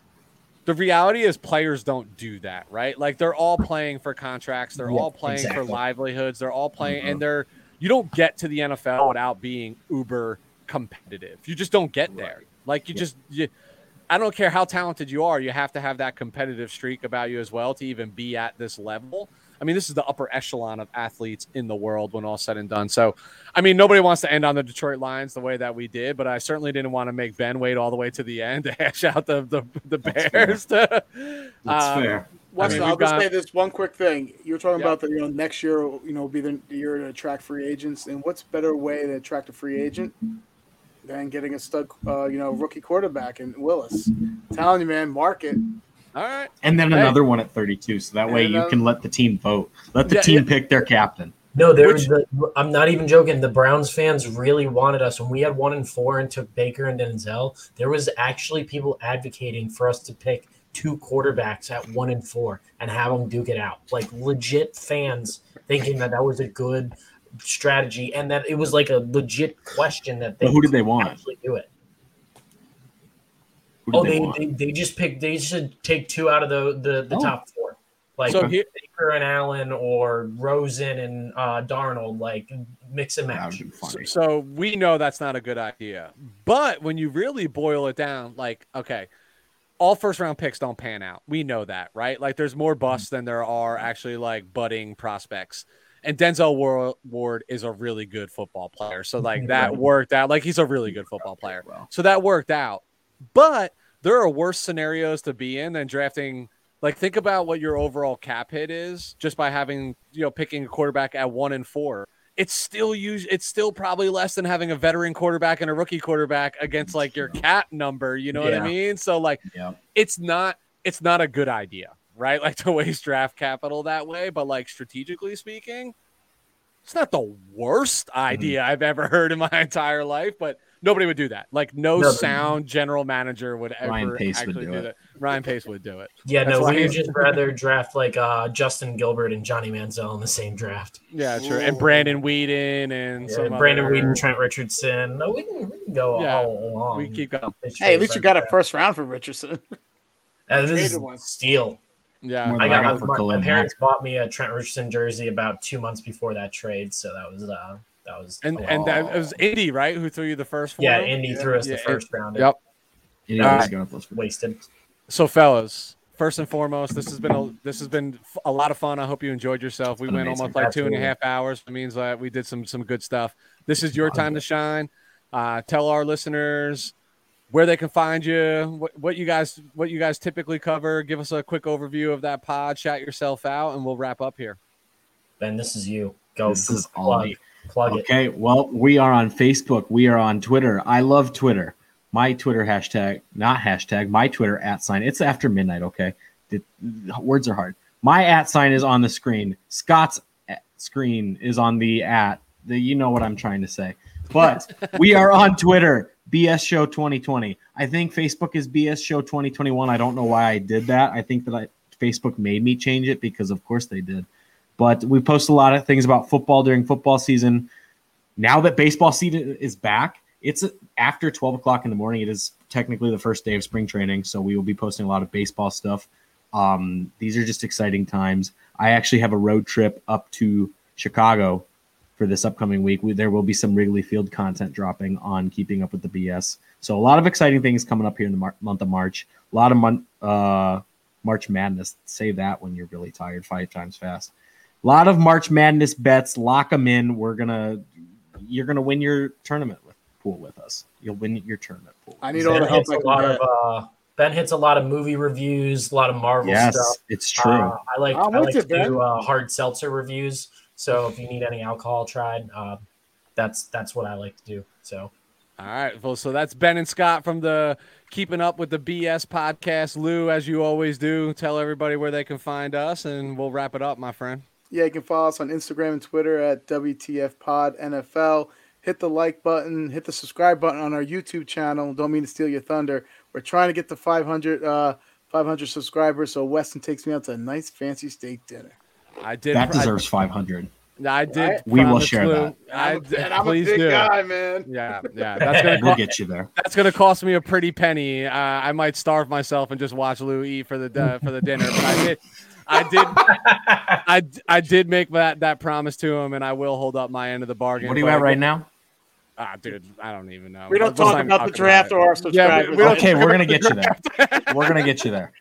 The reality is players don't do that, right? Like they're all playing for contracts, they're Yeah, all playing for livelihoods, they're all playing Mhm. and they're you don't get to the NFL without being uber competitive. You just don't get there. Like you Yeah. just you I don't care how talented you are, you have to have that competitive streak about you as well to even be at this level. I mean, this is the upper echelon of athletes in the world when all said and done. So, I mean, nobody wants to end on the Detroit Lions the way that we did, but I certainly didn't want to make Ben wait all the way to the end to hash out the the, the That's Bears. To, That's um, fair. Weston, mean, I'll we've just got- say this one quick thing. You were talking Yeah. about the you know next year, you know, be the year to attract free agents, and what's better way to attract a free agent than getting a stud, uh, you know, rookie quarterback in Willis? telling you, man, market. All right. And then Hey. another one at 32. So that way And you another- can let the team vote. Let the Yeah, team yeah. pick their captain. No, there. Which- The, I'm not even joking. The Browns fans really wanted us when we had one and four and took Baker and Denzel. There was actually people advocating for us to pick two quarterbacks at one and four and have them duke it out. Like legit fans thinking that that was a good strategy and that it was like a legit question that they But who did they want? actually do it. Who Oh, they, they, they, they just picked. They should take two out of the the, the Oh. top four, like So here, Baker and Allen or Rosen and uh, Darnold. Like mix and match. so, so we know that's not a good idea. But when you really boil it down, like, okay, all first round picks don't pan out. We know that, right? Like, there's more busts than there are actually like budding prospects. And Denzel Ward is a really good football player. So, like, that worked out. Like, he's a really good football player. So that worked out. But there are worse scenarios to be in than drafting. Like, think about what your overall cap hit is just by having you know picking a quarterback at one and four. It's still use. It's still probably less than having a veteran quarterback and a rookie quarterback against like your cap number. You know what I mean? So like, Yeah. it's not. It's not a good idea, right? Like to waste draft capital that way. But like strategically speaking, it's not the worst Mm-hmm. idea I've ever heard in my entire life, but nobody would do that. Like no No, but- sound general manager would ever Ryan Pace would actually do do, it. that. Ryan Pace would do it. Yeah, That's no, we would just rather draft like uh, Justin Gilbert and Johnny Manziel in the same draft. Yeah, true. And Brandon Weeden and Yeah, some Brandon other- Weeden, Trent Richardson. No, we can, we can go Yeah, all along. We keep going. Hey, at least you got a first round for Richardson. Uh, this is traded one. steal. Yeah. I got, I got my, my- Khalil my Mack. parents bought me a Trent Richardson jersey about two months before that trade, so that was uh that was And and that it was Indy, right? Who threw you the first one? yeah. Indy threw us Yeah, the first round. Yep. It All is right. going up those- wasted. So, fellas, first and foremost, this has been a this has been a lot of fun. I hope you enjoyed yourself. We been went almost like two and a Absolutely. half hours. It means that we did some some good stuff. This is your time to shine. Uh, tell our listeners where they can find you, what, what you guys what you guys typically cover. Give us a quick overview of that pod. Shout yourself out, and we'll wrap up here. Ben, this is you. Go. This is all plug, plug it. Okay, well, we are on Facebook. We are on Twitter. I love Twitter. My Twitter hashtag, not hashtag, my Twitter at sign. It's after midnight, okay? The, words are hard. My at sign is on the screen. Scott's screen is on the at. The, you know what I'm trying to say. But we are on Twitter, BS Show 2020. I think Facebook is BS Show 2021. I don't know why I did that. I think that I, Facebook made me change it because, of course, they did. But we post a lot of things about football during football season. Now that baseball season is back, it's after 12 o'clock in the morning. It is technically the first day of spring training. So we will be posting a lot of baseball stuff. Um, these are just exciting times. I actually have a road trip up to Chicago for this upcoming week. We, there will be some Wrigley Field content dropping on keeping up with the BS. So a lot of exciting things coming up here in the mar- month of March. A lot of uh, March Madness. Say that when you're really tired five times fast. A lot of March Madness bets. Lock them in. We're gonna. You're gonna win your tournament with pool with us. You'll win your tournament pool. I need all the Ben help hits I a can lot get. of uh, Ben hits a lot of movie reviews, a lot of Marvel yes, stuff. it's true. Uh, I like I'm I like to Ben. do uh, hard seltzer reviews. So if you need any alcohol tried, uh, that's that's what I like to do. So All right. Well, so that's Ben and Scott from the Keeping Up with the BS podcast. Lou, as you always do, tell everybody where they can find us, and we'll wrap it up, my friend. Yeah, you can follow us on Instagram and Twitter at WTF Pod NFL. Hit the like button, hit the subscribe button on our YouTube channel. Don't mean to steal your thunder. We're trying to get to 500, uh, 500 subscribers, so Weston takes me out to a nice fancy steak dinner. I did. that I- deserves 500. I did. Right? We will share Lou- that. I, I'm, a, d- I'm a big do. guy, man. Yeah, yeah. That's gonna We'll co- get you there. that's gonna cost me a pretty penny. Uh, I might starve myself and just watch Lou eat for the uh, for the dinner. But I did, I did, I, I did make that that promise to him, and I will hold up my end of the bargain. What are you at right now? Ah, dude, I don't even know. We don't Let's talk about the draft it. or our Yeah, subscribers. we, we. Okay, we're gonna get you there. We're gonna get you there.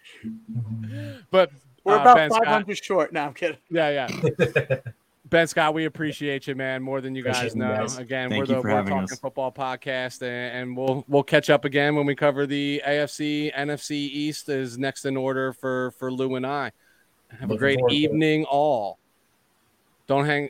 But We're uh, about Ben Scott- 500 short. No, I'm kidding. Yeah, yeah. ben Scott, we appreciate you, man, more than you guys Appreciate you know. guys. Again, Thank we're the for We're Talking us. Football podcast, and, and we'll we'll catch up again when we cover the AFC, NFC East is next in order for for Lou and I. Have a great forward to it. evening, all. Don't hang.